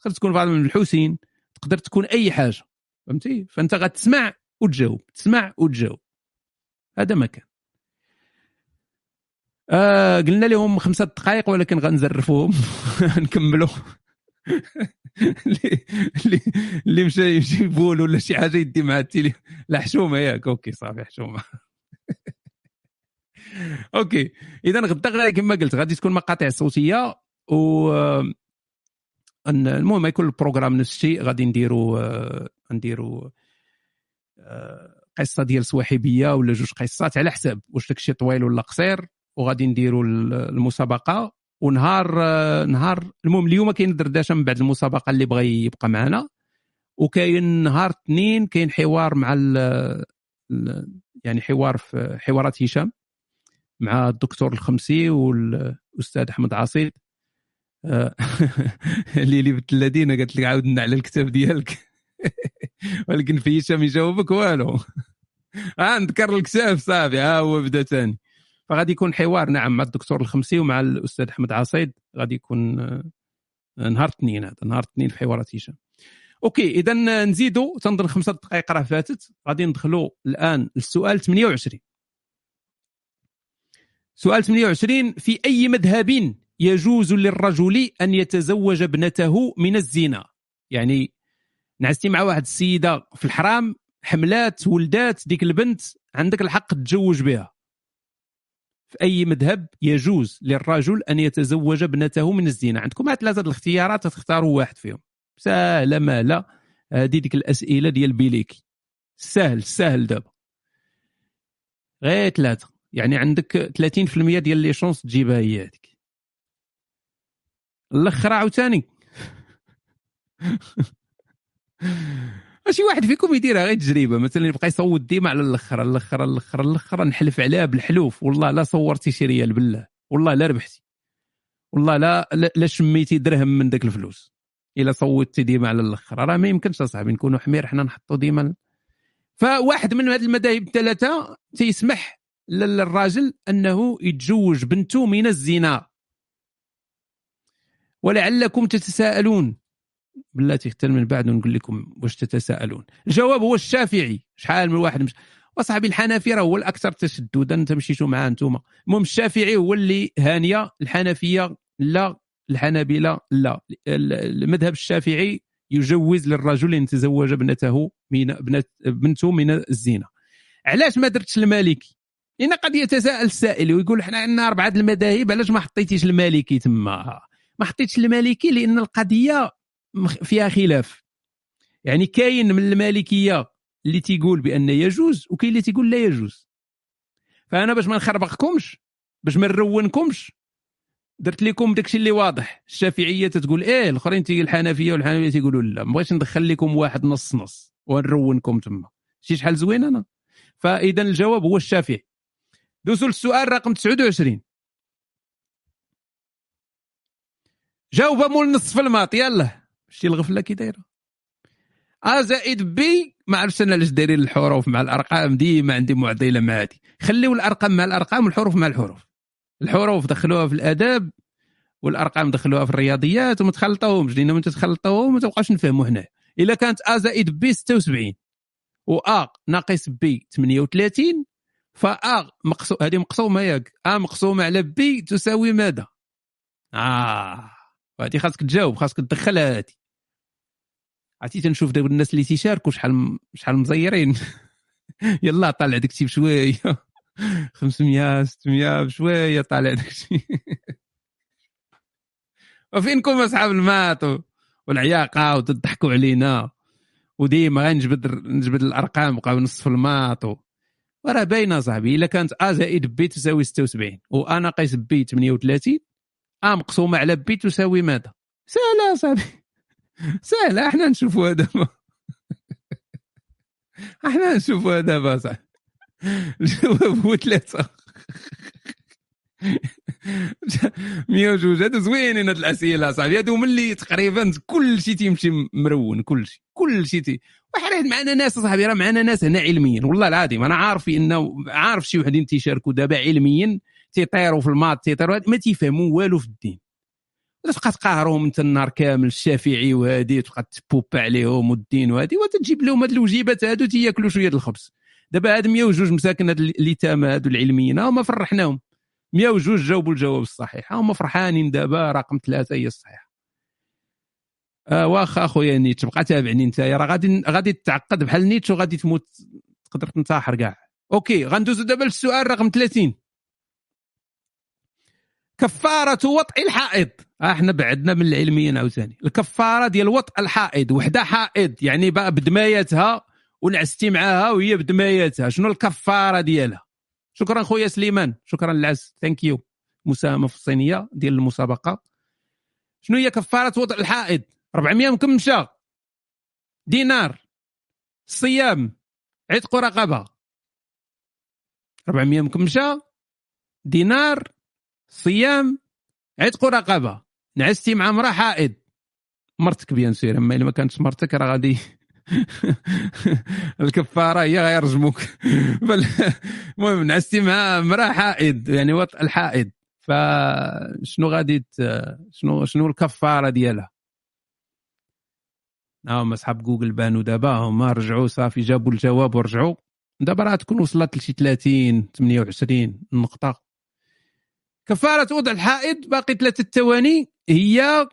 تقدر تكون فاطمه بن الحسين تقدر تكون أي حاجة. فهمتي؟ فأنت غتسمع وتجاوب. تسمع وتجاوب. هذا ما كان آه قلنا لهم خمسة دقائق ولكن غنزرفوهم. نكملوا. اللي اللي مشى يمشي بول ولا شي حاجة يدي مع التيلي. لا حشومة ياك. أوكي صافي حشومة. OK. اذا غدا كما قلت غادي تكون مقاطع صوتية و المهم يكون ال programme نفس الشيء. غادي نديروا آه، نديروا آه، قصة ديال سواحبيه ولا جوج قصات على حساب واش داك الشيء طويل ولا قصير. وغادي نديروا المسابقة. ونهار آه، نهار المهم اليوم كاين دردشه من بعد المسابقة اللي بغى يبقى معنا. وكاين نهار اثنين كاين حوار مع ال يعني حوار في حوارات هشام مع الدكتور الخمسي والأستاذ أحمد عاصيد آه، اللي الذين قالت لك عاودنا على الكتاب ديالك. ولكن في هشام يجاوبك والو. آه نذكر الكتاب صافي. ها هو بدا ثاني. فغادي يكون حوار. نعم مع الدكتور الخمسي ومع الأستاذ أحمد عصيد غادي يكون آه، نهار الاثنين هذا نهار الاثنين في حوارات هشام أوكي إذا نزيدوا تنظن خمسة دقائق راه فاتت. غادي ندخلوا الآن للسؤال 28 سؤال 28 في أي مذهب يجوز للرجل أن يتزوج ابنته من الزنا؟ يعني نعستي مع واحد السيدة في الحرام حملات ولدات ديك البنت عندك الحق تتزوج بها. في أي مذهب يجوز للرجل أن يتزوج ابنته من الزنا. عندكم ثلاثة الاختيارات تختاروا واحد فيهم. سهله ما لا. هذه ديك الأسئلة ديال بيليكي سهل سهل دابا. غير ثلاثة. يعني عندك 30% ديال لي شونس تجيبها هي هذيك الآخر عاوتاني. شي واحد فيكم يديرها غير تجربه مثلا يبقى يصوت ديما على الآخر الآخر الآخر الآخر نحلف عليها بالحلوف. والله لا صورتي شي ريال بالله. والله لا ربحتي. والله لا لا شميتي درهم من ذاك الفلوس. إلا صوتي ديما على الآخر راه ما يمكنش أصاحبي نكونوا حمير حنا نحطوا ديما فواحد من هذه المذاهب الثلاثة تيسمح للراجل أنه يتزوج بنته من الزنا. ولعلكم تتساءلون. بلاتي حتى من بعد نقول لكم واش تتساءلون. الجواب هو الشافعي. شحال من واحد مش وصاحبي الحنفي راه هو الأكثر تشددا أنت مشيتوا معاه أنتم المهم الشافعي هو اللي هانية الحنفية لا الحنابلة لا. المذهب الشافعي يجوز للرجل أن يتزوج ابنته من بنته من الزنا علاش ما درتش المالكي؟ لأن قد يتساءل السائل ويقول إحنا عندنا أربعة المذاهب علاش ما حطيتيش المالكي تما ما حطيتش المالكي لأن القضية فيها خلاف. يعني كاين من المالكية اللي تيقول بأن يجوز وكاين اللي تيقول لا يجوز. فأنا باش ما نخربقكمش باش ما نرونكمش درت لكم داكشي اللي واضح. الشافعية تتقول إيه الأخرين تيقول الحنفية والحنفية تيقولوا لا ما بغيتش ندخل لكم واحد نص نص ونرونكم تما. شي شحال زوين أنا؟ فإذا الجواب هو الشافعي. دوزوا للسؤال رقم 29 جاوب مول نصف ال maths يلا. شتي الغفلة كي دايرة؟ A زائد B ما عرفتش أنا علاش دايرين الحروف مع الأرقام ديما عندي معضلة مع هذه خليو الأرقام مع الأرقام والحروف مع الحروف. الحروف دخلوها في الاداب والأرقام دخلوها في الرياضيات وما تخلطوهمش لأن من تخلطوهم ما تبقاش نفهموا حنا إلا كانت A زائد B 76 و A ناقص B 38 فا مقسوم هذه مقسومة ياك. A مقسومة على B تساوي ماذا؟ آه. وهذه خاصك تجاوب خاصك تدخلها هذه عرفتي تنشوف دابا الناس اللي تيشاركوا شحال شحال مزيرين. يلا طالع داك الشيء بشويه 500 600 بشوية طالع داك الشيء وفينكم أصحاب ال maths والعياقة وتضحكوا علينا. وديما غنجبد نجبد الأرقام بقاو نصف ال maths وراه باينة صاحبي إلا كانت A زائد B تساوي 76 و A ناقص B 38 A مقسومه على B تساوي ماذا؟ سهلة صاحبي سهلة أحنا نشوفوها دابا أحنا نشوفوها دابا صاحبي الجواب هو ثلاثة 102 هادو زوينين هاد الأسئلة صاحبي هادو ملي تقريبا كل شيء تيمشي مرون كل شيء كل شيء تي. وحنا معنا ناس صاحبي راه معنا ناس هنا علميين. والله العظيم أنا عارف إنه عارف شي وحدين تيشاركوا دابا علميا. تيطيروا في المات تيطيروا ما تيفهموا والو في الدين. تبقى تقهرهم انت النهار كامل الشافعي وهادي تبقى تبوب عليهم والدين وهادي وتجيب لهم هاد الوجيبات هادو تياكلوا شوية الخبز. دابا هاد 102 مساكن هاد اليتامى هادو العلميين هما فرحناهم. 102 جاوبوا الجواب الصحيح هما فرحانين دابا رقم ثلاثة هي الصحيحة. آه واخا أخويا نيتش بقى تابعني انت راه غادي غادي تتعقد بحال نيتش وغادي تموت تقدر تنتحر كاع. OK غندوزو دابا للسؤال رقم 30 كفارة وطئ الحائض. آه، إحنا بعدنا من العلميين عاوتاني الكفارة ديال وطء الحائض وحدة حائض. يعني بقى بدمايتها ونعستي معاها وهي بدمايتها. شنو الكفارة ديالها؟ شكرا خويا سليمان. شكرا العز ثانك يو مساهمة في الصينية ديال المسابقة. شنو هي كفارة وطء الحائض؟ 400 مكمشة. دينار. صيام. عتق رقبة. 400 مكمشة. دينار. صيام عتق رقبه نعستي مع امرأة حائض. مرتك بيان سير أما إلا ما كانتش مرتك راه غادي الكفارة هي غيرجموك المهم نعستي مع امرأة حائض يعني وطء الحائض. فشنو غادي شنو شنو الكفارة ديالها؟ هما أصحاب جوجل بانوا دابا هما رجعوا صافي جابوا الجواب ورجعوا. دابا راه تكون وصلت لشي 30 28 نقطة. كفارة وضع الحائض باقي ثلاثة ثواني. هي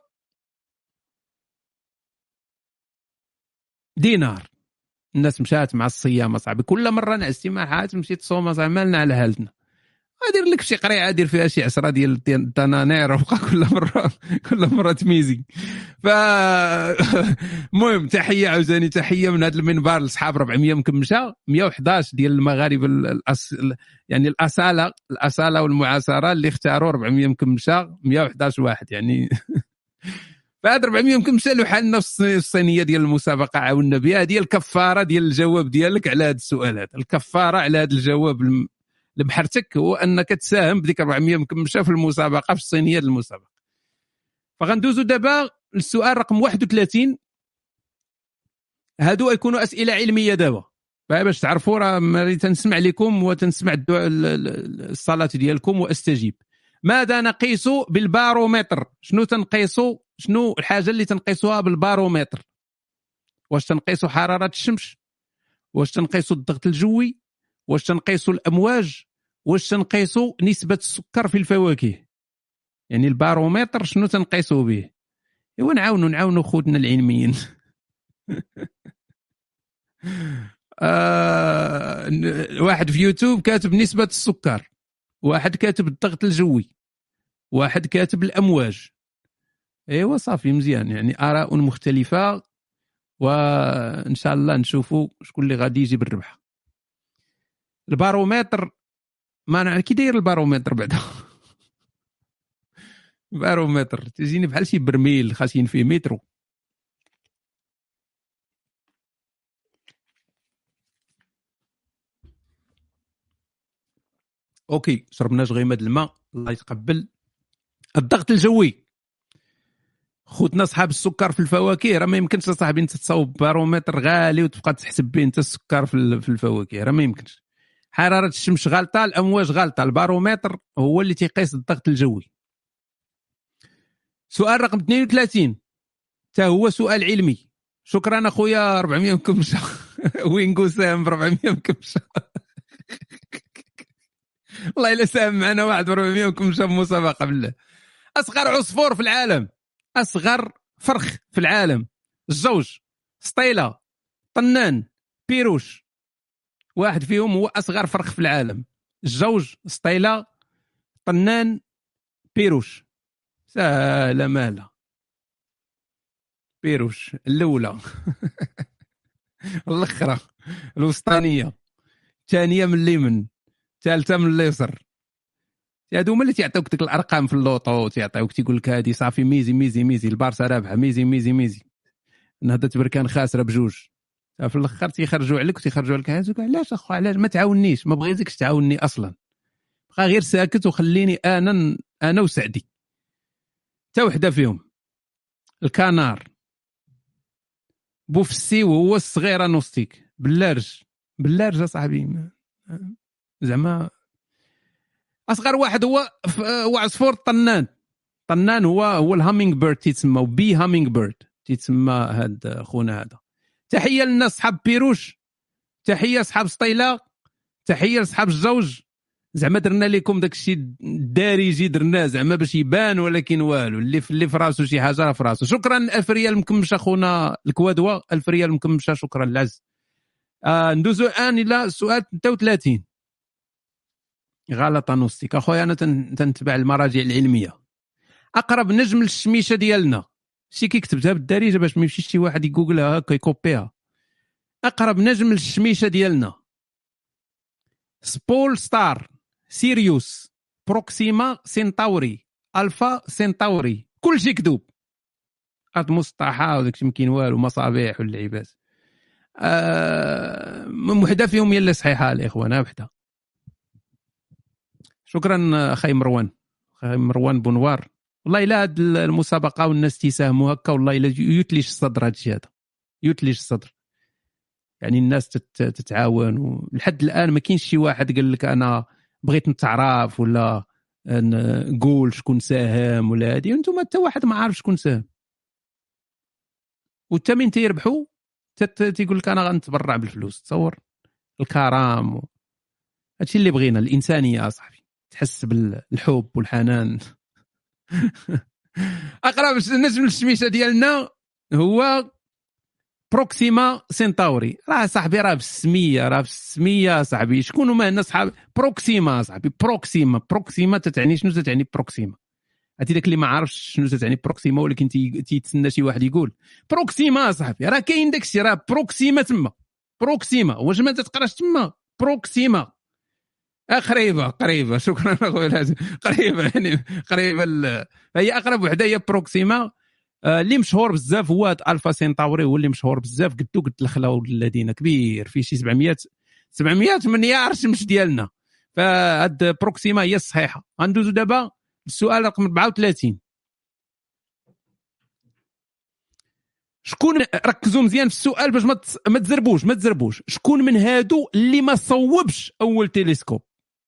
دينار. الناس مشات مع الصيام اصاحبي كل مرة نعستي مع حات مشيت تصوم اصاحبي مالنا على حالتنا دير لك شي قريعة دير فيها شي عشرة ديال التنانير وبقى كل مره كل مرة تميزي. ف المهم تحية عاوتاني تحية من هذا المنبر لاصحاب 400 مكمشة 111 ديال المغاربه الأس... يعني الاصاله الاصاله والمعاصرة اللي اختاروا 400 مكمشة 111 واحد يعني. فهاد 400 مكمشة له حالنا في الصينية ديال المسابقة عاونا بها هذه الكفارة ديال الجواب ديالك على هذا السؤال هذا الكفارة على هذا الجواب لبحرتك هو أنك تساهم بديك 400 مكمشه في المسابقة في الصينيه ديال المسابقة. فغندوزو دابا للسؤال رقم 31 هادو يكونوا أسئلة علمية دابا. باش تعرفوا راه تنسمع لكم وتنسمع الصلاة ديالكم وأستجيب. ماذا نقيس بالبارومتر؟ شنو تنقيسوا شنو الحاجة اللي تنقيسوها بالبارومتر؟ واش تنقيسوا حرارة الشمس؟ واش تنقيسوا الضغط الجوي؟ واش تنقيسوا الأمواج؟ واش تنقيسوا نسبة السكر في الفواكه؟ يعني البارومتر شنو تنقيسوا به؟ إيوا نعاونوا نعاونوا خوتنا العلميين. آه واحد في يوتيوب كاتب نسبة السكر واحد كاتب الضغط الجوي واحد كاتب الأمواج. إيوا صافي مزيان. يعني آراء مختلفة وإن شاء الله نشوفوا شكون اللي غادي يجيب الربح. البارومتر ما نعرف كي داير البارومتر بعدا؟ بارومتر تجيني بحال شي برميل خاشين فيه مترو. OK شربنا جغيمة الماء الله يتقبل. الضغط الجوي. خوتنا صحاب السكر في الفواكه راه ما يمكنش صاحبي انت تصاوب بارومتر غالي وتبقى تحسب به انت السكر في الفواكه راه ما يمكنش. حرارة الشمس غالطة الأمواج غالطة البارومتر هو اللي تيقيس الضغط الجوي. سؤال رقم 32 حتى هو سؤال علمي. شكرا أخويا 400 مكمشه وين سام ب 400 مكمشه والله إلا ساهم معنا واحد 400 مكمشه في مسابقه بالله. أصغر عصفور في العالم. أصغر فرخ في العالم. الزوج سطيله طنان. بيروش. واحد فيهم هو أصغر فرخ في العالم. الزوج سطيله طنان بيروش. سهله مالا بيروش الأولى. الأخرى الوسطانية. الثانية من اليمن الثالثة من اليسر. هادو هما اللي تيعطيوك ديك الأرقام في اللوطو تيعطيوك تيقول لك هادي صافي ميزي ميزي ميزي. البارسا رابحة ميزي ميزي ميزي. نهضة بركان خاسرة بجوج. في الآخر تيخرجوا عليك وتيخرجوا عليك. هذوك علاش اخو علاش؟ ما تعاونيش. ما بغيتكش تعاوني أصلا. بقى غير ساكت وخليني أنا أنا وسعدي. حتى وحدة فيهم. الكانار بوفسي وهو الصغيره نوستيك باللارج باللارج اصاحبي زعما. أصغر واحد هو هو عصفور الطنان طنان هو هو الهامينغ بيرد تيتسمى بي هامينغ بيرد تيتسمى هذا خونا هذا. تحية للناس صحاب بيروش تحية صحاب سطيلة تحية لصحاب الزوج. زعما درنا لكم داك الشيء الدارجي درناه زعما باش يبان ولكن والو اللي في اللي في راسو شي حاجة راه في راسو. شكرا ألف ريال مكمشة خونا الكوادوا ألف ريال مكمشة شكرا العز آه ندوزو الآن إلى سؤال 33 غلط نوستيك. أخويا أنا تنتبع المراجع العلمية. أقرب نجم للشميشة ديالنا. شي كيكتبها بالدارجه باش ما يمشيش شي واحد يجوجلها يكوبيها. أقرب نجم للشميشة ديالنا. Pole Star Sirius Proxima Centauri Alpha Centauri كلشي كذوب ارض مسطحه وداك ما والو مصابيح واللعيبات. آه وحدة فيهم هي اللي صحيحة الاخوان وحدة. شكرا أخي مروان. أخي مروان بونوار والله إلا هاد المسابقة والناس تيساهموا هكا والله إلا يتليش الصدر هادشي هذا. يتليش الصدر. يعني الناس تتعاون ولحد الآن ما كاينش شي واحد قال لك أنا بغيت نتعرف ولا نقول شكون ساهم ولا هادي. وأنتم حتى واحد ما عارف شكون ساهم. والثمن تيربحوا تيقول لك أنا غنتبرع بالفلوس. تصور؟ الكرم هادشي اللي بغينا. الإنسانية أصاحبي. تحس بالحب والحنان. اقرب نجم الشميشه ديالنا. هو بروكسيما سينتاوري راه صاحبي راه في السميه راه في السميه صاحبي. شكون هما هنا صحاب؟ بروكسيما صاحبي بروكسيما بروكسيما تتعني شنو؟ تتعني بروكسيما هاتي داك اللي ما عارفش شنو تتعني بروكسيما ولكن تيتسنى شي واحد يقول. بروكسيما صاحبي راه كاين داك الشيء راه بروكسيما تما. بروكسيما واش ما تتقراش تما؟ بروكسيما آه قريبة قريبة. شكرا. اخويا قريبة يعني قريبة هي أقرب وحدة هي بروكسيما. آه، اللي مشهور بزاف هو ألفا سينتاوري هو اللي مشهور بزاف. قدو قد الخلا الذين كبير فيه شي 700 700 مليار الشمس ديالنا. فهاد بروكسيما هي الصحيحة. غندوزو دابا السؤال رقم 34 شكون ركزوا مزيان في السؤال باش ما تزربوش ما تزربوش. شكون من هادو اللي ما صوبش أول تلسكوب؟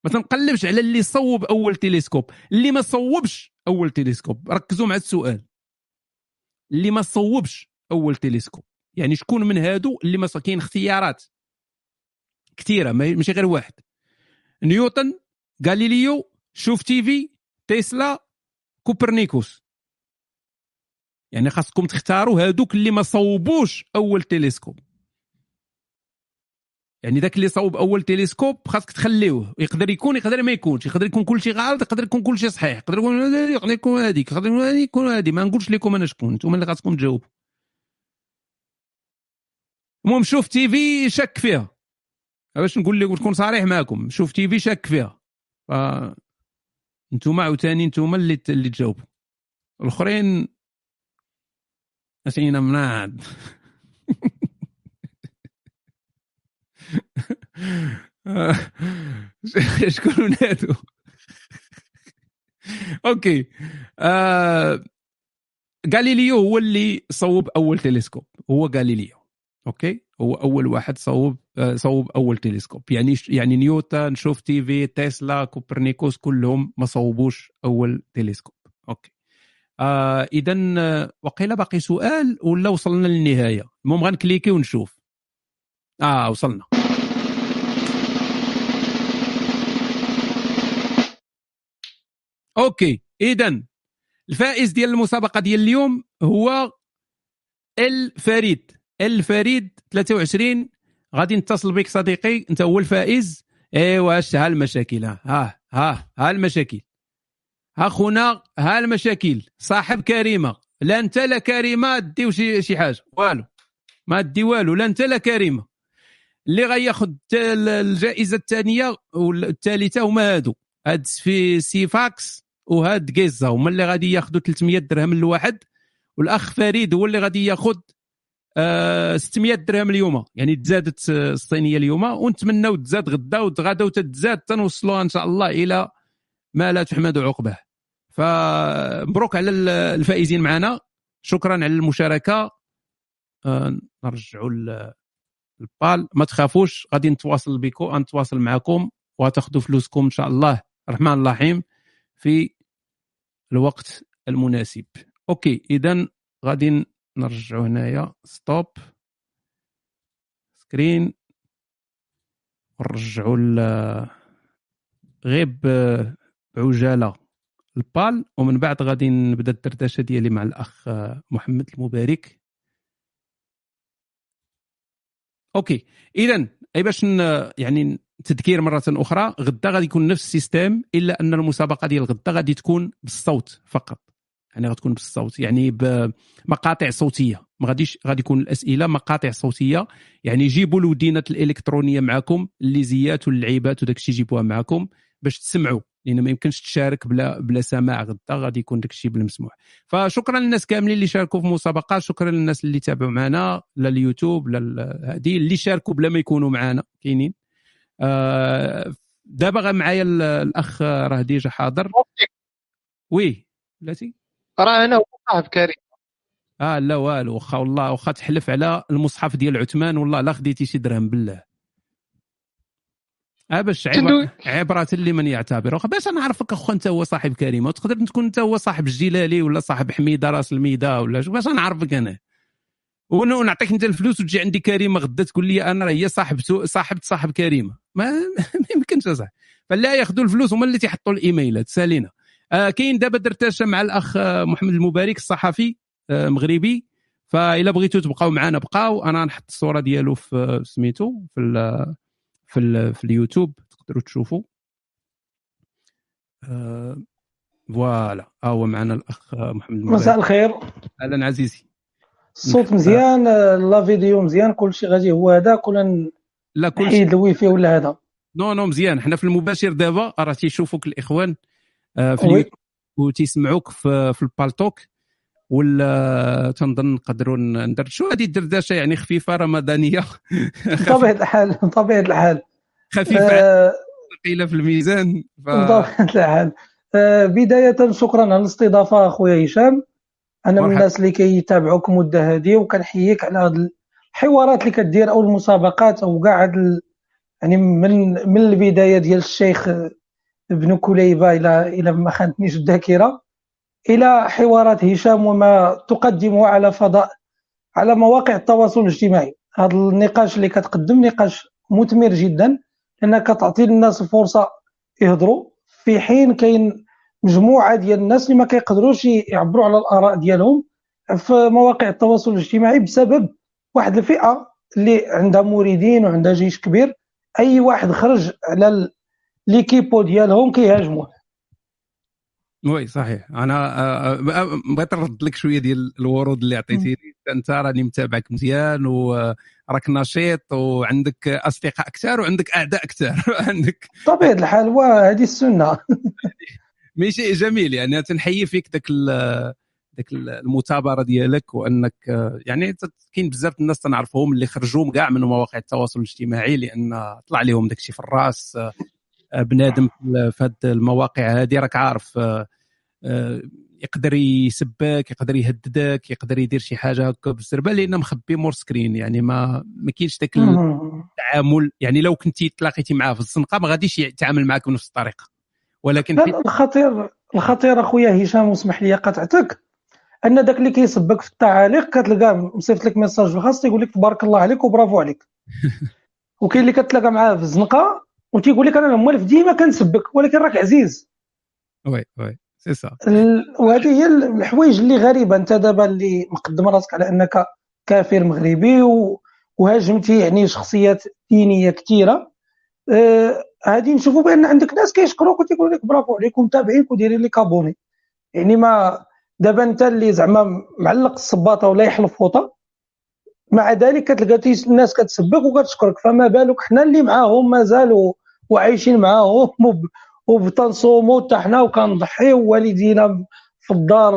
ما تنقلبش على اللي صوب أول تلسكوب اللي ما صوبش أول تلسكوب. ركزوا مع السؤال. اللي ما صوبش أول تلسكوب. يعني شكون من هادو اللي ما كاين اختيارات؟ كثيرة ماشي غير واحد. نيوتن غاليليو شوف تيفي تسلا كوبرنيكوس. يعني خاصكم تختاروا هادوك اللي ما صوبوش أول تلسكوب. يعني ذاك اللي صوب أول تلسكوب خاصك تخليوه. يقدر يكون يقدر ما يكونش. يقدر يكون كل شيء غلط يقدر يكون كل شيء صحيح. يقدر يكون يقدر يكون هذيك يقدر يكون هذه ما نقولش لكم أنا شكون. أنتم اللي خاصكم تجاوبوا. المهم شوف تي في شك فيها. باش نقول لك ونكون صريح معكم؟ شوف تي في شك فيها. ف أنتم عاوتاني أنتم اللي اللي تجاوبوا. الأخرين اسئله مناد شكون هادو OK. آه... غاليليو هو اللي صوب أول تلسكوب. هو غاليليو. OK؟ هو أول واحد صوب آه صوب أول تلسكوب. يعني يعني نيوتن شوف تي في تسلا كوبرنيكوس كلهم ما صوبوش أول تلسكوب. OK. آه اذا آه، وقيل باقي سؤال ولا وصلنا للنهاية؟ المهم غنكليكي ونشوف. آه وصلنا. أوكي اذا الفائز ديال المسابقة ديال اليوم هو الفريد. الفريد 23 غادي نتصل بك صديقي أنت هو الفائز. إيوا ها المشاكل؟ ها ها ها المشاكل. ها خونا ها المشاكل. صاحب كريمة. لا أنت لا كريمة ديو شي شي حاجة. والو. ما دي والو. لا أنت لا كريمة. اللي غياخذ الجائزة الثانية والثالثة هما هادو. هاد في سيفاكس. وهاد جيزا هما اللي غادي ياخذوا 300 درهم لواحد والأخ فريد هو اللي غادي ياخذ آه 600 درهم اليوم. يعني تزادت الصينية اليوم ونتمناو تزاد غدا وتغدا وتتزاد تنوصلوها إن شاء الله إلى ما لا تحمد عقبه فمبروك على الفائزين معنا. شكرا على المشاركة. آه نرجعوا البال. ما تخافوش غادي نتواصل بكم نتواصل معكم وتاخذوا فلوسكم إن شاء الله. الرحمن الرحيم. في الوقت المناسب. OK اذا غادي نرجعوا هنايا. stop screen نرجعوا غير بعجالة. البال ومن بعد غادي نبدأ الدردشة ديالي مع الأخ محمد المبارك. OK اذا أي باش يعني تذكير مرة أخرى غدا غادي يكون نفس ال système إلا أن المسابقة ديال غدا غادي تكون بالصوت فقط. يعني غتكون بالصوت يعني بمقاطع صوتية. ما غاديش غادي يكون الأسئلة مقاطع صوتية. يعني جيبوا الودينات الإلكترونية معكم الليزيات واللعيبات وداك الشيء جيبوها معكم باش تسمعوا. لأن ما يمكنش تشارك بلا بلا سماع غدا غادي يكون داك الشيء بالمسموح فشكرا للناس كاملين اللي شاركوا في مسابقات شكرا للناس اللي تابعوا معنا لا اليوتيوب هذه اللي شاركوا بلا ما يكونوا معنا كاينين. آه دابا معايا الأخ راه déjà حاضر. oui بلاتي؟ راه أنا صاحب كريم. آه لا والو واخا والله واخا تحلف على المصحف ديال عثمان والله لا خديتي شي درهم بالله. آه باش عبر... عبرة لمن يعتبر. باش نعرفك اخو أنت هو صاحب كريمه وتقدر تكون أنت هو صاحب الجلالي ولا صاحب حميدة راس الميدة ولا باش نعرفك أنا. ونعطيك انت الفلوس وتجي عندي كريمة غدا تقول لي أنا هي صاحب صاحب صاحب كريمة. ما, ما يمكنش صح فلا ياخذوا الفلوس هما اللي تيحطوا الإيميلات. سالينا. آه كاين دابا درتاشه مع الأخ محمد المبارك الصحفي آه مغربي. فإلا بغيتوا تبقاو معنا بقاو. أنا نحط الصورة ديالو في سميتو في ال في, ال في اليوتيوب. تقدروا تشوفوا آه فوالا. ها هو معنا الأخ محمد المبارك. مساء الخير. أهلا عزيزي. الصوت مزيان la vidéo مزيان كلشي غادي. هو هذاك ولا لا كل نحيد الويفي ولا هذا؟ non non مزيان. حنا في المباشر دابا راه تيشوفوك الإخوان آه، في. اليوتيوب وتيسمعوك في, في البالتوك ولا تنظن نقدروا ندردشوا هذه الدردشة يعني خفيفة رمضانية. بطبيعة الحال بطبيعة الحال. خفيفة. آه، ثقيلة في الميزان ف... بطبيعة الحال. آه، بداية شكرا على الاستضافة أخويا هشام. أنا من. الناس اللي كيتابعوك مده هذه وكنحييك على هاد الحوارات اللي كدير أو المسابقات أو كاع هاد يعني من من البداية ديال الشيخ ابن كليبة إلى إلى ما خانتنيش الذاكرة إلى حوارات هشام وما تقدمه على فضاء على مواقع التواصل الاجتماعي هذا النقاش اللي كتقدم نقاش مثمر جدا لانك تعطي للناس فرصة يهضروا في حين كاين مجموعة ديال الناس اللي ما كيقدروش يعبروا على الآراء ديالهم في مواقع التواصل الاجتماعي بسبب واحد الفئة اللي عندها مريدين وعندها جيش كبير. أي واحد خرج على ليكيبو ديالهم كيهاجموه. وي صحيح. أنا آه، آه، بغيت نرد لك شوية ديال الورود اللي عطيتيني. أنت راني متابعك مزيان وراك نشيط وعندك أصدقاء كثار وعندك أعداء كثار عندك بطبيعه الحال وهذه السنة. mais شيء جميل يعني تنحيي فيك ذاك ذاك المثابرة ديالك وأنك يعني كاين بزاف الناس تنعرفهم اللي خرجوا كاع من مواقع التواصل الاجتماعي لأن طلع لهم داك الشيء في الرأس. بنادم في هاد المواقع هذه راك عارف يقدر يسبك يقدر يهددك يقدر يدير شي حاجة هكا بالزربه لأن مخبي مور screen يعني ما ما كاينش ذاك التعامل يعني لو كنتي تلاقيتي معاه في الزنقة ما غاديش يتعامل معك بنفس الطريقة. ولكن في الخطير الخطير أخويا هشام واسمح لي قطعتك. أن داك اللي كيسبك في التعاليق كتلقاه مصيفط لك message في الخاص تيقول لك تبارك الله عليك وبرافو عليك. وكاين اللي كتلاقى معاه في الزنقة وتيقول لك أنا موالف ديما كنسبك ولكن راك عزيز. وي وي سي سا. وهذه هي الحوايج اللي غريبة. أنت دابا اللي مقدم راسك على أنك كافر مغربي و- وهاجمتي يعني شخصيات دينية كثيرة. آه، هذه نشوفوا بأن عندك ناس كيشكروك وتيقول لك برافو عليك ومتابعينك ودايرين لك ابوني يعني ما دابا أنت اللي زعما معلق الصباطه ولا يحلف فوطة مع ذلك كتلقى الناس كتسبك وكتشكرك. فما بالك حنا اللي معاهم مازالوا وعايشين معاهم وب- وبتنصوموا حتى حنا وكنضحيو والدينا في الدار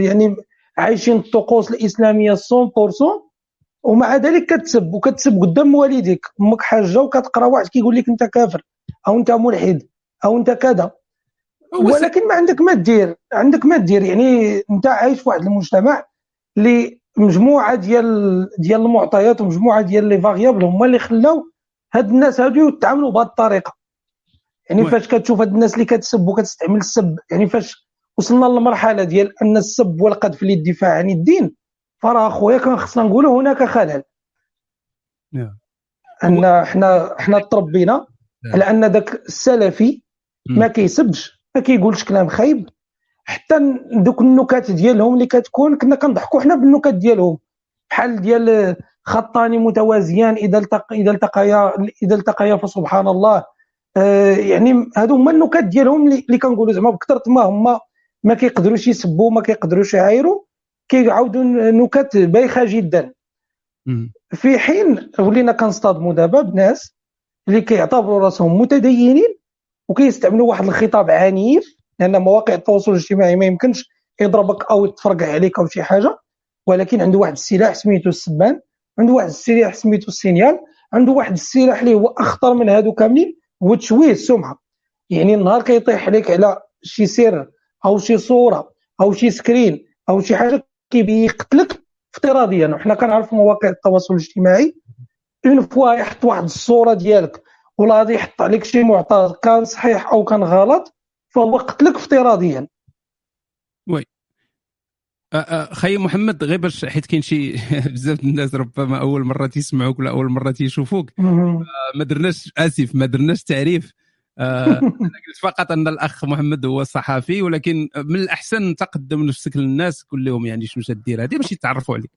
يعني عايشين الطقوس الإسلامية 100% ومع ذلك كتسب وكتسب قدام والديك. أمك حاجة وكتقرا واحد كيقول لك أنت كافر. أو أنت ملحد أو أنت كذا. ولكن ما عندك ما دير عندك ما دير يعني أنت عايش في واحد المجتمع اللي مجموعة ديال ديال المعطيات ومجموعة ديال les variables هما اللي خلاو هاد الناس هادو يتعاملوا بهذه الطريقة. يعني. فاش كتشوف هاد الناس اللي كتسب وكتستعمل السب يعني فاش وصلنا للمرحلة ديال أن السب والقذف للدفاع عن الدين فراه أخويا كان خصنا نقولوا هناك خلل. نعم. أن حنا حنا تربينا نعم. على أن ذاك السلفي. ما كيسبش ما كيقولش كلام خايب حتى دوك النكات ديالهم اللي كتكون كنا كنضحكوا حنا بالنكات ديالهم بحال ديال خطان متوازيان إذا التق إذا التقيا إذا التقيا فسبحان الله آه يعني هادو هما النكات ديالهم اللي كنقولوا زعما بكثرة ما هما ما كيقدروش يسبوا ما كيقدروش يعايروا كيعاودوا نكت بايخه جدا. في حين ولينا كنصطادموا دابا بناس اللي كيعتبروا راسهم متدينين وكيستعملوا واحد الخطاب عنيف لأن مواقع التواصل الاجتماعي ما يمكنش يضربك أو يتفرقع عليك أو شي حاجة. ولكن عنده واحد السلاح سميتو السبان عنده واحد السلاح سميتو السينيال عنده واحد السلاح اللي هو أخطر من هادو كاملين هو تشويه السمعة. يعني النهار كيطيح عليك على شي سر أو شي صورة أو شي screen أو شي حاجة كيبغي يقتلك افتراضيا. وحنا كنعرفوا مواقع التواصل الاجتماعي une fois يحط واحد الصورة ديالك ولا غادي يحط عليك شي معطى كان صحيح أو كان غلط فهو قتلك افتراضيا. آه، خي محمد غير باش حيت كاين شي بزاف الناس ربما أول مرة تيسمعوك ولا أول مرة تيشوفوك. ما درناش آسف ما درناش تعريف. أنا قلت فقط أن الأخ محمد هو صحفي ولكن من الأحسن تقدم نفسك للناس قول لهم يعني شنو تدير هذه باش يتعرفوا عليك.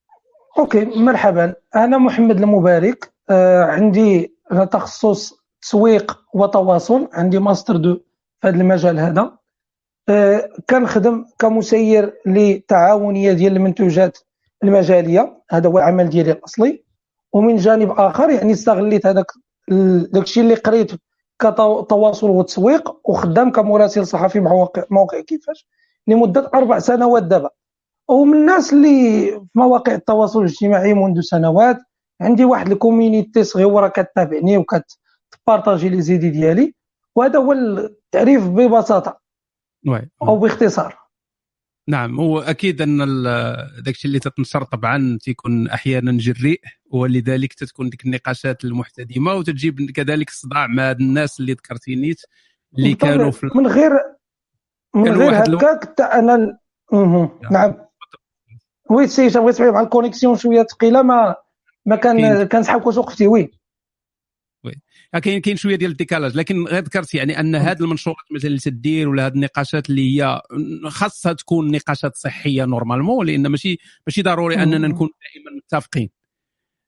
OK مرحبا. أنا محمد المبارك. آه عندي تخصص تسويق وتواصل. عندي master deux في هذا المجال هذا. آه كنخدم كمسير لتعاونية ديال المنتوجات المجالية. هذا هو العمل ديالي الأصلي. ومن جانب آخر يعني استغليت هذاك داكشي اللي قريت كتواصل وتسويق وخدام كمراسل صحفي مع موقع كيفاش؟ لمدة أربع سنوات دابا. ومن الناس اللي في مواقع التواصل الاجتماعي منذ سنوات عندي واحد ال community صغيره كتابعني وكتبارطاجي les idées ديالي وهذا هو التعريف ببساطة oui. أو باختصار نعم هو أكيد أن ال- داكشي اللي تتنشر طبعا تيكون أحيانا جريء ولذلك تتكون ديك النقاشات المحتدمة وتجيب كذلك صداع مع الناس اللي ذكرتي نيت اللي كانوا في من غير من غير هكاك حتى أنا مهم. نعم oui سي هشام بغيت تبعد مع ال connexion شوية ثقيله ما ما كان. كنسحب كوش وقتي oui آه، كاين كاين شوية ديال ال décalage لكن غير ذكرت يعني أن هذه المنشورات مثلا اللي تدير ولا هذه النقاشات اللي هي خاصها تكون نقاشات صحية normalement لأن ماشي ماشي ضروري أننا. نكون دائما متفقين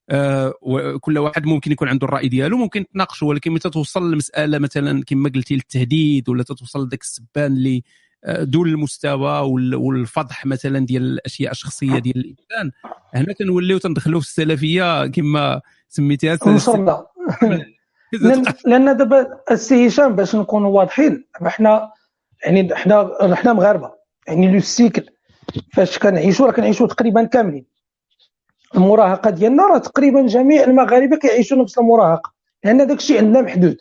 آه وكل واحد ممكن يكون عنده الرأي ديالو ممكن تناقشوا ولكن متى توصل لمسألة مثلا كما قلتي للتهديد ولا تتوصل لذاك السبان اللي دون المستوى وال- والفضح مثلا ديال الأشياء الشخصية ديال الإنسان. هنا تنوليو تندخلوا في السلفية كما سميتيها لأن لأن دابا السي هشام باش نكونوا واضحين حنا يعني حنا حنا مغاربة. يعني le cycle فاش كنعيشوا راه كنعيشوا تقريبا كاملين. المراهقة ديالنا راه تقريبا جميع المغاربة كيعيشوا نفس المراهقة. لأن داك الشيء عندنا محدود.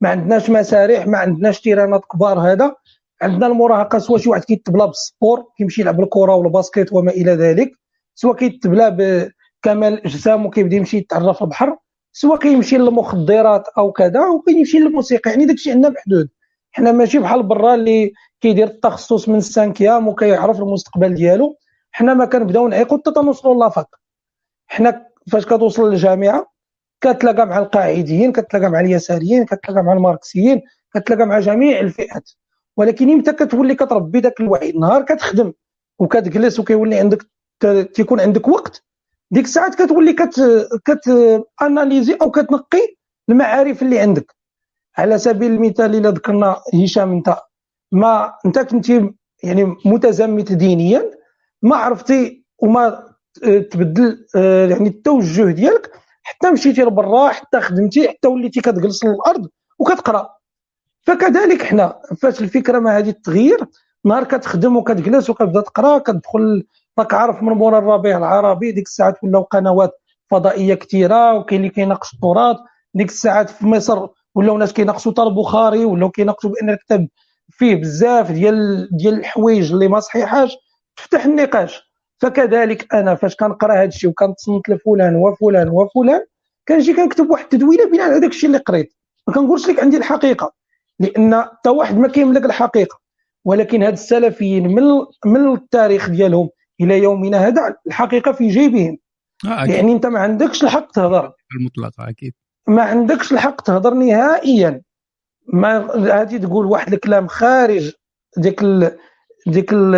ما عندناش مسارح ما عندناش تيرانات كبار هذا. عندنا المراهقة سواء شي واحد كيتبلا بال sport كيمشي يلعب الكره ولا ال basket وما إلى ذلك. سواء كيتبلا بكمال الاجسام وكيبدأ يمشي يتعرف البحر. سواء كيمشي للمخدرات أو كذا وكيمشي للموسيقى. يعني داكشي عندنا محدود حنا ماشي بحال برا اللي كيدير التخصص من ال cinquième وكيعرف المستقبل ديالو. حنا ما كنبداو نعيقوا حتى تنوصلوا la fac حنا فاش كتوصل للجامعة كتلاقى مع القاعديين كتلاقى مع اليساريين كتلاقى مع الماركسيين كتلاقى مع جميع الفئات. ولكن إمتى كتولي كتربي ذاك الوعي نهار كتخدم وكتجلس وكيولي عندك تيكون عندك وقت. ديك الساعات كتولي كت كت analyser أو كتنقي المعارف اللي عندك. على سبيل المثال إلا ذكرنا هشام أنت ما أنت كنتي يعني متزمت دينيا ما عرفتي وما تبدل آه، يعني التوجه ديالك حتى مشيتي لبرا حتى خدمتي حتى وليتي كتجلس للأرض وكتقرأ. فكذلك حنا فاش الفكرة ما هذه تغير نهار كتخدم وكتجلس وكتبدا تقرا كتدخل راك عارف من مورا الربيع العربي ديك الساعات ولاو قنوات فضائية كثيره وكاين اللي كيناقش التراث ديك الساعات في مصر ولاو ناس كيناقشوا تاع البخاري ولاو كيناقشوا بأن الكتاب فيه بزاف ديال ديال الحوايج اللي ما صحيحاش تفتح النقاش. فكذلك أنا فاش كنقرا هذا الشيء وكنتصنت لفلان وفلان وفلان كنجي كنكتب واحد التدوينة بناء على داك الشيء اللي قريت. ما كنقولش لك عندي الحقيقة. لأن حتى واحد ما كيملك الحقيقة. ولكن هاد السلفيين من من التاريخ ديالهم إلى يومنا هذا الحقيقة في جيبهم. آه يعني أنت ما عندكش الحق تهضر. المطلقه أكيد. ما عندكش الحق تهضر نهائيا. ما هادي تقول واحد الكلام خارج ديك ال ديك ال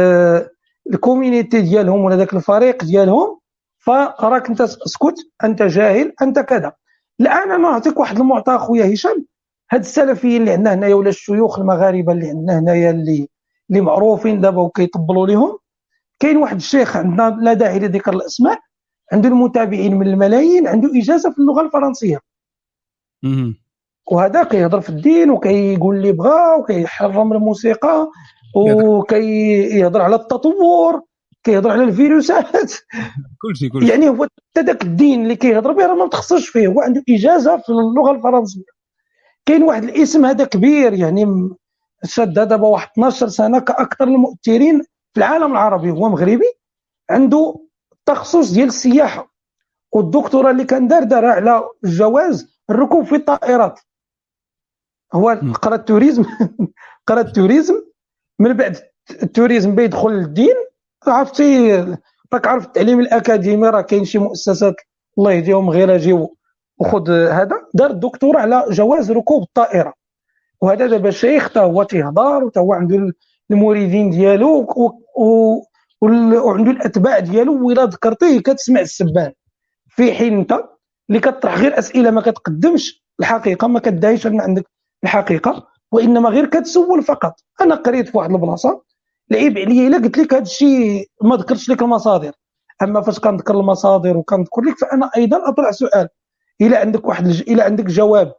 الكوميونيتي ديالهم ولا ذاك الفريق ديالهم فراك أنت اسكت أنت جاهل أنت كذا. الآن أنا نعطيك واحد المعطى أخويا هشام. هاد السلفيين اللي عندنا هنايا ولا الشيوخ المغاربة اللي عندنا هنايا اللي اللي معروفين دابا وكيطبلوا لهم كاين واحد الشيخ عندنا لا داعي لذكر الأسماء عنده المتابعين من الملايين عنده إجازة في اللغة الفرنسية. وهذا كيهضر في الدين وكيقول اللي بغا وكيحرم الموسيقى وكيهضر على التطور كيهضر على الفيروسات. كلشي كلشي يعني هو حتى ذاك الدين اللي كيهضر به راه ما متخصصش فيه هو عنده إجازة في اللغة الفرنسية. كاين واحد الاسم هذا كبير يعني شاد دابا واحد 12 سنة كأكثر المؤثرين في العالم العربي. هو مغربي عنده تخصص ديال السياحة والدكتوراه اللي كان دار دارها على جواز الركوب في الطائرات. هو. قرأ ال tourisme قرأ ال tourisme من بعد ال tourisme بيدخل للدين. عرفتي راك عارف التعليم الأكاديمي راه كاين شي مؤسسات الله يهديهم غير اجيو وخذ هذا. دار الدكتوراه على جواز ركوب الطائرة. وهذا دابا شيخ تا هو تيهضر وتا هو عنده المريدين ديالو وعنده الأتباع ديالو. وإلا ذكرتيه كتسمع السبان. في حين أنت اللي كطرح غير أسئلة ما كتقدمش الحقيقة ما كدعيش أن عندك الحقيقة. وإنما غير كتسول فقط. أنا قريت في واحد البلاصة العيب عليا إلا قلت لك هذا الشيء ما ذكرتش لك المصادر. أما فاش كنذكر المصادر وكنذكر لك فأنا أيضا أطرح سؤال. إلى عندك واحد الج... إلى عندك جواب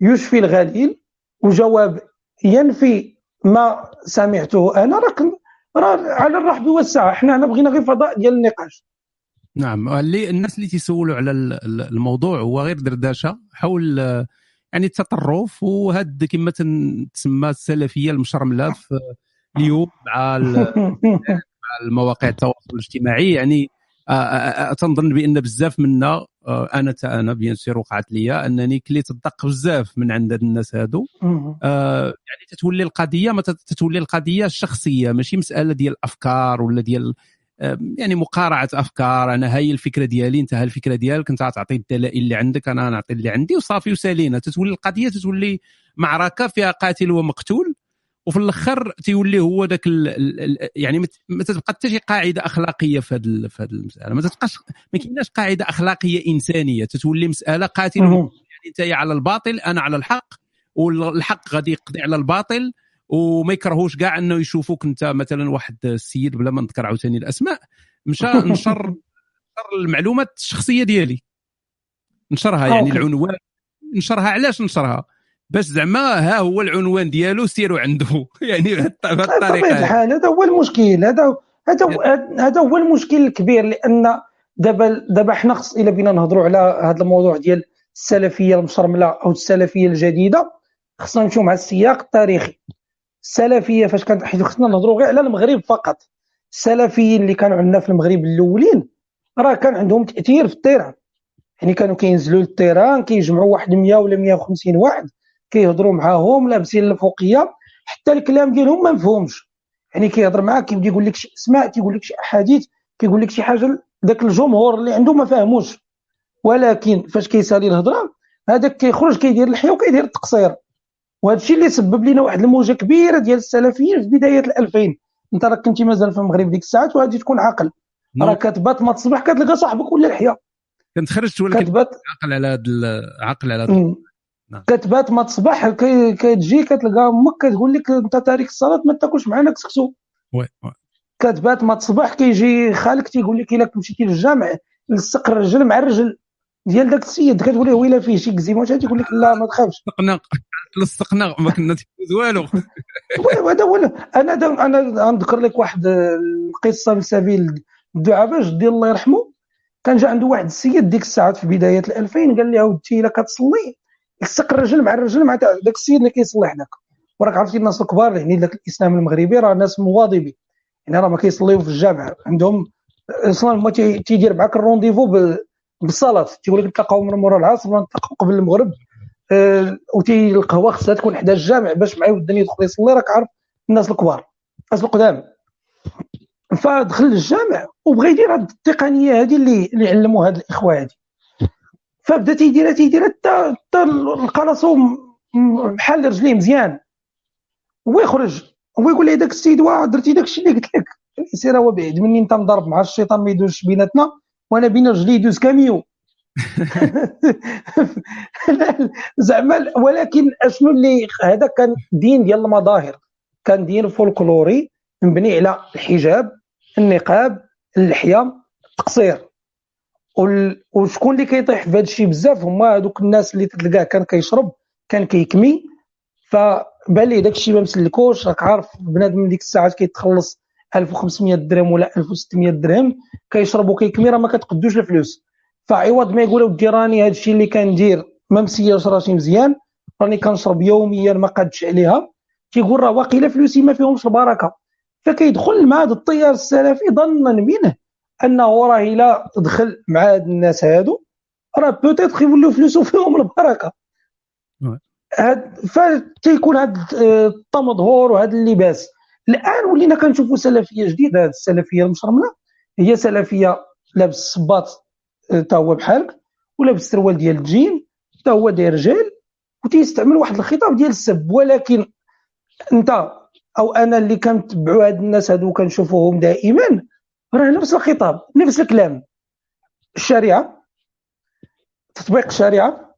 يشفي الغليل وجواب ينفي ما سمعته أنا راك راه على الرحب والسعة. حنا هنا بغينا غير فضاء ديال النقاش. نعم. اللي الناس اللي تيسولوا على ال- ال- الموضوع هو غير دردشة حول يعني التطرف وهاد كما تسمى السلفية المشرملة في اليوم مع مع المواقع التواصل الاجتماعي. يعني تنظن بأن بزاف منا أنا تا أنا bien sûr وقعت ليا أنني كليت الدق بزاف من عند الناس هادو. آه، يعني تتولي القضية ما تت- تتولي القضية الشخصية ماشي مسألة ديال الأفكار ولا ديال آه، يعني مقارعة أفكار. أنا هاي الفكرة ديالي أنت هاي الفكرة ديالك أنت تعطي الدلائل اللي عندك أنا نعطي اللي عندي وصافي وسالينا تتولي القضية تتولي معركة فيها قاتل ومقتول. وفي الآخر تيولي هو ذاك ال- ال- ال- يعني ما تتبقى حتى شي قاعدة اخلاقيه في هذه في هذه المسألة. ما تبقاش ما كايناش قاعدة اخلاقيه انسانيه. تتولي مسألة قاتل ومقتول يعني انت على الباطل أنا على الحق والحق غادي يقضي على الباطل وما يكرهوش كاع انه يشوفوك انت مثلا واحد السيد بلا ما نذكر عاوتاني الأسماء مشى نشر نشر المعلومات الشخصية ديالي. نشرها يعني. العنوان. نشرها علاش نشرها؟ باش زعما ها هو العنوان ديالو سيروا عنده. يعني بهذه بطبيعه الطريقة. الحال هذا هو المشكل. هذا هذا هذا هو المشكل الكبير لأن دابا دابا حنا خص إلا بينا نهضروا على هذا الموضوع ديال السلفية المشرملة أو السلفية الجديدة خصنا نمشيو مع السياق التاريخي. السلفية فاش كانت حيت خصنا نهضروا غير على المغرب فقط. السلفيين اللي كانوا عندنا في المغرب الأولين راه كان عندهم تأثير في ال terrain يعني كانوا كينزلوا لل terrain كيجمعوا واحد 100 ولا 150 واحد. كيهضروا معاهم لابسين الفوقية حتى الكلام ديالهم ما مفهومش. يعني كيهضر معاك كيبدا يقول لك شي اسماء تيقول لك شي أحاديث كيقول لك شي حاجة ذاك الجمهور اللي عنده ما فاهموش ولكن فاش كيسالي الهضرة هذاك كيخرج كيدير الحياة وكيدير التقصير. وهذا الشيء اللي سبب لنا واحد الموجة كبيرة ديال السلفيين في بداية ال 2000 انت راك كنتي مازال في المغرب ديك الساعات وغادي تكون عاقل. راه كتبات ما تصبح كتلقى صاحبك ولا الحياة. كنت خرجت ولكن كتبات عقل على هذا عقل على. نعم. كتبات ما تصبح كي- كتجي كتلقى أمك كتقول لك أنت تارك الصلاة ما تاكلش معنا كسكسو. oui oui. كتبات ما تصبح كيجي خالك تيقول لك إلا مشيتي للجامع لصق الرجل مع الرجل ديال داك السيد كتقول له ويلا فيه شي eczéma تيقول لك؟ لا ما تخافش. لصقنا لصقنا ما كنا تيفوز والو. oui- هذا هو أنا دا أنا غنذكر لك واحد القصة من سبيل الدعابه جدي الله يرحمه. كان جا عنده واحد السيد ديك الساعات في بداية ال 2000 قال لي عاودتي إلا كتصلي. لصق الرجل مع الرجل مع داك السيد اللي كيصلي حداك. وراك عرفتي الناس الكبار يعني داك الإسلام المغربي راه ناس مواظبين. يعني راه ما كيصليو في الجامع. عندهم أصلا ما تي- تيدير معاك ال rendez-vous بالصلاة. تيقول لك نتلاقاو من مورا العصر ولا نتلاقاو قبل المغرب. آه، وتي القهوه خصها تكون حدا الجامع باش معايا الدنيا يدخل يصلي. راك عارف الناس الكبار الناس القدام. فدخل للجامع وبغى يدير هاد التقنية هذه اللي اللي علموا هاد الإخوة هادي. فبدا تيديرها تيديرها حتى لقى راسو بحال رجليه مزيان. هو يخرج هو يقول لي داك السيد واه درتي داك الشيء اللي قلت لك. سير هو بعيد مني انت مضرب مع الشيطان ما يدوزش بيناتنا وأنا بين رجلي يدوز كاميو. زعما ولكن أشنو اللي هذا كان دين ديال المظاهر. كان دين فولكلوري مبني على الحجاب النقاب اللحية التقصير. وشكون اللي كيطيح في هذا الشيء بزاف هما هذوك الناس اللي تلقاه كان كيشرب كان كيكمي. فبان ليه داك الشيء ما مسلكوش راك عارف بنادم ديك الساعات كيتخلص 1500 درهم ولا 1600 درهم كيشرب وكيكمي راه ما كتقدوش الفلوس. فعوض ما يقول ودي راني هذا الشيء اللي كندير ما مسيرش راسي مزيان راني كنشرب يوميا ما قادش عليها. كيقول راه واقيلا فلوسي ما فيهمش البركه فكيدخل مع هذا التيار السلفي ظنا منه أنه راه الا دخل مع هاد الناس هادو راه peut-être يوليو فلوسو فيهم البركة. هاد فتيكون هاد آه، التمظهور وهاد اللباس. الآن ولينا كنشوفوا سلفية جديدة. هاد السلفية المشرملة هي سلفية لابس الصباط آه، تا هو بحالك ولابس السروال ديال الجين تا هو داير رجال وتيستعمل واحد الخطاب ديال السب. ولكن أنت أو أنا اللي كنتبعوا هاد الناس هادو كنشوفوهم دائما راه نفس الخطاب نفس الكلام. الشريعة تطبيق الشريعة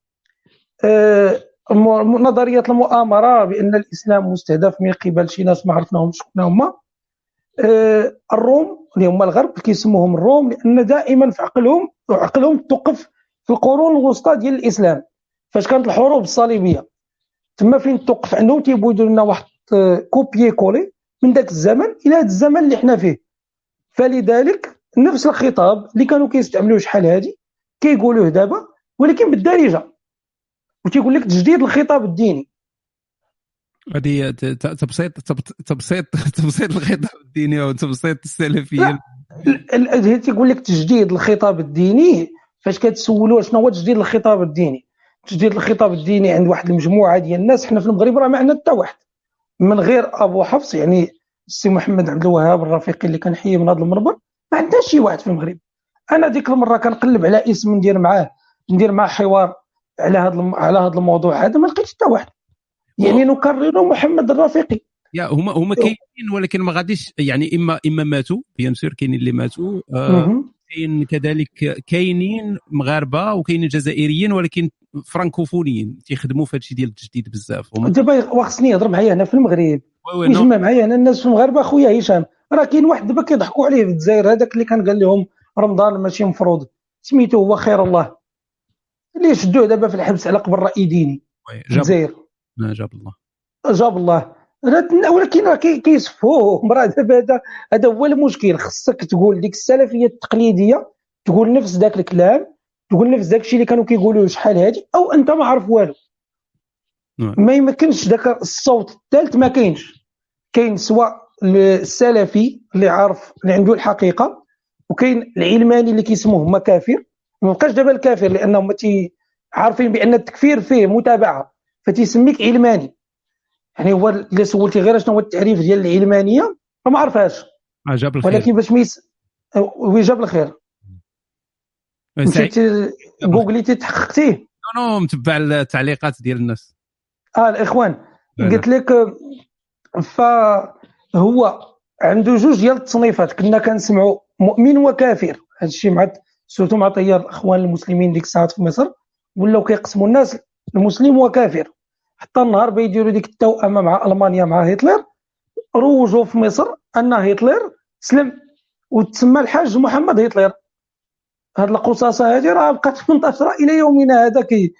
آه، نظرية المؤامرة بأن الإسلام مستهدف من قبل شي ناس ما عرفناهمش شكون هما. آه، الروم اللي هما الغرب كيسموهم الروم لأن دائما في عقلهم عقلهم توقف في القرون الوسطى ديال الإسلام. فاش كانت الحروب الصليبية تما فين توقف عندهم؟ تيبغوا يديروا لنا واحد آه، كوبيي كولي من ذاك الزمن إلى هذا الزمن اللي حنا فيه. فلذلك نفس الخطاب اللي كانوا كيستعملوه شحال هادي كيقولوه دابا ولكن بالدارجة. وتيقول لك تجديد الخطاب الديني. هذه تبسيط تب- تبسيط تبسيط الخطاب الديني وتبسيط السلفية. لا. ال- ال- تيقول لك تجديد الخطاب الديني فاش كتسولوا شنو هو تجديد الخطاب الديني. تجديد الخطاب الديني عند واحد المجموعة ديال الناس حنا في المغرب راه ما عندنا حتى واحد. من غير أبو حفص يعني السي محمد عبد الوهاب الرفيقي اللي كنحيي من هذا المنبر ما عندناش شي واحد في المغرب. أنا ديك المرة كنقلب على اسم ندير معاه ندير معاه حوار على هذا الم- على هذا الموضوع هذا ما لقيتش حتى واحد. يعني نكرر محمد الرفيقي. يا هما هما كاينين ولكن ما غاديش يعني إما إما ماتوا bien sûr كاينين اللي ماتوا آه،. كاين كذلك كاينين مغاربة وكاينين جزائريين ولكن فرانكوفونيين تيخدموا في هادشي ديال التجديد بزاف. دابا وخصني يهضر معايا هنا في المغرب. oui oui non. يجمع معايا أنا الناس في المغاربه خويا هشام. راه كاين واحد دابا كيضحكوا عليه في الجزائر هذاك اللي كان قال لهم رمضان ماشي مفروض. سميتو هو خير الله. اللي شدوه دابا في الحبس على قبل رأي ديني. الجزائر. جاب الله. جاب الله. ولكن راه كي- كيصفوه. راه دابا هذا هذا هو المشكل. خصك تقول ديك السلفية التقليدية تقول نفس ذاك الكلام تقول نفس ذاك الشيء اللي كانوا كيقولوه شحال هادي أو أنت ما عارف والو. ما يمكنش ذاك الصوت الثالث ما كاينش. كاين سواء السلفي اللي عارف اللي عنده الحقيقة وكاين العلماني اللي كيسموه هما كافر. ما بقاش دابا الكافر لأنهم تي عارفين بأن التكفير فيه متابعة فتيسميك علماني. يعني هو اللي سولتي غير شنو هو التعريف ديال العلمانية؟ فما عرفهاش. آه، جاب الخير. ولكن باش ميس وجاب الخير. سعيد. مشيتي جوجليتي تحققتيه. non non متبع التعليقات ديال الناس. آه الإخوان لا، لا. قلت لك آه، فهو عنده جوج ديال التصنيفات كنا كنسمعوا مؤمن وكافر. هذا الشيء مع surtout مع تيار الاخوان المسلمين ديك الساعات في مصر ولاو كيقسموا الناس المسلم وكافر. حتى النهار بيديروا ديك التوأمة مع ألمانيا مع هتلر روجوا في مصر أن هتلر سلم وتسمى الحاج محمد هتلر. هاد القصاصة هذه راه بقات منتشره إلى يومنا هذا كي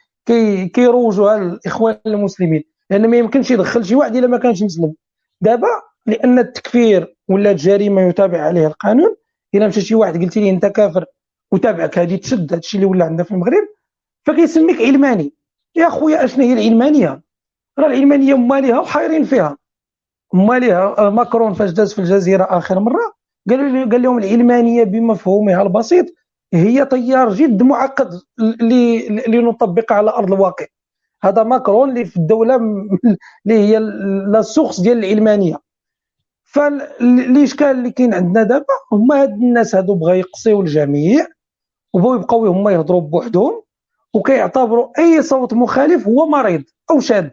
كي الإخوان المسلمين. لأن ما يمكنش يدخل شي واحد إلا ما كانش مسلم. دابا لأن التكفير ولات جريمه يتابع عليها القانون. إلا مشى شي واحد قلت لي أنت كافر وتابعك هذه تشد هادشي اللي ولا عندنا في المغرب. فكيسميك علماني. يا خويا أشنو هي العلمانية؟ راه العلمانية ماليها وحايرين فيها. ماليها ماكرون فاش داز في الجزيرة آخر مرة قال لهم العلمانية بمفهومها البسيط هي تيار جد معقد اللي اللي نطبقه على أرض الواقع. هذا ماكرون اللي في الدولة اللي هي la source ديال العلمانية. فالاشكال اللي كاين عندنا دابا هما هاد الناس هادو بغاو يقصيو الجميع وبغاو يبقاو هما يهضروا بوحدهم وكيعتبروا أي صوت مخالف هو مريض أو شاذ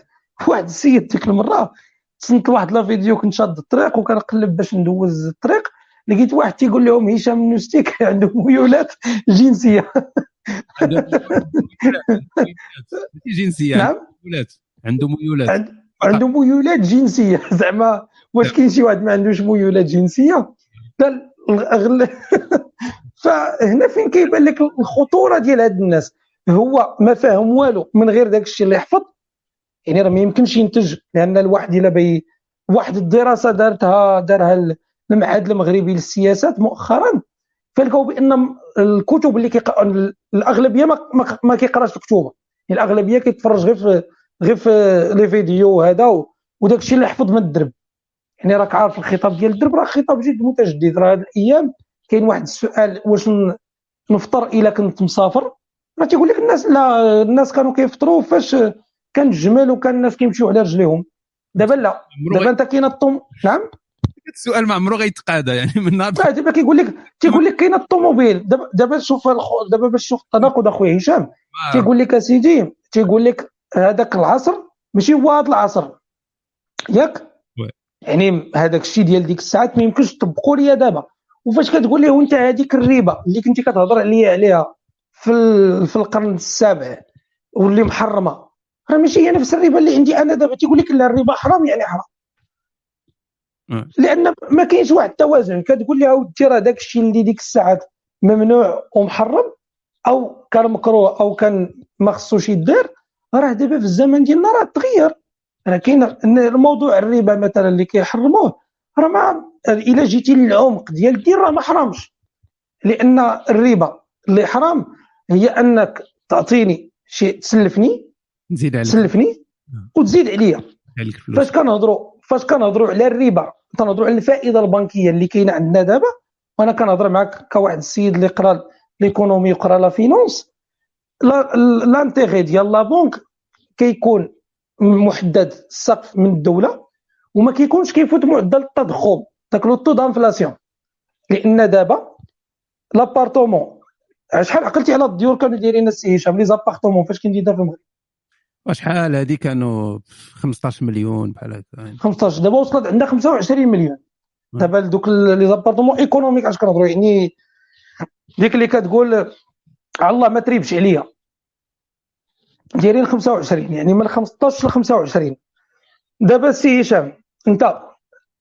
واحد السيد ديك المرة تصنت واحد لا فيديو كنت شاد الطريق وكنقلب باش ندوز الطريق. لقيت واحد تيقول لهم هشام نوستيك عنده ميولات جنسية. جنسية عنده نعم ميولات. عنده ميولات. عند- عنده ميولات جنسية. زعما واش كاين شي واحد ما عندوش ميولات جنسية. فهنا فين كيبان لك الخطورة ديال هاد الناس؟ هو ما فاهم والو من غير داك الشيء اللي يحفظ؟ يعني راه ما يمكنش ينتج لأن الواحد إلا بي واحد الدراسة دارتها دارها المعهد المغربي للسياسات مؤخرا فلقاو بأن الكتب اللي كيقرا الأغلبية ما, ما, ما كيقراش الكتب. يعني الأغلبية كيتفرج غير في غير في لي فيديو هذا وداك الشيء اللي حفظ من الدرب. يعني راك عارف الخطاب ديال الدرب راه خطاب جد متجدد. راه هاد الأيام كاين واحد السؤال واش نفطر إلا كنت مسافر؟ راه تيقول لك الناس لا الناس كانوا كيفطروا فاش كان الجمال وكان الناس كيمشيو على رجليهم. دابا لا. دابا انت كاين الطوم نعم؟ السؤال ما عمره غيتقاضى يعني من نهار لا دابا كيقول لك تيقول لك كاين الطوموبيل. دابا دابا شوف دابا باش تشوف التناقض أخويا هشام. تيقول لك اسيدي تيقول لك هذاك العصر ماشي هو هذا العصر. ياك؟ يعني هذاك الشيء ديال ديك الساعات ما يمكنش تطبقوا ليا دابا. وفاش كتقول ليه وانت هذيك الربا اللي كنتي كتهضر عليا عليها في في القرن السابع واللي محرمة راه ماشي هي نفس الربا اللي عندي أنا دابا. تيقول لك لا الربا حرام يعني حرام. لأن ما كاينش واحد التوازن. كتقول لي أودي راه داك الشيء اللي ديك الساعات ممنوع ومحرم أو كان مكروه أو كان ما خصوش يدار راه دابا في الزمن ديالنا راه تغير. راه كاين الموضوع الربا مثلا اللي كيحرموه راه ما إلا جيتي للعمق ديال الدين راه ما حرامش لأن الربا اللي حرام هي أنك تعطيني شيء تسلفني نزيد عليك. تسلفني وتزيد عليا. فاش كنهضروا فاش كنهضروا على الربا كنهضروا على الفائدة البنكية اللي كاينة عندنا دابا. وأنا كنهضر معك كواحد السيد اللي قرا l'économie وقرا la finance. l'intérêt ديال la banque كيكون محدد السقف من الدولة وما كيكونش كيفوت معدل التضخم داك le taux d'inflation لأن دابا l'appartement شحال عقلتي على الديور كانوا دايرين السي هشام les appartements فاش كندير في المغرب؟ وشحال هذه كانوا 15 مليون بحال هكا؟ 15 دابا وصلت عندنا 25 مليون. دابا دوك les appartements économiques اش كنهضروا؟ يعني ديك اللي كتقول الله ما تريبش عليا. دايرين 25 يعني من 15 ل 25 دابا سي هشام انت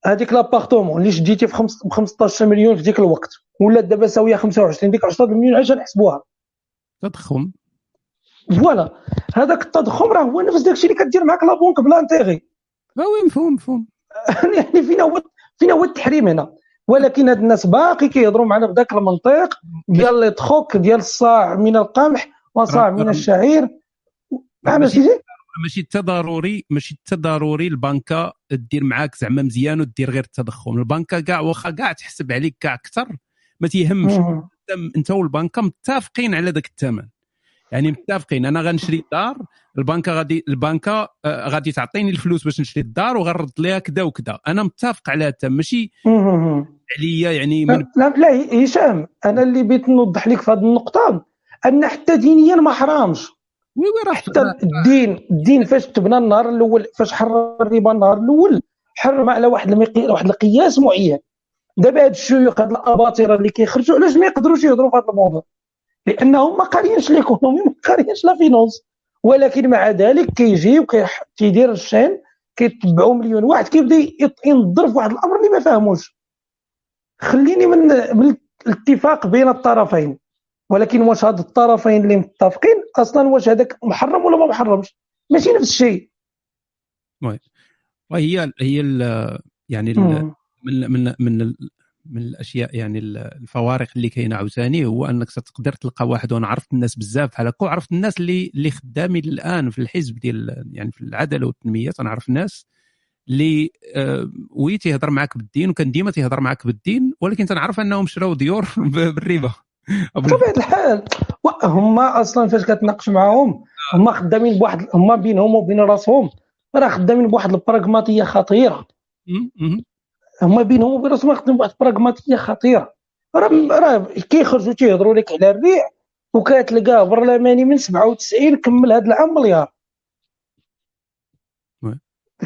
هذيك l'appartement اللي شديتي في 15 مليون في ديك الوقت ولا دابا ساوية 25 ديك 10 مليون علاش نحسبوها؟ تضخم. voilà. هذاك التضخم راه هو نفس داكشي اللي كدير معاك la banque ب l'intérêt. وي مفهوم مفهوم. يعني فينا هو فينا هو التحريم هنا. ولكن هاد الناس باقي كيهضروا معنا بداك المنطق ديال لي تخوك ديال الصاع من القمح وصاع من الشعير. ماشي ماشي حتى ضروري ماشي حتى ضروري البنكة دير معاك زعما مزيان ودير غير التضخم. البنكة كاع واخا كاع تحسب عليك كاع أكثر ما تيهمش. انت والبنكة متفقين على ذاك الثمن. يعني متفقين. أنا غنشري الدار البنكة غادي البنكة آه، غادي تعطيني الفلوس باش نشري الدار وغنرد ليها كذا وكذا أنا متفق على هذا ماشي عليا يعني من لا لا هشام أنا اللي بغيت نوضح لك في هذه النقطة أن حتى دينيا ما حرامش. وي وي راه حتى الدين الدين فاش تبنى النهار الأول فاش حرر الربا النهار الأول حرم على واحد المقي... واحد القياس معين. دابا هاد الشيوخ هاد الأباطرة اللي كيخرجوا علاش ما يقدروش يهضروا في هذا الموضوع؟ لأنهم ما قاريينش ليكونومي ما قاريينش لا فينونس. ولكن مع ذلك كيجي وكيدير الشين كيتبعوا مليون واحد كيبدأ ينظر في واحد الأمر اللي ما فاهموش خليني من من الاتفاق بين الطرفين. ولكن واش هاد الطرفين اللي متفقين؟ أصلا واش هذاك محرم ولا ما محرمش؟ ماشي نفس الشيء. وهي هي يعني من من من من الأشياء يعني الفوارق اللي كاينة عاوتاني هو أنك تقدر تلقى واحد وأنا عرفت الناس بزاف. بحال هكا وعرفت الناس اللي اللي خدامين الآن في الحزب ديال يعني في العدالة والتنمية تنعرف ناس اللي آه وي تيهضر معاك بالدين وكان ديما تيهضر معاك بالدين ولكن تنعرف أنهم شراو ديور بالربا. بطبيعة الحال هما أصلا فاش كتناقش معاهم هما خدامين بواحد هما بينهم وبين راسهم. راه خدامين بواحد البراغماتية خطيرة. هما بينهم وبين راسهم خدامين بواحد البراغماتيه خطيرة. راه راه كيخرجوا تيهضروا لك على الريع وكتلقاه برلماني من 97 كمل هذا العام مليار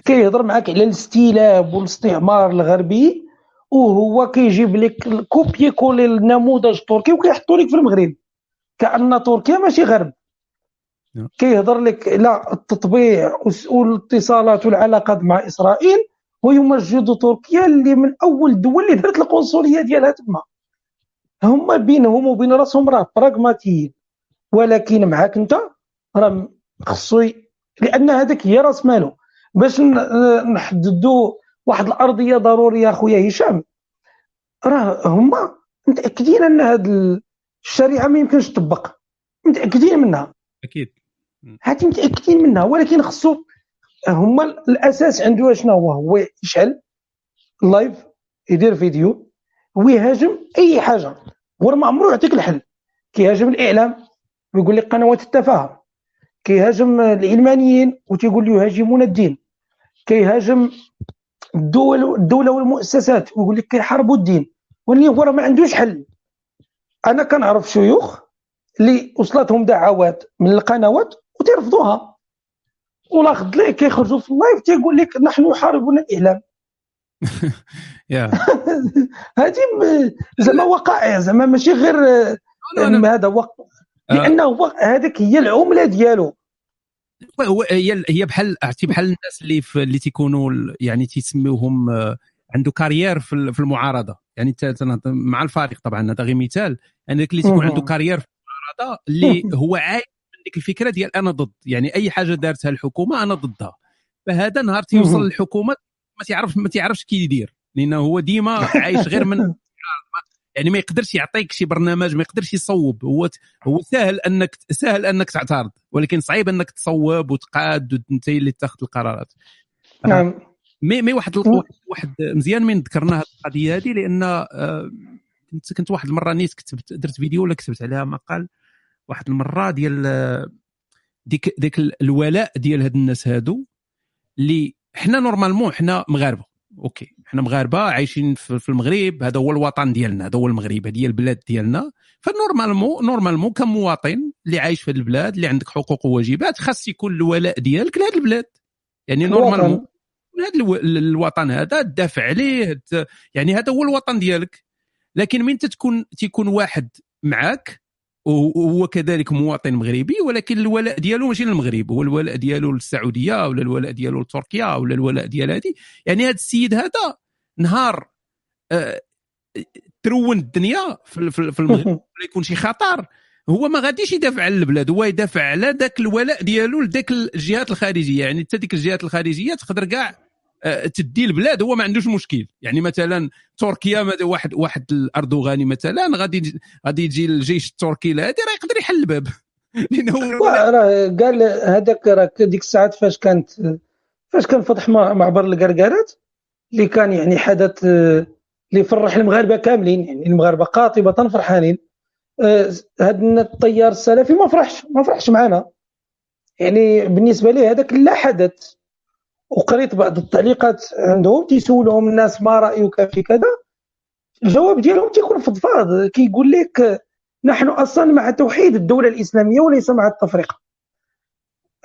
كيهضر معاك على الاستيلاب والاستعمار الغربي وهو كيجيب لك copier-coller النموذج التركي وكيحطو لك في المغرب. كأن تركيا ماشي غرب. نعم. كيهضر لك على التطبيع والاتصالات والعلاقات مع إسرائيل ويمجد تركيا اللي من أول الدول اللي درت القنصلية ديالها تما. هما بينهم وبين رأسهم راه براغماتيين ولكن معاك أنت راه خصو لأن هذاك هي رأس ماله. باش نحددوا واحد الأرضية ضرورية أخويا هشام راه هما متأكدين أن هذه الشريعة ما يمكنش تطبق. متأكدين منها. أكيد. هادي متأكدين منها. ولكن خصو هما الأساس عنده شنو هو؟ هو يشعل لايف يدير فيديو ويهاجم أي حاجة. هو ما عمرو يعطيك الحل. كيهاجم الإعلام ويقول لك قنوات التفاهه كيهاجم العلمانيين وتيقول يهاجمون الدين. كيهاجم الدول الدولة والمؤسسات ويقول لك كيحاربوا الدين. ولكن هو راه ما عندوش حل. أنا كنعرف شيوخ اللي وصلتهم دعوات من القنوات وتيرفضوها ولا خد ليه كيخرجوا في اللايف تيقول لك نحن يحاربون الاعلام يا. هذه زعما وقائع زعما ماشي غير آه، هذا وق... آه. لأنه هو هذيك هي العملة ديالو. هو هي هي بحال عرفتي بحال الناس اللي في اللي تيكونوا يعني تيسميوهم آه، عنده carrière في ال- في المعارضة. يعني مع الفريق طبعا هذا غير مثال. يعني اللي تيكون. عنده carrière في المعارضة اللي هو عايش من ديك الفكرة ديال أنا ضد يعني أي حاجة دارتها الحكومة أنا ضدها. فهذا نهار تيوصل. للحكومة ما تعرفش ما تعرفش كي يدير لأنه هو ديما عايش غير من يعني ما يقدرش يعطيك شي برنامج ما يقدرش يصوب. هو هو سهل أنك سهل أنك تعترض ولكن صعيب أنك تصوب وتقاد وأنت اللي تاخذ القرارات. نعم. مي مي. واحد, واحد مزيان من ذكرنا هذه القضية هذه لأن آه، كنت كنت واحد المرة نيت كتبت درت فيديو ولا كتبت عليها مقال. واحد المرة ديال آه، ديك ديك ال- الولاء ديال هاد الناس هادو اللي حنا normalement حنا مغاربة. OK حنا مغاربة عايشين في المغرب هذا هو الوطن ديالنا هذا هو المغرب هذه هي البلاد ديالنا. ف normalement normalement كمواطن اللي عايش في البلاد اللي عندك حقوق وواجبات خاص يكون الولاء ديالك لهذه البلاد. يعني normalement هذا الو- الوطن هذا تدافع عليه يعني هذا هو الوطن ديالك. لكن من تكون تيكون واحد معك وهو كذلك مواطن مغربي ولكن الولاء ديالو ماشي للمغرب هو الولاء ديالو للسعودية ولا الولاء ديالو لتركيا ولا الولاء ديال هذه يعني هذا السيد هذا نهار آه، ترون الدنيا في المغرب ولا يكون شي خطر. هو ما غاديش يدافع على البلاد هو يدافع على ذاك الولاء ديالو لذاك الجهات الخارجية. يعني حتى ديك الجهات الخارجية تقدر كاع تدي البلاد هو ما عندوش مشكل. يعني مثلا تركيا واحد واحد الأردوغاني مثلا غادي غادي يجي الجيش التركي هذا راه يقدر يحل الباب. لأنه. راه قال هذاك راه ديك الساعات فاش كانت فاش كان فتح مع- معبر القرقارات اللي كان يعني حدث آه، اللي فرح المغاربة كاملين يعني المغاربة قاطبة فرحانين. آه، هذا الطيار السلفي ما فرحش ما فرحش معنا يعني بالنسبة ليه هذاك لا حدث. وقريت بعض التعليقات عندهم تيسولهم الناس ما رأيك في كذا. الجواب ديالهم تيكون فضفاض كيقول لك نحن أصلا مع توحيد الدولة الإسلامية وليس مع التفرقه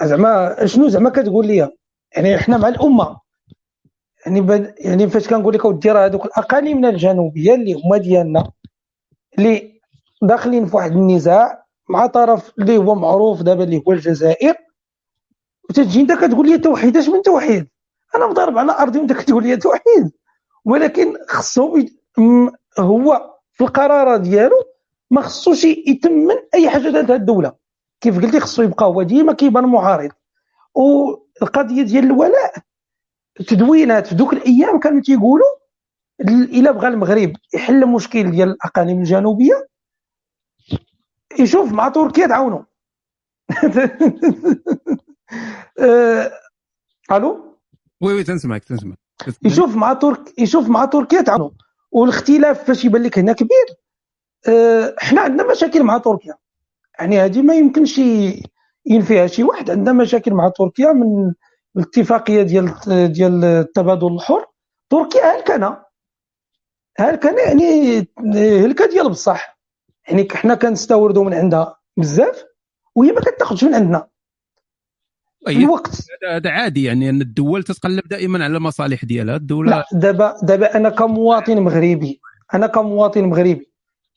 زعما شنو زعما كتقول لي يعني إحنا مع الأمة. يعني بد يعني فاش كنقول لك اودي راه هذوك الأقاليم الجنوبية اللي هما ديالنا اللي داخلين في واحد النزاع مع طرف اللي هو معروف دابا اللي هو الجزائر. وتجي انت كتقول لي توحيد اش من توحيد؟ أنا مضارب على أرضي وانت كتقول لي توحيد. ولكن خصهم هو في القرارات ديالو ما خصوش يتمن أي حاجة دارتها الدولة. كيف قلتي خصو يبقى هو ديما كيبان معارض والقضية ديال الولاء تدوينات. في دوك الأيام كانوا تيقولوا ال- إلا بغى المغرب يحل المشكل ديال الأقاليم الجنوبية يشوف مع تركيا تعاونوا. ألو؟ وي وي تنسمعك تنسمعك يشوف مع ترك يشوف مع تركيا تعاونوا. والاختلاف فاش يبان لك هنا كبير. آه، إحنا عندنا مشاكل مع تركيا. يعني هذه ما يمكنش ينفيها شي واحد. عندنا مشاكل مع تركيا من الاتفاقية ديال ديال التبادل الحر. تركيا هلكانه هلكانه يعني هلكة ديال بصح. يعني حنا كنستوردوا من عندها بزاف وهي ما كتاخذش من عندنا. هي- الوقت. هذا عادي يعني أن الدول تتقلب دائما على المصالح ديالها. الدولة لا دابا دابا أنا كمواطن مغربي أنا كمواطن مغربي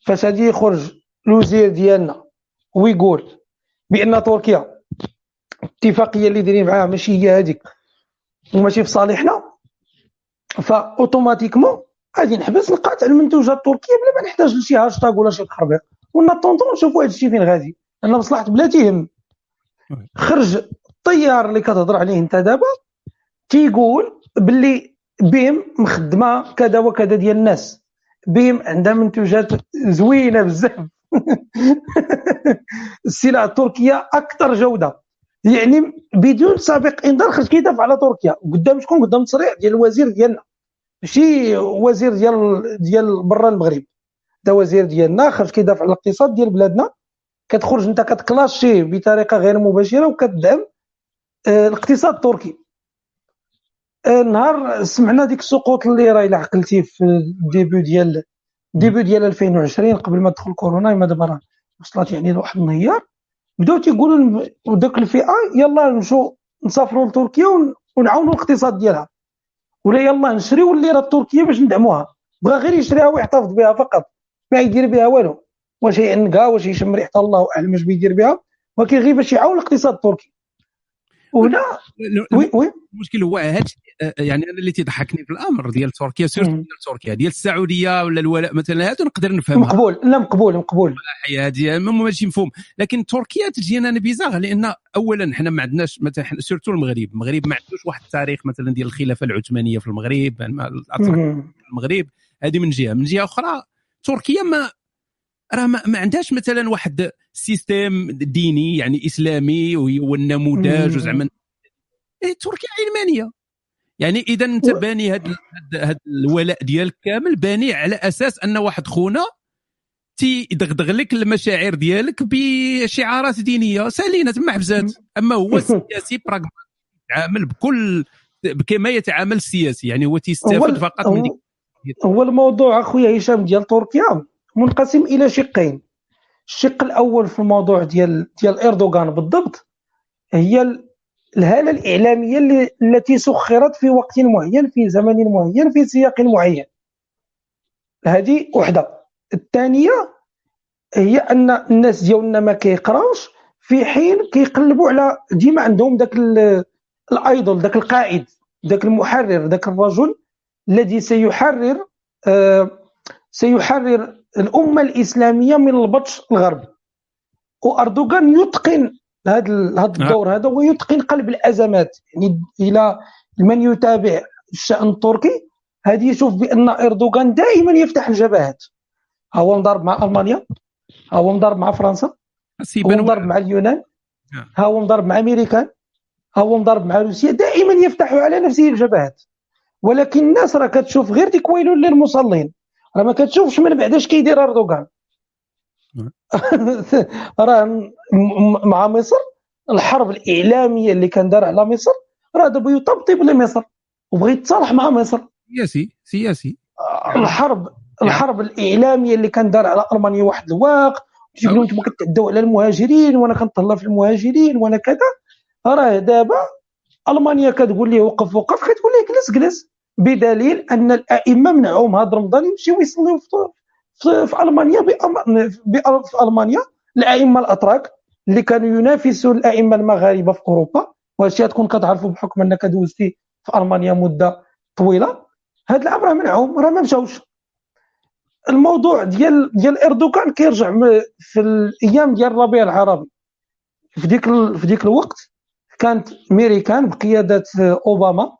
فاش غادي يخرج الوزير ديالنا ويقول بأن تركيا الاتفاقيه اللي دايرين معاها ماشي هي هذيك وماشي في صالحنا فأوتوماتيكمون غادي نحبس نقاطع المنتوجات التركيه بلا ما نحتاج لشي هاشتاغ ولا شي تخربيق ونطونطو نشوفوا هذا الشيء فين غادي. لأن مصلحة بلاتي هم خرج الطيار اللي كتهضر عليه انت دابا تيقول باللي بيم مخدمة كذا وكذا ديال الناس. بيم عندها منتوجات زوينة بزاف. السلع التركية أكثر جودة. يعني بدون سابق إنذار خرج كيدافع على تركيا. قدام شكون؟ قدام تصريح ديال الوزير ديالنا. ماشي وزير ديال ديال برا المغرب. دا وزير ديالنا خرج كيدافع على الاقتصاد ديال بلادنا. كتخرج أنت كتكلاشي بطريقة غير مباشرة وكتدعم الاقتصاد التركي. آه، نهار سمعنا ديك السقوط اللي راه عقلتي في الديبي ديال ديبي ديال 2020 قبل ما تدخل كورونا ما دابا وصلت يعني لواحد النهار بداو تيقولوا ذاك الفئه يلا نمشوا نسافروا لتركيا ونعاونوا الاقتصاد ديالها. ولا يلا نشريو الليره التركية باش ندعموها. بغى غير يشريها ويحتفظ بها فقط ما يدير بها والو. واش يعنقها واش يشم ريحة الله اعلم اش بيدير بها. ولكن غير باش يعاون الاقتصاد التركي. وهنا oui oui. المشكل هو هذا يعني أنا اللي تيضحكني في الأمر ديال تركيا surtout ديال تركيا ديال السعودية ولا الولاء مثلا هادو نقدر نفهمها مقبول لا مقبول مقبول. هذه ماشي مفهوم. لكن تركيا تجينا أنا bizarre لأن اولا حنا ما عندناش مثلا surtout المغرب. المغرب ما عندوش واحد التاريخ مثلا ديال الخلافة العثمانية في المغرب المغرب. هذه من جهة. من جهة أخرى تركيا ما راه ما, ما عندهاش مثلا واحد système ديني يعني إسلامي والنموذج وزعما إيه تركيا علمانية. يعني إذا أنت باني هذا هذا الولاء ديالك كامل باني على أساس أن واحد خونا تيدغدغ لك المشاعر ديالك بشعارات دينية سالينا تما حبسات. أما هو سياسي براغماتي يتعامل بكل كما يتعامل السياسي. يعني هو تيستافد فقط من ديك هو الموضوع أخويا هشام ديال تركيا. منقسم إلى شقين. الشق الأول في الموضوع ديال ديال اردوغان بالضبط هي الهالة الإعلامية اللي التي سخرت في وقت معين في زمن معين في سياق معين. هذه وحدة. الثانية هي أن الناس ديالنا ما كيقراوش في حين كيقلبوا على ديما عندهم ذاك الأيدول ذاك القائد ذاك المحرر ذاك الرجل الذي سيحرر آه سيحرر الأمة الإسلامية من البطش الغربي. وأردوغان يتقن هذا هذا الدور هذا ويتقن قلب الأزمات. يعني إلى من يتابع الشأن التركي هذه يشوف بأن أردوغان دائما يفتح الجبهات. هو مضارب مع ألمانيا هو مضارب مع فرنسا هو مضارب مع اليونان هو مضارب مع امريكان هو مضارب مع روسيا دائما يفتح على نفسه الجبهات. ولكن الناس راه كتشوف غير ديك ويل للمصلين. راه ما كتشوفش من بعد اش كيدير أردوغان. راه مع مصر الحرب الإعلامية اللي كان دار على مصر راه دابا يطبطب لمصر وبغى يتصالح مع مصر. سياسي سياسي. الحرب الحرب الإعلامية اللي كان دار على ألمانيا واحد الوقت تيقولوا أنتم كتعدوا على المهاجرين وأنا كنطلع في المهاجرين وأنا كذا. راه دابا ألمانيا كتقول ليه وقف وقف كتقول ليه جلس جلس. بدليل أن الأئمة منعوهم هذا رمضان يمشيو يصليو في, في ألمانيا في ألمانيا الأئمة الأتراك اللي كانوا ينافسوا الأئمة المغاربة في أوروبا. وهادشي تكون كتعرفوا بحكم أنك دوزتي في ألمانيا مدة طويلة. هاد العام راه منعهم راه ما مشاوش. الموضوع ديال ديال إردوغان كيرجع في الأيام ديال الربيع العربي. في ديك في ديك الوقت كانت ميريكان بقيادة أوباما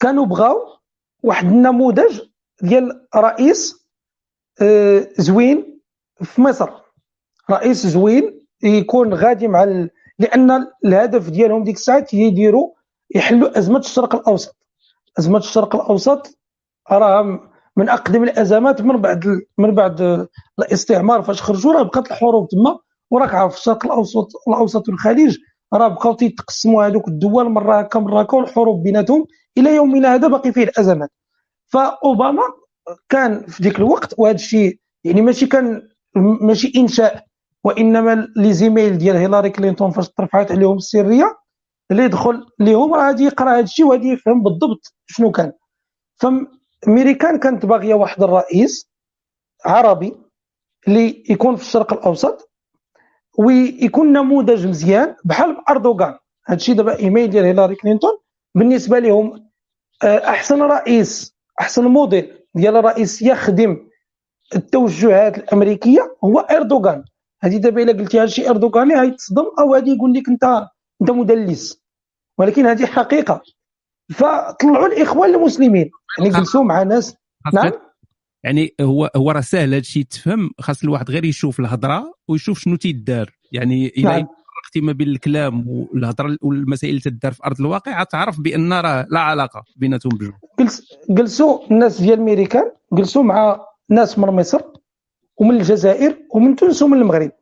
كانوا بغاو واحد النموذج ديال رئيس آه، زوين في مصر. رئيس زوين يكون غادي مع ال... لأن الهدف ديالهم ديك الساعات يديروا يحلوا أزمة الشرق الأوسط. أزمة الشرق الأوسط راه من أقدم الأزمات من بعد من بعد الاستعمار. فاش خرجوا راه بقات الحروب تما وراك عارف الشرق الاوسط الأوسط والخليج راه بقاو تيتقسموا هذوك الدول مرة هكا مرة هكا والحروب بيناتهم إلى يومنا هذا باقي فيه الأزمات. فأوباما كان في ذيك الوقت وهذا الشيء يعني ماشي كان ماشي إنشاء وإنما les emails ديال هيلاري كلينتون فاش ترفعت عليهم السرية اللي يدخل لهم راه غادي يقرأ هذا الشيء وغادي يفهم بالضبط شنو كان. فأمريكان كانت باغية واحد الرئيس عربي اللي يكون في الشرق الأوسط ويكون نموذج مزيان بحال أردوغان. هادشي دابا إيميل ديال هيلاري كلينتون بالنسبة لهم أحسن رئيس أحسن موديل ديال رئيس يخدم التوجهات الأمريكية هو إردوغان. هذه دابا إلا قلتيها لشي اردوغاني غيتصدم أو غادي يقول لك أنت أنت مدلس. ولكن هذه حقيقة. فطلعوا الإخوان المسلمين. يعني جلسوا مع ناس. نعم؟ يعني هو هو راه سهل هذا الشيء تفهم خاص الواحد غير يشوف الهضرة ويشوف شنو تيدار. يعني إلى نعم. فرقتي ما بين الكلام والهضره والمسائل اللي تدار في أرض الواقع تعرف بأن راه لا علاقة بيناتهم بجوج جلس جلسوا الناس ديال الميريكان جلسوا مع ناس من مصر ومن الجزائر ومن تونس ومن المغرب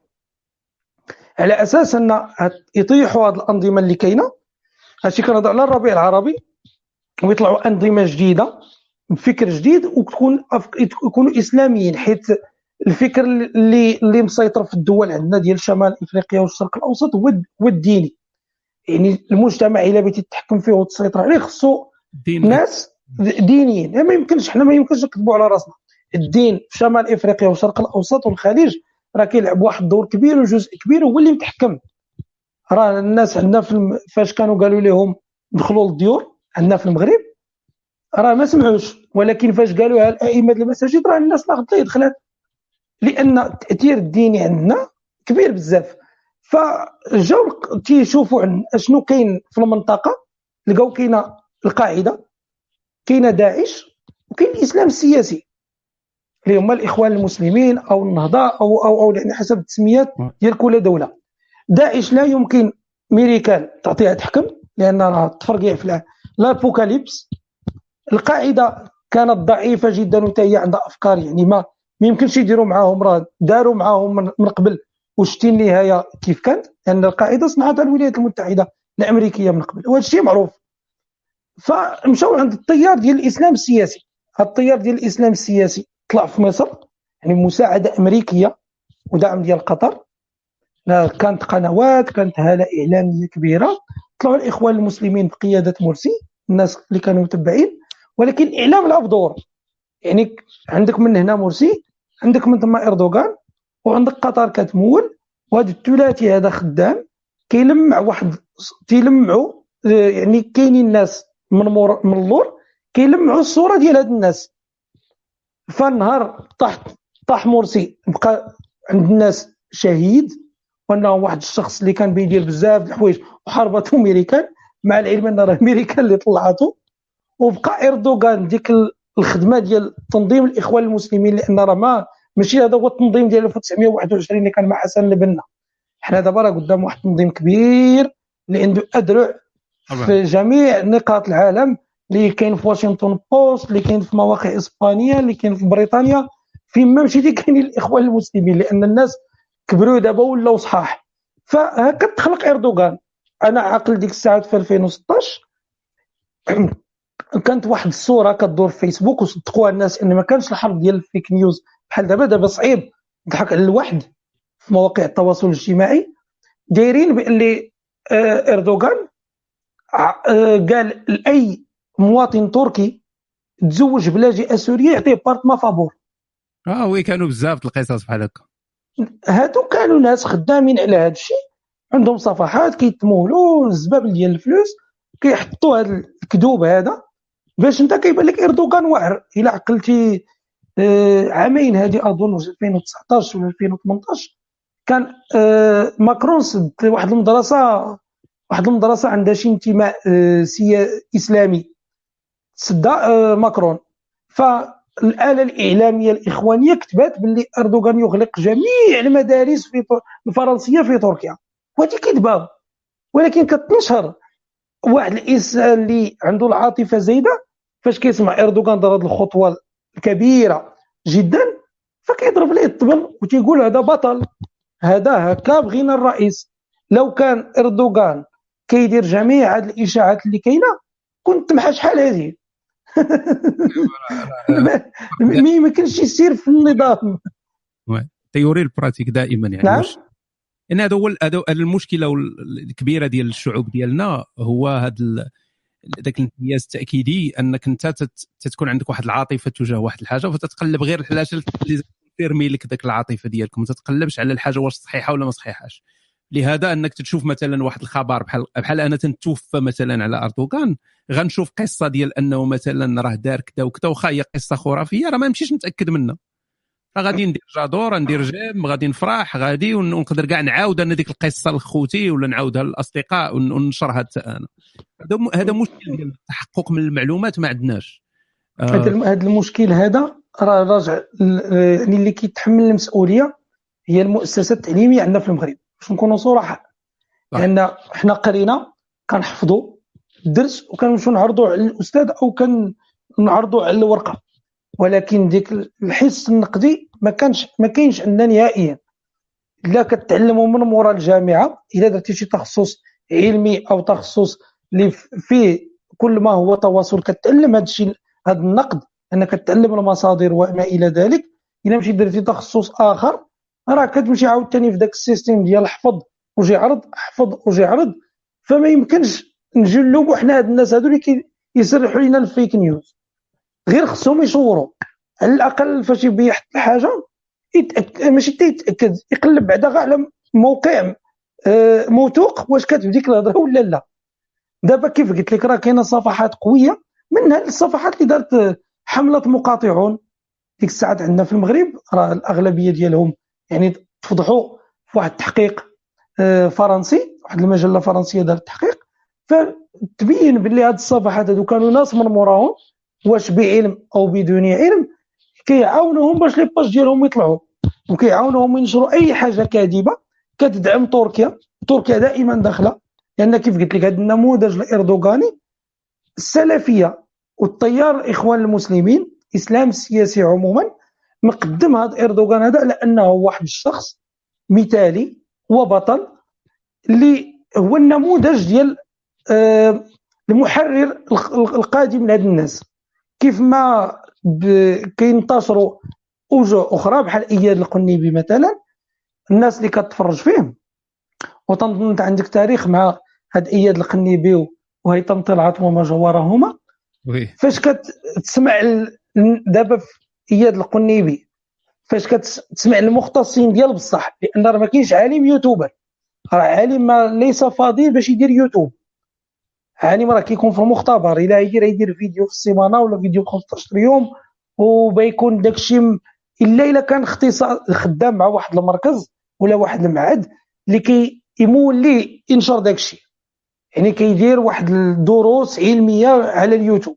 على أساس أن يطيحوا هذه الأنظمة اللي كاينة هادشي كنهضر على الربيع العربي ويطلعوا أنظمة جديدة بفكر جديد وتكون. يكونوا إسلاميين حيت الفكر اللي اللي مسيطر في الدول عندنا ديال شمال افريقيا والشرق الأوسط هو الد- هو الديني. يعني المجتمع إلا بغيتي تحكم فيه وتسيطر عليه خصو ناس دينيين. يعني ما يمكنش حنا ما يمكنش نكذبوا على راسنا. الدين في شمال إفريقيا والشرق الأوسط والخليج راه كيلعب واحد الدور كبير وجزء كبير هو اللي متحكم. راه الناس عندنا في. فاش كانوا قالوا لهم دخلوا للديور عندنا في المغرب راه ما سمعوش. ولكن فاش قالوها الأئمة المساجد راه الناس لي دخلت لأن التاثير الديني عندنا كبير بزاف. فجاو تيشوفوا عن أشنو كاين في المنطقة لقاو كاينة القاعدة كاينة داعش وكاين الإسلام السياسي. اللي هما الإخوان المسلمين أو النهضة أو أو أو يعني حسب التسميات ديال كل دولة. داعش لا يمكن ميريكان تعطيها تحكم لأن راه تفرقع في الابوكاليبس القاعدة كانت ضعيفة جدا وتا هي عندها أفكار يعني ما ما يمكنش يديروا معاهم راه داروا معاهم من قبل. وشتي النهاية؟ كيف كانت لأن القاعدة صنعتها الولايات المتحدة الأمريكية من قبل. وهذا الشيء معروف. فمشاو عند التيار ديال الإسلام السياسي. التيار ديال الإسلام السياسي طلع في مصر. يعني مساعدة أمريكية ودعم ديال قطر. كانت قنوات كانت هالة إعلامية كبيرة. طلعوا الإخوان المسلمين بقيادة مرسي الناس اللي كانوا متبعين. ولكن الاعلام لعب دور يعني عندك من هنا مرسي عندك من ثم إردوغان وعندك قطر كتمول وهذا الثلاثي هذا خدام كيلمع واحد تيلمعوا آه، يعني كاينين الناس من مور من اللور كيلمعوا الصورة ديال هاد الناس. فالنهار طاح طاح مرسي بقى عند الناس شهيد وأنه واحد الشخص اللي كان بيدير بزاف الحوايج وحاربته ميريكان مع العلم أن راه ميريكان اللي طلعته وبقى إردوغان ديك الخدمة ديال تنظيم الإخوان المسلمين لأن راه ما ماشي هذا هو التنظيم ديال 1921 اللي كان مع حسن البنا حنا دابا راه قدام واحد التنظيم كبير اللي عنده اذرع. في جميع نقاط العالم اللي كاين في واشنطن بوست اللي كاين في مواقع اسبانيا اللي كاين في بريطانيا فين ما مشيتي كاينين الإخوان المسلمين لأن الناس كبروا دابا ولاو صحاح. فهكا تخلق إردوغان. أنا عاقل ديك الساعة في 2016 كانت واحد الصورة كدور في فيسبوك وصدقوها الناس إن ما كانش الحرب ديال ال fake news. بحال دابا دابا صعيب. تضحك على الواحد في مواقع التواصل الاجتماعي. دايرين باللي آه، إردوغان آه، قال لاي مواطن تركي تزوج بلاجئه سوريه يعطيه بارتما فابور آه وي كانوا بزاف القصص بحال هكا. هادو كانوا ناس خدامين على هذا الشيء. عندهم صفحات كيتمولوا الزبابل ديال الفلوس كيحطوا هذا الكذوب هذا. باش انت كيبان لك إردوغان واعر. إلا عقلتي آه، عامين هذه أظن في 2019 ولا 2018 كان آه، ماكرون سد واحد المدرسة واحد المدرسة عندها شي انتماء آه، إسلامي. سدها ماكرون. فالآلة الإعلامية الإخوانية كتبات باللي إردوغان يغلق جميع المدارس في الفرنسية في تركيا. وهذه كذبه ولكن كتنشر. واحد الانسان اللي عنده العاطفة زايدة فاش كيسمع إردوغان دار هذه الخطوة الكبيرة جدا فكيضرب ليه الطبل وتيقول هذا بطل. هذا هكا بغينا الرئيس. لو كان إردوغان كيدير جميع هذه الإشاعات اللي كاينة كنت محا شحال هذه؟ ما يمكنش يسير في النظام. تيوري البراتيك دائما يعني نعم. واش إن هذا هو المشكلة الكبيرة ديال الشعوب ديالنا هو هذا ذاك الانتياز التأكيدي أنك أنت تت- تتكون عندك واحد العاطفة تجاه واحد الحاجة فتتقلب غير الحاجة اللي تيرمي لك ذاك العاطفة ديالك ما تتقلبش على الحاجة واش صحيحة ولا ما صحيحاش. لهذا أنك تشوف مثلا واحد الخبر بحال بحال أنا تنتوفى مثلا على أردوغان غنشوف قصة ديال أنه مثلا راه دار كذا وكذا واخا هي قصة خرافية راه ما نمشيش نتأكد منها. فغادي ندير جادور ندير جيم غادي نفرح غادي ونقدر كاع نعاود أنا ديك القصة لخوتي ولا نعاودها للاصدقاء وننشرها حتى أنا. هذا هذا مشكل ديال التحقق من المعلومات ما عندناش. هذا آه. المشكل هذا راه راجع يعني اللي كيتحمل المسؤولية هي المؤسسات التعليمية عندنا في المغرب. باش نكونوا صراحة. لأن حنا قرينا كنحفظوا الدرس وكنمشيو نعرضوا على الأستاذ أو كنعرضوا على الورقة. ولكن ديك الحس النقدي ما كانش ما كاينش عندنا نهائيا. إلا كتعلموا من مورا الجامعة إلا درتي شي تخصص علمي أو تخصص اللي فيه كل ما هو تواصل كتعلم هذا الشيء هذا النقد. أنك تعلم المصادر وما إلى ذلك. إلا مشيت درتي تخصص آخر راه كتمشي عاوتاني في ذاك ال système ديال حفظ وجي عرض حفظ وجي عرض. فما يمكنش نلوموا حنا هاد الناس هادو اللي كيسرحوا لنا ال fake news. غير خصهم يصوروا. على الأقل فاش يبي يحط الحاجة يتأكد ماشي يتأكد يقلب بعدا على موقع آه، موثوق واش كاتب ديك الهضرة ولا لا. دابا كيف قلت لك راه كاينة صفحات قوية منها الصفحات اللي دارت حملة مقاطعون. ديك الساعات عندنا في المغرب راه الأغلبية ديالهم يعني تفضحوا في واحد التحقيق آه، فرنسي واحد المجلة فرنسية دارت التحقيق فتبين باللي هاد الصفحات هادو كانوا ناس من موراهم واش بعلم أو بدون علم كيعاونوهم باش لي باج ديالهم يطلعوا. وكيعاونوهم ينشروا أي حاجة كاذبة كتدعم تركيا. تركيا دائما داخلة. لأن كيف قلت لك هذا النموذج الإردوغاني السلفية والتيار الاخوان المسلمين الاسلام السياسي عموما مقدم هذا إردوغان هذا على انه واحد الشخص مثالي وبطل اللي هو النموذج ديال آه، المحرر القادم لهذ الناس. كيف ما كينتشروا أوجه أخرى بحال إياد القنيبي مثلا الناس اللي كتفرج فيه وتنظن انت عندك تاريخ مع هاد إياد القنيبي وهيثم طلعت وما جوارهما فاش كتسمع دابا إياد القنيبي فاش كتسمع المختصين ديال بصح لأن راه ما كاينش عالم يوتيوبر. راه عالم ما ليس فاضي باش يدير يوتيوب. عالم راه كيكون في المختبر إلا يدير يدير فيديو في السيمانة ولا فيديو 15 يوم وبيكون داكشي إلا إلا كان اختصاص خدام مع واحد المركز ولا واحد المعهد اللي كيمول ليه ينشر داكشي يعني كيدير واحد الدروس علمية على اليوتيوب.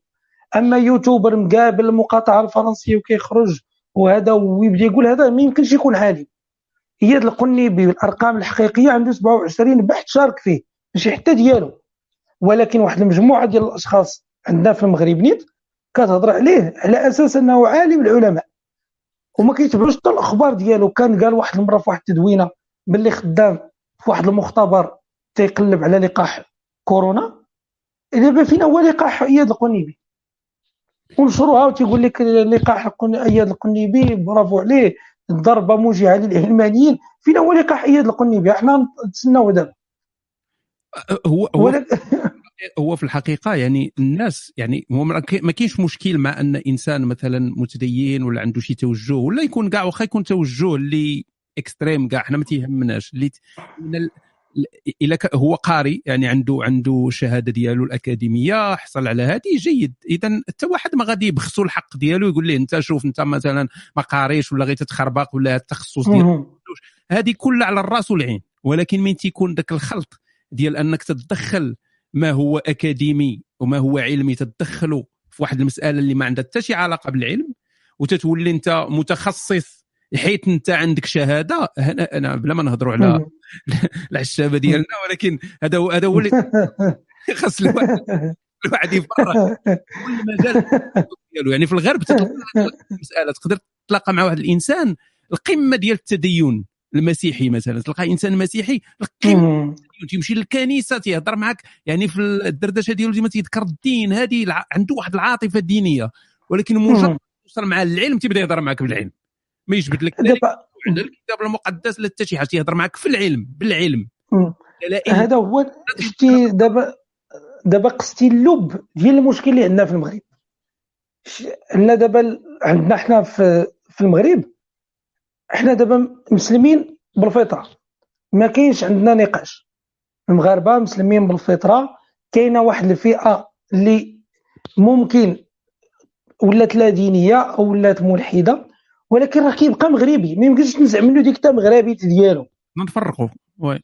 أما يوتيوبر مقابل المقاطعه الفرنسية وكيخرج وهذا ويبدا يقول هذا ما يمكنش يكون عالم اياد القنيبي بالأرقام الحقيقية عنده 27 بحث شارك فيه ماشي حتى ديالو. ولكن واحد المجموعة ديال الأشخاص عندنا في المغرب نيت كتهضر عليه على أساس أنه عالم العلماء. وما كيتبعوش حتى الأخبار ديالو. كان قال واحد المرة في واحد التدوينة باللي خدام في واحد المختبر تيقلب على لقاح كورونا دابا فين هو لقاح أياد القنيبي. ونشروها وتيقول لك لقاح أياد القنيبي برافو عليه ضربة موجعه للعلمانيين. فين هو لقاح أياد القنيبي. إحنا نتسناو دابا. هو هو هو في الحقيقة يعني الناس يعني هو ما كاينش مشكل مع أن إنسان مثلا متدين ولا عنده شي توجه ولا يكون كاع واخا يكون توجه اللي اكستريم كاع حنا ما تيهمناش. اللي إلا هو قاري يعني عنده عنده شهاده ديالو الأكاديمية حصل على هذه جيد. اذا حتى واحد ما غادي يبخسوا الحق ديالو يقول ليه أنت شوف أنت مثلا ما قاريش ولا غير تتخربق ولا التخصص ديالك هذه كلها على الراس والعين. ولكن من تيكون ذاك الخلط ديال أنك تتدخل ما هو أكاديمي وما هو علمي. تتدخلوا في واحد المسألة اللي ما عندها حتى شي علاقة بالعلم وتتولي أنت متخصص حيت أنت عندك شهادة. هنا أنا بلا ما نهضروا على العشابة ديالنا ولكن هذا هو هذا هو اللي خاص الواحد الواحد يفرق كل مجال ديالو. يعني في الغرب المساله تقدر تتلاقى مع واحد الإنسان القمة ديال التدين. المسيحي مثلا. تلقى إنسان مسيحي القمه تيمشي للكنيسة تيهضر معك يعني في الدردشة ديالو ديما تيذكر الدين هذه عنده واحد العاطفة دينية. ولكن مجرد توصل مع العلم تيبدا يهضر معك بالعلم. ما يجبد لك على الكتاب المقدس لا حتى شي حاجة يهضر معك في العلم بالعلم. هذا هو شتي دابا دابا قصتي اللب. ديال المشكل اللي عندنا في المغرب. عندنا دابا عندنا حنا في في المغرب إحنا دابا مسلمين بالفطرة. ما كاينش عندنا نقاش. المغاربة مسلمين بالفطرة. كاينة واحد الفئة اللي ممكن ولات لا دينية أو ولات ملحدة ولكن راه كيبقى مغربي. ما يمكنش نزع منه ديك تا مغربيت ديالو. نفرقوا وي.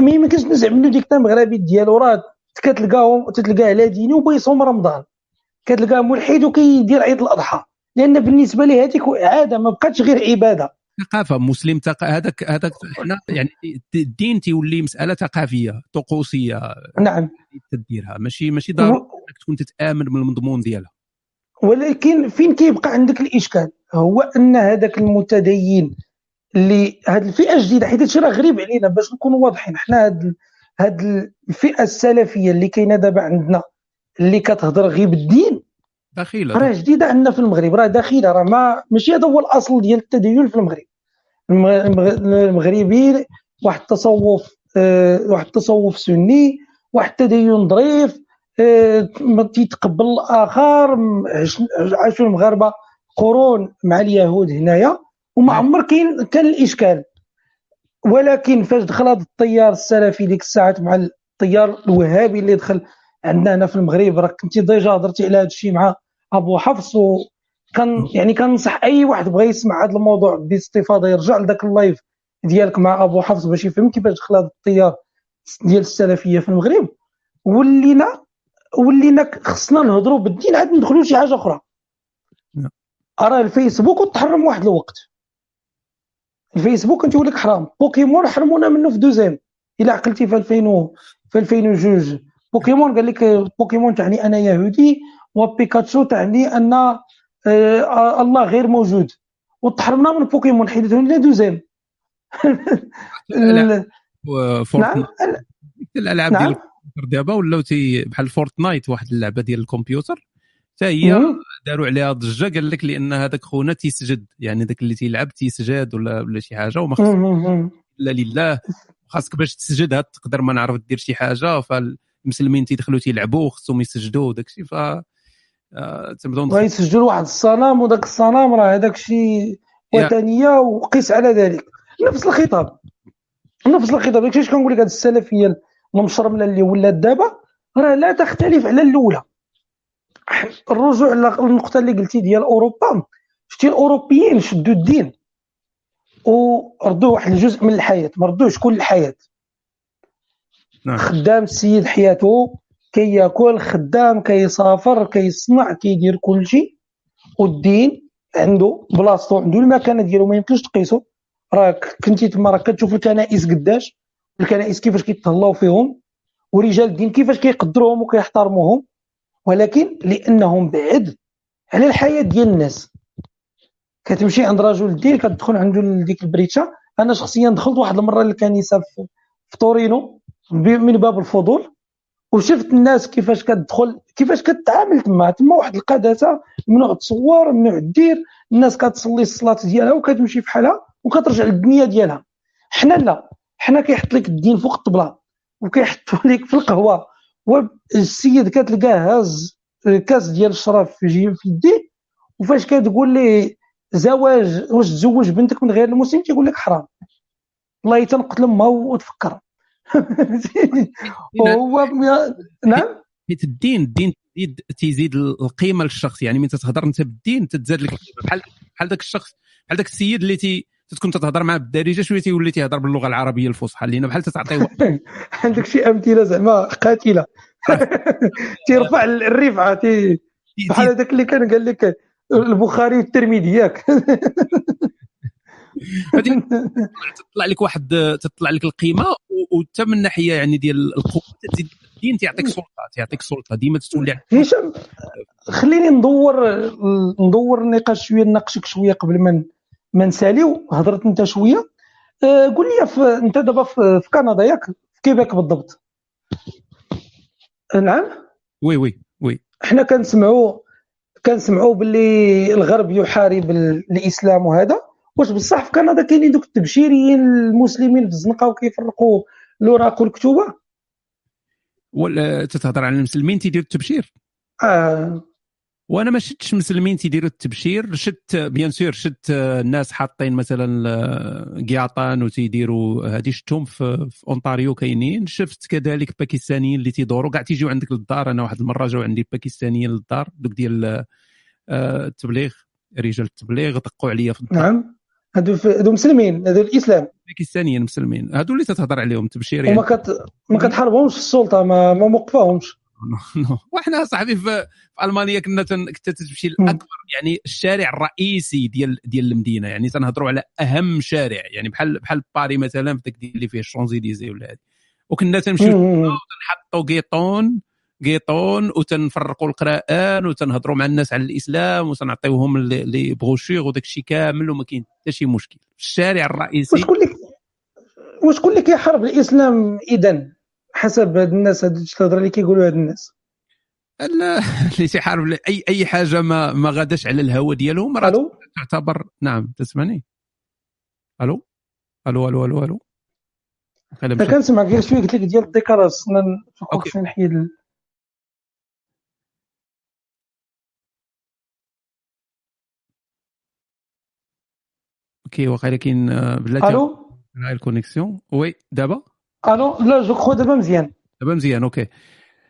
ما يمكنش نزع منه ديك تا مغربي ديالو. راه كتلقاهم تتلقاه لا ديني وبيصوم رمضان. كتلقاه ملحد وكيدير عيد الأضحى. لأن بالنسبة ليه هذيك عادة ما بقاتش غير عبادة. ثقافة مسلم تق... هذاك هذاك حنا يعني الدين تيولي مسألة ثقافية طقوسية. نعم. تديرها. ماشي ماشي ضروري إنك تكون تتامن بالمضمون ديالها. ولكن فين كيبقى عندك الإشكال؟ هو أن هذاك المتدين اللي هذه الفئة الجديدة حيت هادشي راه غريب علينا باش نكونوا واضحين. حنا هاد هاد الفئة السلفية اللي كاينة دابا عندنا اللي كتهضر غير بالدين دخيله راه جديدة عندنا في المغرب راه داخلة راه ما ماشي هذا هو الأصل ديال التدين في المغرب. المغربي واحد التصوف آه، واحد التصوف سني واحد التدين ظريف آه، تيتقبل الآخر عاشوا المغاربة قرون مع اليهود هنايا وما نعم. عمر كاين كان الإشكال. ولكن فاش دخل هذا التيار السلفي ديك الساعات مع التيار الوهابي اللي دخل عندنا هنا في المغرب راك كنتي déjà هضرتي على هذا الشيء مع أبو حفص وكان يعني كنصح أي واحد بغى يسمع هذا الموضوع باستفاضة يرجع لذاك ال live ديالك مع أبو حفص باش يفهم كيفاش دخل هذا التيار ديال السلفية في المغرب. ولينا ولينا خصنا نهضروا بالدين عاد ندخلوا شي حاجة أخرى. نعم. راه الفيسبوك وتحرم واحد الوقت. الفيسبوك كنت لك حرام. بوكيمون حرمونا منه في 2M. إلا عقلتي في 2000 في 2002 بوكيمون قال لك بوكيمون تعني أنا يهودي وبيكاتشو تعني أن آه الله غير موجود. وتحرمنا من بوكيمون حيدته لنا 2M. نعم. الألعاب نعم. ديال دابا ولاو تي بحال فورتنايت واحد اللعبة ديال الكمبيوتر. حتى هي داروا عليها ضجة قال لك لأن هذاك خونا تيسجد. يعني ذاك اللي تيلعب تيسجد ولا ولا شي حاجة وما إلا لله. خاصك باش تسجد تقدر ما نعرف دير شي حاجة. فالمسلمين تيدخلوا تيلعبوا خصهم يسجدوا وداك الشيء. ف آه، تبداو يسجلوا واحد الصنم وداك الصنم راه هذاك الشيء وثنيه وقيس على ذلك. نفس الخطاب. نفس الخطاب. داكشي كنقول لك؟ هذه السلفية المشرمله اللي ولات دابا راه لا تختلف على الأولى. الرجوع للنقطه اللي قلتي ديال أوروبا. شتي الأوروبيين شدوا الدين وردوا واحد الجزء من الحياة. ما ردوش كل الحياة. نعم. خدام السيد حياته. كياكل خدام كيسافر كيصنع كيدير كل شيء. والدين عنده بلاصتو عنده المكانة ديالو ما يمكنش تقيسو. راك كنتي تما راك كتشوف الكنائس قداش الكنائس كيفاش كيتهلاو فيهم ورجال الدين كيفاش كيقدروهم وكيحترموهم. ولكن لأنهم بعد على الحياة ديال الناس. كتمشي عند رجل الدين كتدخل عنده ديك البريتشا أنا شخصيا دخلت واحد المرة للكنيسة في, في تورينو من باب الفضول. وشفت الناس كيفاش كتدخل كيفاش كتعامل تما. تما واحد القداسه ممنوع تصور ممنوع دير الناس كتصلي الصلاة ديالها وكتمشي بحالها وكترجع للدنيا ديالها. حنا لا. حنا كيحط لك الدين فوق الطبلة وكيحطوا لك في القهوة. والسيد كتلقاه هاز كاس ديال الشراب في جيب في يديه وفاش كتقول ليه زواج واش تزوج بنتك من غير المسلم؟ تيقول لك حرام. الله تنقتل ما وتفكر. هو نعم؟ حيت الدين الدين تيزيد القيمة للشخص. يعني من تتهضر أنت بالدين تتزاد لك بحال بحال ذاك الشخص. بحال ذاك السيد اللي تي تكون تتهضر معاه بالدارجه شوية تيولي تيهضر باللغة العربية الفصحى. لأن بحال تتعطيه عندك شي أمثلة زعما؟ قاتلة. تيرفع الرفعة تي بحال هذاك اللي كان قال لك البخاري والترمذي ياك. تطلع لك واحد تطلع لك القيمة وحتى من ناحية يعني ديال القوة تزيد الدين تيعطيك سلطة تيعطيك سلطة ديما تولي هشام خليني ندور ندور النقاش شوية نناقشك شوية قبل ما ما نساليو. هضرت انت شوية. أه قول لي انت دابا في, في كندا ياك؟ في كيبيك بالضبط؟ نعم؟ oui oui oui. حنا كنسمعوا كنسمعوا باللي الغرب يحارب الإسلام وهذا. واش بصح في كندا كاينين دوك التبشيريين المسلمين في الزنقة وكيفرقوا الاوراق والكتوبه ولا تتهضر على المسلمين تيديروا التبشير؟ آه. وأنا ما شفتش مسلمين تيديروا التبشير. شفت bien sûr شفت الناس حاطين مثلا آه، قياطان وتيديروا هذه شفتهم في, في اونتاريو كاينين. شفت كذلك باكستانيين اللي تيدوروا. كاع تيجيو عندك للدار. أنا واحد المرة جاو عندي باكستانيين للدار. دوك ديال آه، التبليغ رجال التبليغ دقوا عليا في الدار. نعم. هادو ف- هادو مسلمين هادو الإسلام باكستانيين مسلمين هادو اللي تتهضر عليهم تبشير وما كت ما كتحاربهمش السلطة ما ما موقفاهمش non. وحنا صاحبي في, في ألمانيا كنا تن... كنت تمشي. لأكبر يعني الشارع الرئيسي ديال ديال المدينة يعني تنهضروا على أهم شارع يعني بحال بحال باري مثلا في داك اللي فيه ال Champs-Élysées ولا هذه وكنا تنمشيو مم. نحطوا قيطون وتنفرقوا القرآن وتنهضروا مع الناس على الإسلام وتنعطيوهم لي بروشور وداك الشيء كامل وما كاين حتى شي مشكل. في الشارع الرئيسي وشكون اللي وشكون اللي كيحارب الإسلام اذا حسب هاد الناس هاد الهضرة اللي كيقولوا هاد الناس؟ ال- اللي تيحارب أي أي حاجة ما ما غاداش على الهوى ديالهم راه تعتبر نعم تسمعني؟ ألو؟ ألو ألو ألو ألو؟ خلينا أنا نمشي. كنسمع غير شوية قلت لك ديال الذكرى خصنا نفكر نحيد OK واقيلا كاين آه، بلاتي allô ال connexion oui دابا allô là je crois دابا مزيان دابا مزيان OK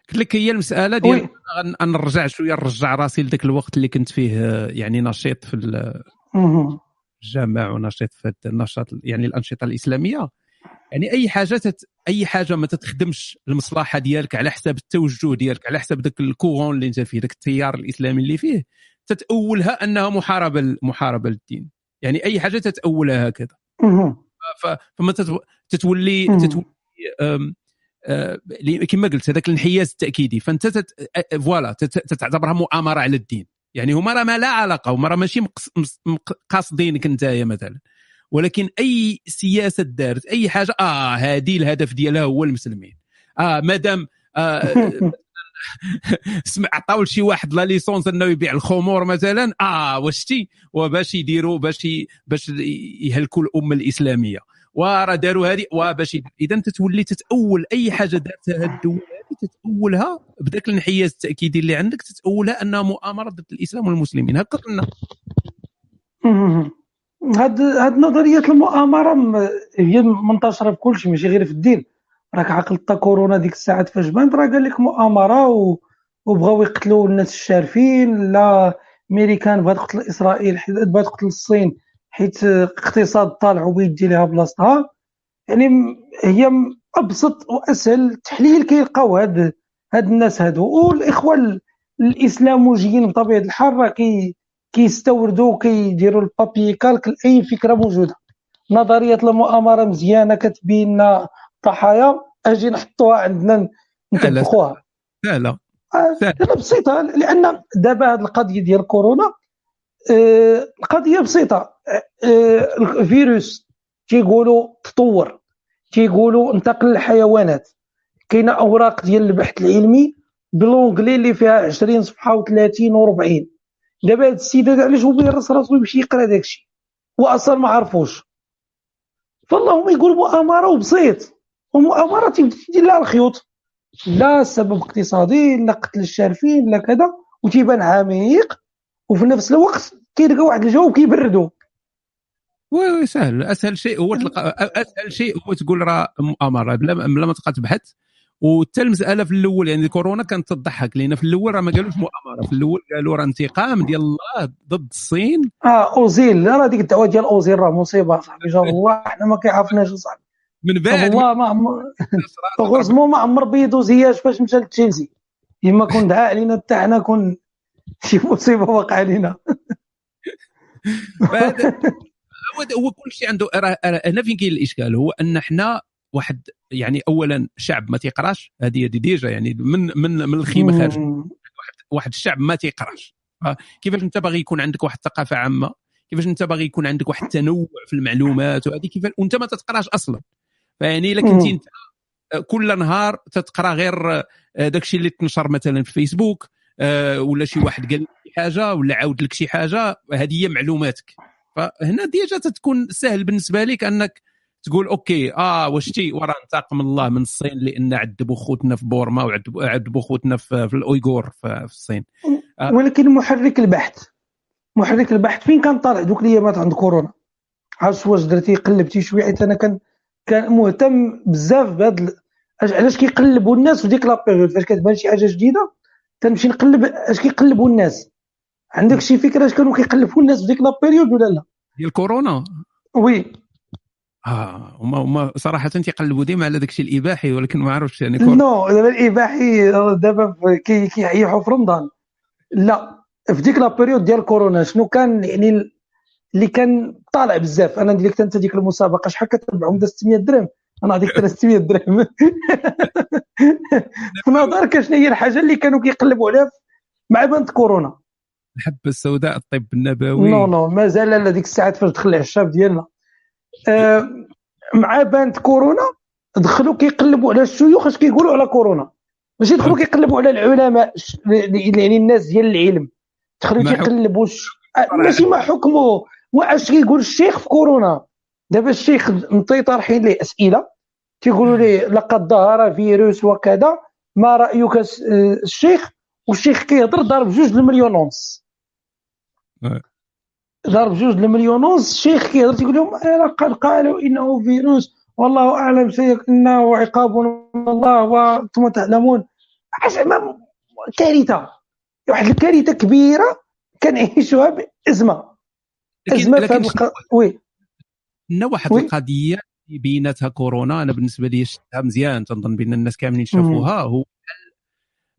قلت لك هي المساله ديال نرجع شوية نرجع راسي لذاك الوقت اللي كنت فيه آه، يعني نشيط في. الجامع ونشيط في النشاط يعني الانشطه الاسلاميه يعني اي حاجة تت... اي حاجة ما تتخدمش المصلحه ديالك على حساب التوجه ديالك على حساب ذاك ال courant اللي انت فيه ذاك التيار الاسلامي اللي فيه تتاولها انها محاربه محاربه للدين يعني أي حاجة تتأولها هكذا. فما تتو- تتولي. تتولي آه، كما قلت هذاك الانحياز التأكيدي. فأنت تت... voilà تتعتبرها مؤامرة على الدين. يعني هما راه ما لا علاقة هما راه ماشي قاصدينك انتيا مثلا. ولكن أي سياسة دارت أي حاجة آه هذه الهدف ديالها هو المسلمين. آه مادام آه سمع عطاو لشي واحد la licence انه يبيع الخمور مثلا؟ آه وا شتي؟ وباش يديروا باش باش يهلكوا الأمة الإسلامية. وراه داروا هذه وباش اذا تتولي تتأول أي حاجة دارتها هاد الدول هذه تتأولها بذاك الانحياز التأكيدي اللي عندك تتأولها انها مؤامرة ضد الإسلام والمسلمين. هكا قلنا. هاد هاد نظريات المؤامرة هي منتشره في كل شيء ماشي غير في الدين. راك عقلت كورونا ديك الساعات فاش بانت راه قال لك مؤامرة و... وبغاو يقتلوا الناس الشارفين. لا أمريكان بغات تقتل إسرائيل حيت بغات تقتل الصين حيت اقتصاد طالع وبغيت تجي لها بلاصتها. يعني هي أبسط وأسهل تحليل كيلقاو هاد هاد الناس هادو. والإخوة ال- الإسلاموجيين بطبيعة الحال راه كي كيستوردوا كيديروا البابي كالك لأي فكرة موجودة. نظرية المؤامرة مزيانة كتبين ضحايا أجي نحطوها عندنا لا، لا. لا لا. آه،. لا. بسيطة لأن دابا هذه القضية ديال كورونا آه، القضية بسيطة. آه، الفيروس تيقولوا تطور تيقولوا انتقل للحيوانات. كاينة أوراق ديال البحث العلمي ب l'anglais اللي فيها 20 صفحه و30 و40 دابا هاد السيد هذا علاش هو بيرس راسو يمشي يقرأ داك الشيء واصلا ما عرفوش. فاللهم يقول مؤامره وبسيط. تيبدا تدير لها الخيوط لا سبب اقتصادي لا قتل الشارفين لا كذا وتيبان عميق وفي نفس الوقت كيلقى واحد الجواب كيبردو oui oui سهل. أسهل شيء هو تلقى أسهل شيء هو تقول راه مؤامرة. بلا بلا ما تبقى تبحث وحتى المساله في الأول يعني كورونا كانت تضحك لأن في الأول راه ما قالوش مؤامرة. في الأول قالوا راه انتقام ديال الله ضد الصين. آه أوزيل راه ديك الدعوة ديال أوزيل راه مصيبة صاحبي جاب الله. حنا ما كيعرفناش صاحبي. من بعد الله ما عمر غوزمو ما عمر بيضو زياش فاش مشى لتشيلسي اما كون دعا علينا حتى حنا كون شي مصيبة واقع علينا. هو هو كل شيء عنده هنا فين كاين الإشكال؟ هو أن إحنا واحد يعني اولا شعب ما تيقراش هذه هذه déjà يعني من من من الخيمة خارج. مم. واحد الشعب ما تيقراش. آه، كيفاش أنت باغي يكون عندك واحد الثقافة عامة؟ كيفاش أنت باغي يكون عندك واحد التنوع في المعلومات؟ وهذه كيفاش وأنت ما تتقراش أصلا. فيعني إلا كنتي. أنت آه، كل نهار تتقرأ غير آه، داكشي اللي تنشر مثلا في فيسبوك آه، ولا شي واحد قال لك شي حاجة ولا عاود لك شي حاجة هذه هي معلوماتك. فهنا déjà تتكون سهل بالنسبة لك أنك تقول OK آه وا شتي؟ وراه انتقم الله من الصين لأن عذبوا خوتنا في بورما وعذبوا عذبوا خوتنا في, في الأويغور في, في الصين. آه. ولكن محرك البحث. محرك البحث فين كان طالع؟ دوك الايامات عند كورونا. عرفت واش درتي؟ قلبتي شوية حيت أنا كان كان مهتم بزاف بهاد علاش- كيقلبوا الناس في ديك la période فاش كتبان شي حاجة جديدة تنمشي نقلب أش كيقلبوا الناس. عندك شي فكرة اش كانوا كيقلبوا الناس في ديك la période ولا لا؟ ديال كورونا؟ oui. آه هما هما صراحة تيقلبوا ديما على داك الشيء الإباحي ولكن ما عرفتش يعني كورونا non دابا الإباحي دابا في- كي- كيطيحوا في رمضان. لا في ديك la période ديال كورونا شنو كان يعني اللي كان طالع بزاف. أنا ندير لك انت ديك المسابقة شحال كتربحهم دا 600 درهم. أنا نعطيك 300 درهم. في نظرك شنو هي الحاجة اللي كانوا كيقلبوا عليها مع بانت كورونا؟ الحبة السوداء الطب النبوي. نو نو مازال لا ديك الساعات فاش دخل العشاب ديالنا. آه مع بانت كورونا دخلوا كيقلبوا على الشيوخ اش كيقولوا على كورونا. ماشي دخلوا كيقلبوا على العلماء يعني الناس ديال العلم. دخلوا ش- آه، ماشي ما حكمه. واش كيقول الشيخ في كورونا؟ دابا الشيخ نيت طارحين ليه أسئلة. تيقولوا ليه لقد ظهر فيروس وكذا. ما رأيك آه، الشيخ؟ والشيخ كيهضر ضارب جوج المليون ونص آه. ضرب جوج المليون ونص الشيخ كيهضر تيقول لهم "أنا قد قالوا إنه فيروس. والله أعلم سيكون عقاب من الله وأنتم تعلمون. كارثة. واحد الكارثة كبيرة كنعيشوها بأزمة. لكن لكن الق... وي. عندنا واحد وي. القضية بيناتها كورونا. أنا بالنسبة لي شفتها مزيان تنظن بأن الناس كاملين شافوها. هو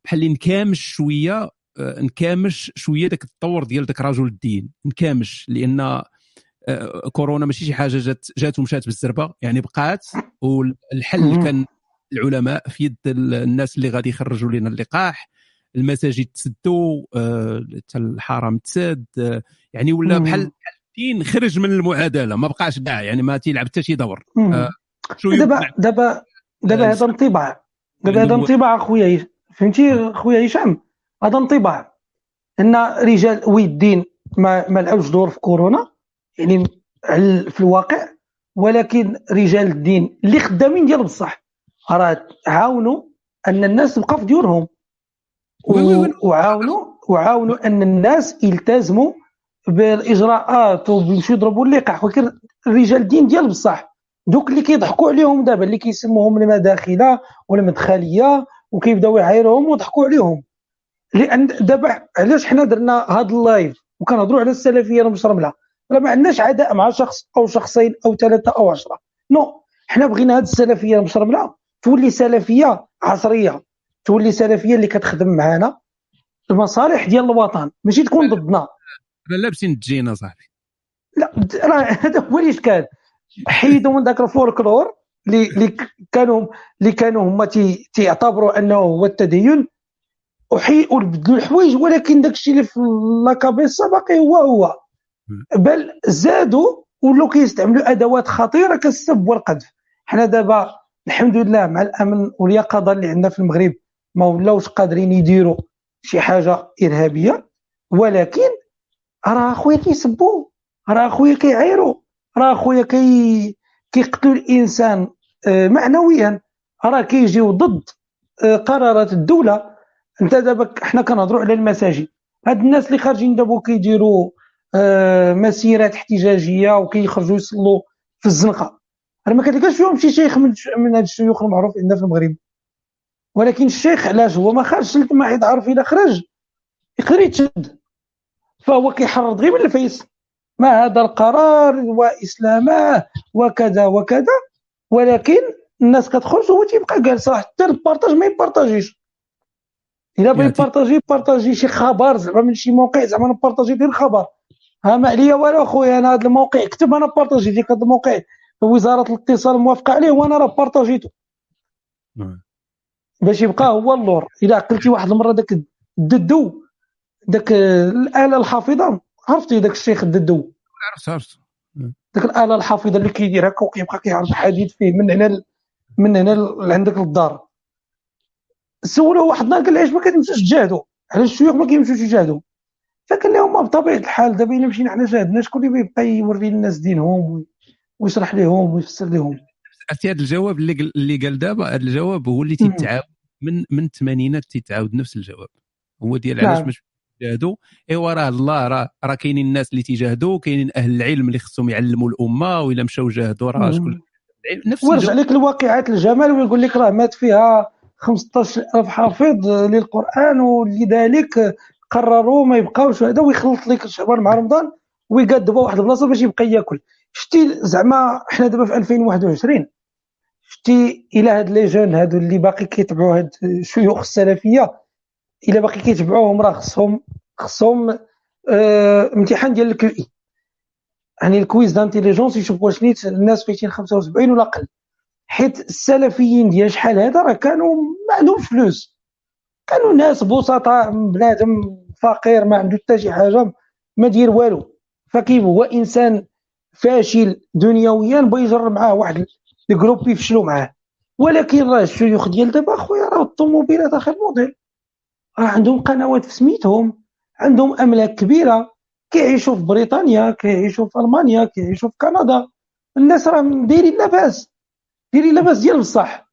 بحال اللي نكامش شوية آه، نكامش شوية داك التطور ديال داك رجل الدين. نكامش لأن آه، كورونا ماشي شي حاجة جات جات ومشات بالزربة. يعني بقات والحل مم. كان العلماء في يد ال- الناس اللي غادي يخرجوا لنا اللقاح. المساجد تسدوا آه، حتى الحرم تسد يعني ولا. بحال الدين خرج من المعادلة ما بقاش كاع يعني ما تيلعب حتى شي دور. آه، دابا دابا دابا آه، هذا انطباع. دابا يعني هذا انطباع اخويا فهمتي؟ اخويا هشام هذا انطباع. إن رجال وي الدين ما ما لعبش دور في كورونا يعني في الواقع ولكن رجال الدين اللي خدامين ديال بصح راه عاونوا أن الناس تبقى في ديورهم. وعاونوا وعاونوا أن الناس يلتزموا بالاجراءات وبيمشيو يضربوا اللقاح ولكن رجال الدين ديال بصح. دوك اللي كيضحكوا عليهم دابا اللي كيسموهم المداخلة والمدخليه وكيبداو يعايروهم ويضحكوا عليهم. لأن دابا علاش حنا درنا هاد ال live؟ وكنهضروا على السلفية المشرملة. راه ما عندناش عداء مع شخص أو شخصين أو ثلاثة أو عشرة. non حنا بغينا هاد السلفية المشرملة تولي سلفية عصرية. تولي سلفية اللي كتخدم معانا. المصالح ديال الوطن ماشي تكون ضدنا. لابسين تجينا صاحبي لا راه هذا هو الاشكال حيدوا من ذاك الفولكلور اللي كانوا اللي كانوا هما تي- تيعتبروا أنه هو التدين. وحي وبدلوا الحوايج ولكن داك الشيء اللي في la cabeza باقي هو هو. بل زادوا ولاو كيستعملوا أدوات خطيرة كالسب والقذف. حنا دابا الحمد لله مع الأمن واليقظة اللي عندنا في المغرب ما ولاوش قادرين يديروا شي حاجة إرهابية. ولكن راه أخويا كيسبوا راه أخويا كيعايروا راه أخويا كي كيقتلوا الإنسان آه، معنويا. راه كيجيو ضد آه، قرارات الدولة. أنت دابا حنا كنهضروا على المساجد. هاد الناس اللي خارجين دابا كيديروا آه، مسيرات احتجاجية وكيخرجوا يصلوا في الزنقة. راه ما كتلقاش فيهم شي شيخ من من هاد الشيوخ المعروف عندنا في المغرب. ولكن الشيخ علاش هو ما خرجش حيت عارف إلا خرج؟ يقدر يتشد. فهو كيحرض غير من الفيس. ما هذا القرار؟ وإسلامه وكذا وكذا. ولكن الناس كتخرج وهو تيبقى جالس حتى البارطاج ما يبارطاجيش. إلا يعطيك- يبارطاجي يبارطاجي شي خبر زعما من شي موقع زعما نبارطاجي غير الخبر ها ما عليا والو اخويا أنا هذا الموقع كتب أنا partager ديك هذا الموقع. وزارة الاتصال موافقة عليه وأنا راه بارطاجيته. نعم. باش يبقى هو اللور. إلا عقلتي واحد المرة داك الددو داك الآلة الحافظة عرفتي داك الشيخ الددو؟ عرفت عرفت. ديك الآلة الحافظة اللي كيدير هكا وكيبقى كيعرف حديد فيه من هنا من هنا لعندك للدار. سولوه واحد النهار قال له علاش ما كتمشيش تجاهدوا؟ علاش الشيوخ ما كيمشيوش يجاهدوا؟ فقال لهم بطبيعة الحال دابا إلا مشينا حنا جاهدنا شكون اللي بيبقى يوري للناس دينهم وي- ويشرح لهم ويفسر لهم. عرفتي هذا الجواب اللي قال- اللي قال دابا هذا الجواب هو اللي. تيتعاود من من الثمانينات تيتعاود نفس الجواب. هو ديال علاش نعم. مش تجاهدوا ايوا راه الله راه راه كاينين الناس اللي تيجاهدوا كاينين أهل العلم اللي خصهم يعلموا الأمة وإلا مشاو جاهدوا راه شكون نفس ويرجع لك الواقعات الجمال ويقول لك راه مات فيها 15000 حافظ للقرآن ولذلك قرروا ما يبقاوش هذا ويخلط لك شعبان مع رمضان ويقضيوا واحد البلاصة باش يبقى ياكل. شتي زعما حنا دابا في 2021 شتي إلى هاد les jeunes هادو اللي باقي كيتبعوا هاد الشيوخ السلفية إلى باقي كيتبعوهم راه خصهم خصهم آه امتحان ديال ال QI يعني ال quiz d'intelligence يشوف واش نيت الناس فايتين 75 ولا أقل. حيت السلفيين ديال شحال هذا راه كانوا ما عندهم فلوس كانوا ناس بسطاء بنادم فقير ما عنده حتى شي حاجة ما دير والو. فكيف هو إنسان فاشل دنيويا بغى يجرب معاه واحد ال groupe يفشلوا معاه؟ ولكن راه الشيوخ ديال دابا أخويا راه الطوموبيلات آخر موديل. راه عندهم قنوات في سميتهم عندهم أملاك كبيرة كيعيشوا في بريطانيا كيعيشوا في ألمانيا كيعيشوا في كندا. الناس راه دايرين لاباس دايرين لاباس ديال بصح.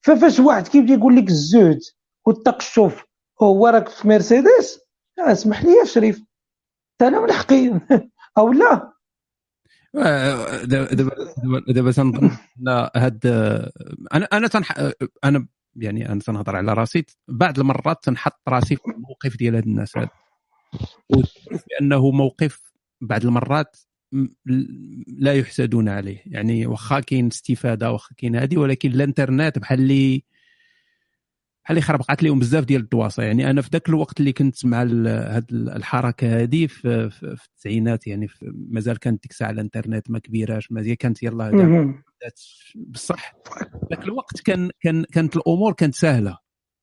ففاش واحد كيبدا يقول لك الزهد والتقشف هو راك في مرسيدس؟ اسمح لي يا شريف. أنا من حقي. أو لا؟ دابا دابا دابا تنظن هاد أنا أنا تنح أنا يعني أنا تنهضر على راسي. بعض المرات تنحط راسي في الموقف ديال هاد الناس هاد. بأنه موقف بعض المرات لا يحسدون عليه. يعني واخا كاين استفادة واخا كاين هذه ولكن الإنترنت بحال اللي بحال اللي خربقات لهم بزاف ديال الدواسة. يعني أنا في ذاك الوقت اللي كنت مع هاد الحركة هذه في, في, في التسعينات يعني مازال كانت ديك الساعة الإنترنت ما كبيراش مازال كانت يلاه بصح. ذاك الوقت كان كان كانت الأمور كانت سهلة.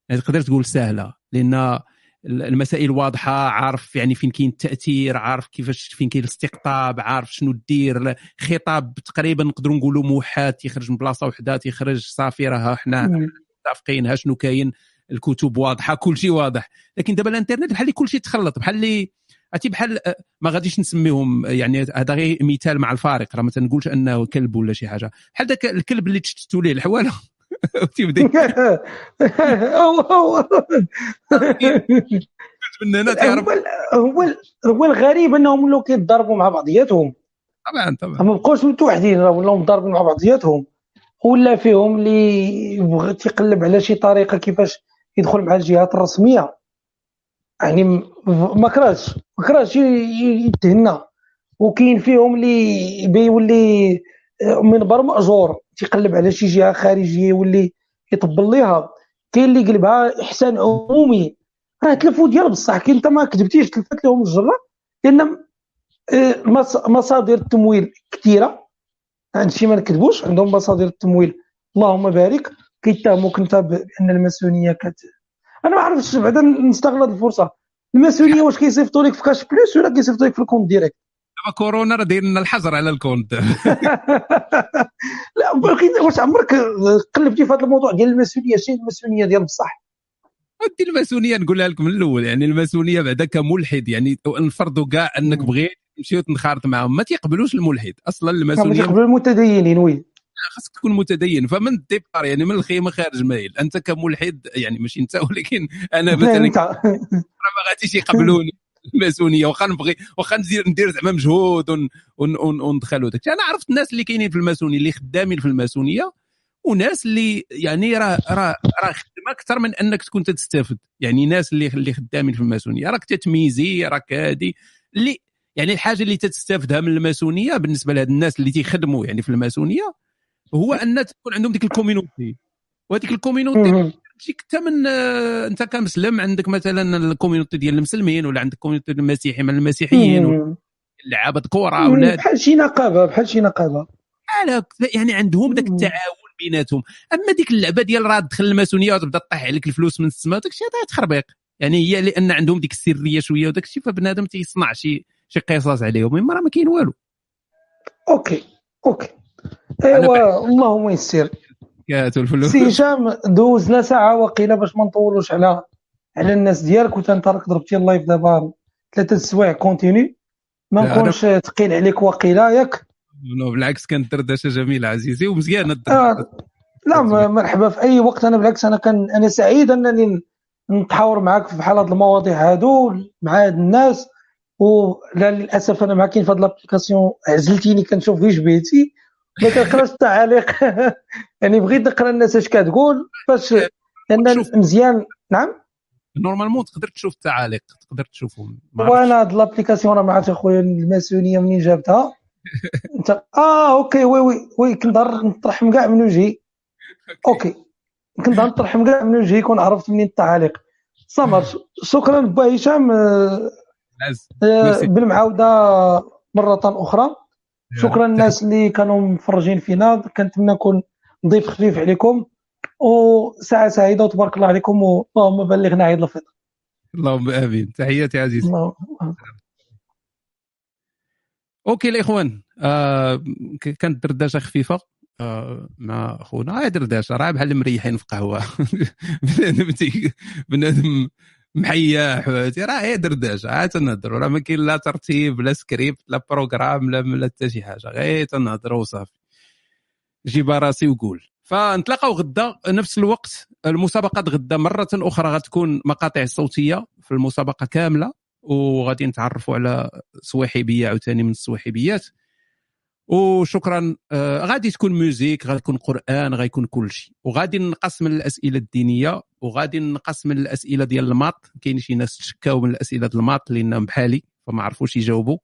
يعني تقدر تقول سهلة. لأن المسائل واضحة عارف يعني فين كاين التأثير عارف كيفاش فين كاين الاستقطاب عارف شنو دير. خطاب تقريبا نقدروا نقولوا موحد تيخرج من بلاصة وحدة تيخرج صافي راه حنا متفقين ها شنو كاين. الكتب واضحة كل شيء واضح. لكن دابا الإنترنت بحال كل شيء تخلط بحال عرفتي بحال ما غاديش نسميهم يعني هذا غير مثال مع الفارق راه ما تنقولش أنه كلب ولا شي حاجة. بحال ذاك الكلب اللي تشتتوا ليه الحواله تيبدا من هنا تعرف. هو هو الغريب أنهم ولاو كيتضاربوا مع بعضياتهم. طبعا طبعا. ما بقوش متوحدين راه ولاو مضاربين مع بعضياتهم. ولا فيهم اللي يبغى تيقلب على شي طريقة كيفاش يدخل مع الجهات الرسمية. يعني ما كرهش ما كرهش يتهنى. وكاين فيهم اللي بيولي منبر مأجور تيقلب على شي جهة خارجية يولي يطبل ليها. كاين اللي قلبها إحسان عمومي. راه تلفوا ديال بصح كاينة ما كذبتيش تلفت لهم الجرة لأن آه، مصادر التمويل كثيره عند شي ما نكذبوش عندهم مصادر التمويل. اللهم بارك. كيتهموك انت بأن الماسونية كت أنا ما عرفتش بعدا نستغل هذه الفرصة. الماسونيه واش كيصيفطوا لك في Cash Plus ولا كيصيفطوا لك في ال compte direct؟ دابا كورونا راه داير لنا الحظر على ال compte. لا واش عمرك قلبتي في هذا الموضوع ديال الماسونيه شنو الماسونيه ديال بصح. ودي الماسونيه نقولها لك من الأول يعني الماسونيه بعدا كملحد يعني نفرضوا كاع أنك بغيت تمشي وتنخرط معاهم ما تيقبلوش الملحد. أصلا الماسونيه ما تيقبلوا المتدينين oui. خاصك تكون متدين فمن ال départ يعني من الخيمة خارج مايل أنت كملحد يعني ماشي أنت ولكن أنا مثلا ما غاديش يقبلوني الماسونية. واخا نبغي واخا ندير ندير زعما مجهود وندخل وداك أنا عرفت الناس اللي كاينين في الماسونية اللي خدامين في الماسونية وناس اللي يعني راه راه راه خدمة أكثر من أنك تكون تستافد. يعني ناس اللي اللي خدامين في الماسونية. راك تتميزي راك هادي. اللي يعني الحاجة اللي تستافدها من الماسونية بالنسبة لهاد الناس اللي تيخدموا يعني في الماسونية هو أن تكون عندهم ديك ال community. وهذيك ال community تجيك حتى من آه، أنت كمسلم عندك مثلا ال community ديال المسلمين ولا عندك ال community المسيحي من المسيحيين لعابه كرة ولا بحال شي نقابة بحال شي نقابة. يعني عندهم ذاك التعاون بيناتهم. أما ديك اللعبة ديال راه تدخل الماسونية وتبدا طيح عليك الفلوس من السماء داك الشيء هذا تخربيق. يعني هي لأن عندهم ديك السرية شوية وداك الشيء فبنادم تيصنع شي شي قصص عليهم إما راه ما كاين والو. okay okay. ايوا اللهم يسر. كاتو الفلوس. سي هشام دوزنا ساعة وقيله باش ما نطولوش على على الناس ديالك وانت راك ضربتي ال live دابا ثلاثة سوايع continu ما نكونش ثقيل عليك وقيله ياك. بالعكس كانت دردشة جميلة عزيزي ومزيانة آه لا مرحبا. في أي وقت أنا بالعكس أنا كان أنا سعيد أنني نتحاور معاك في بحال هاد المواضيع هادو مع هاد الناس ولا للأسف أنا كاين في هاد l'application عزلتيني كنشوف غير جبهتي. ما كنقراش التعاليق. يعني بغيت نقرا الناس اش كتقول باش لأن مزيان. نعم؟ normalement تقدر تشوف التعاليق تقدر تشوفهم. وأنا هاد l'application راه ما عرفتش اخويا الماسونية منين جابتها. انت آه okay oui oui oui كنظهر نطرحهم كاع من وجهي. okay. كنظهر نطرحهم كاع من وجهي كون عرفت منين التعاليق. سمر شكرا با هشام آه، آه، بالمعاودة مرة أخرى. شكرا للناس اللي كانوا مفرجين فينا. كنتمنى نكون ضيف خفيف عليكم. وساعة سعيدة وتبارك الله عليكم. اللهم بلغنا عيد الفطر. اللهم آمين. تحياتي عزيزي. أوكي الإخوان آه كانت دردشة خفيفة آه مع خونا دردشة راه بحال مريحين في قهوه بنادم بنادم محياح راه هي دردشه عاد تنهضروا راه ما كاين لا ترتيب لا سكريبت لا programme لا لا حتى شي حاجة غير تنهضروا وصافي. جيب راسي وقول. فنتلاقاو غدا نفس الوقت المسابقات غدا مرة أخرى غتكون مقاطع صوتية في المسابقة كاملة وغادي نتعرفوا على صويحبيه عاوتاني من الصويحبيات وشكرا آه غادي تكون music غادي تكون قرآن غادي يكون كل شيء. وغادي نقص من الأسئلة الدينية وغادي نقص من الأسئلة ديال ال maths. كاين شي ناس تشكاو من الأسئلة ديال ال maths لانهم بحالي فما عرفوش يجاوبوا.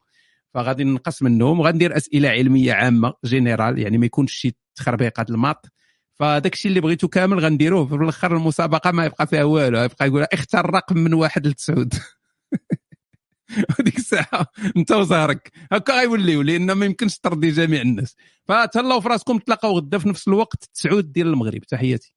فغادي نقص منهم وغندير أسئلة علمية عامة جينيرال يعني ما يكونش شي تخربيقات الماط. فداك الشيء اللي بغيتو كامل غنديروه في الأخر المسابقة ما يبقى فيها والو. يبقى يقول اختار رقم من واحد لتسعود. وديك الساعة انت وزهرك. هكا غيوليو لأن ما يمكنش ترضي جميع الناس. فتهلاو في راسكم تلاقاو غدا في نفس الوقت تسعود ديال المغرب. تحياتي.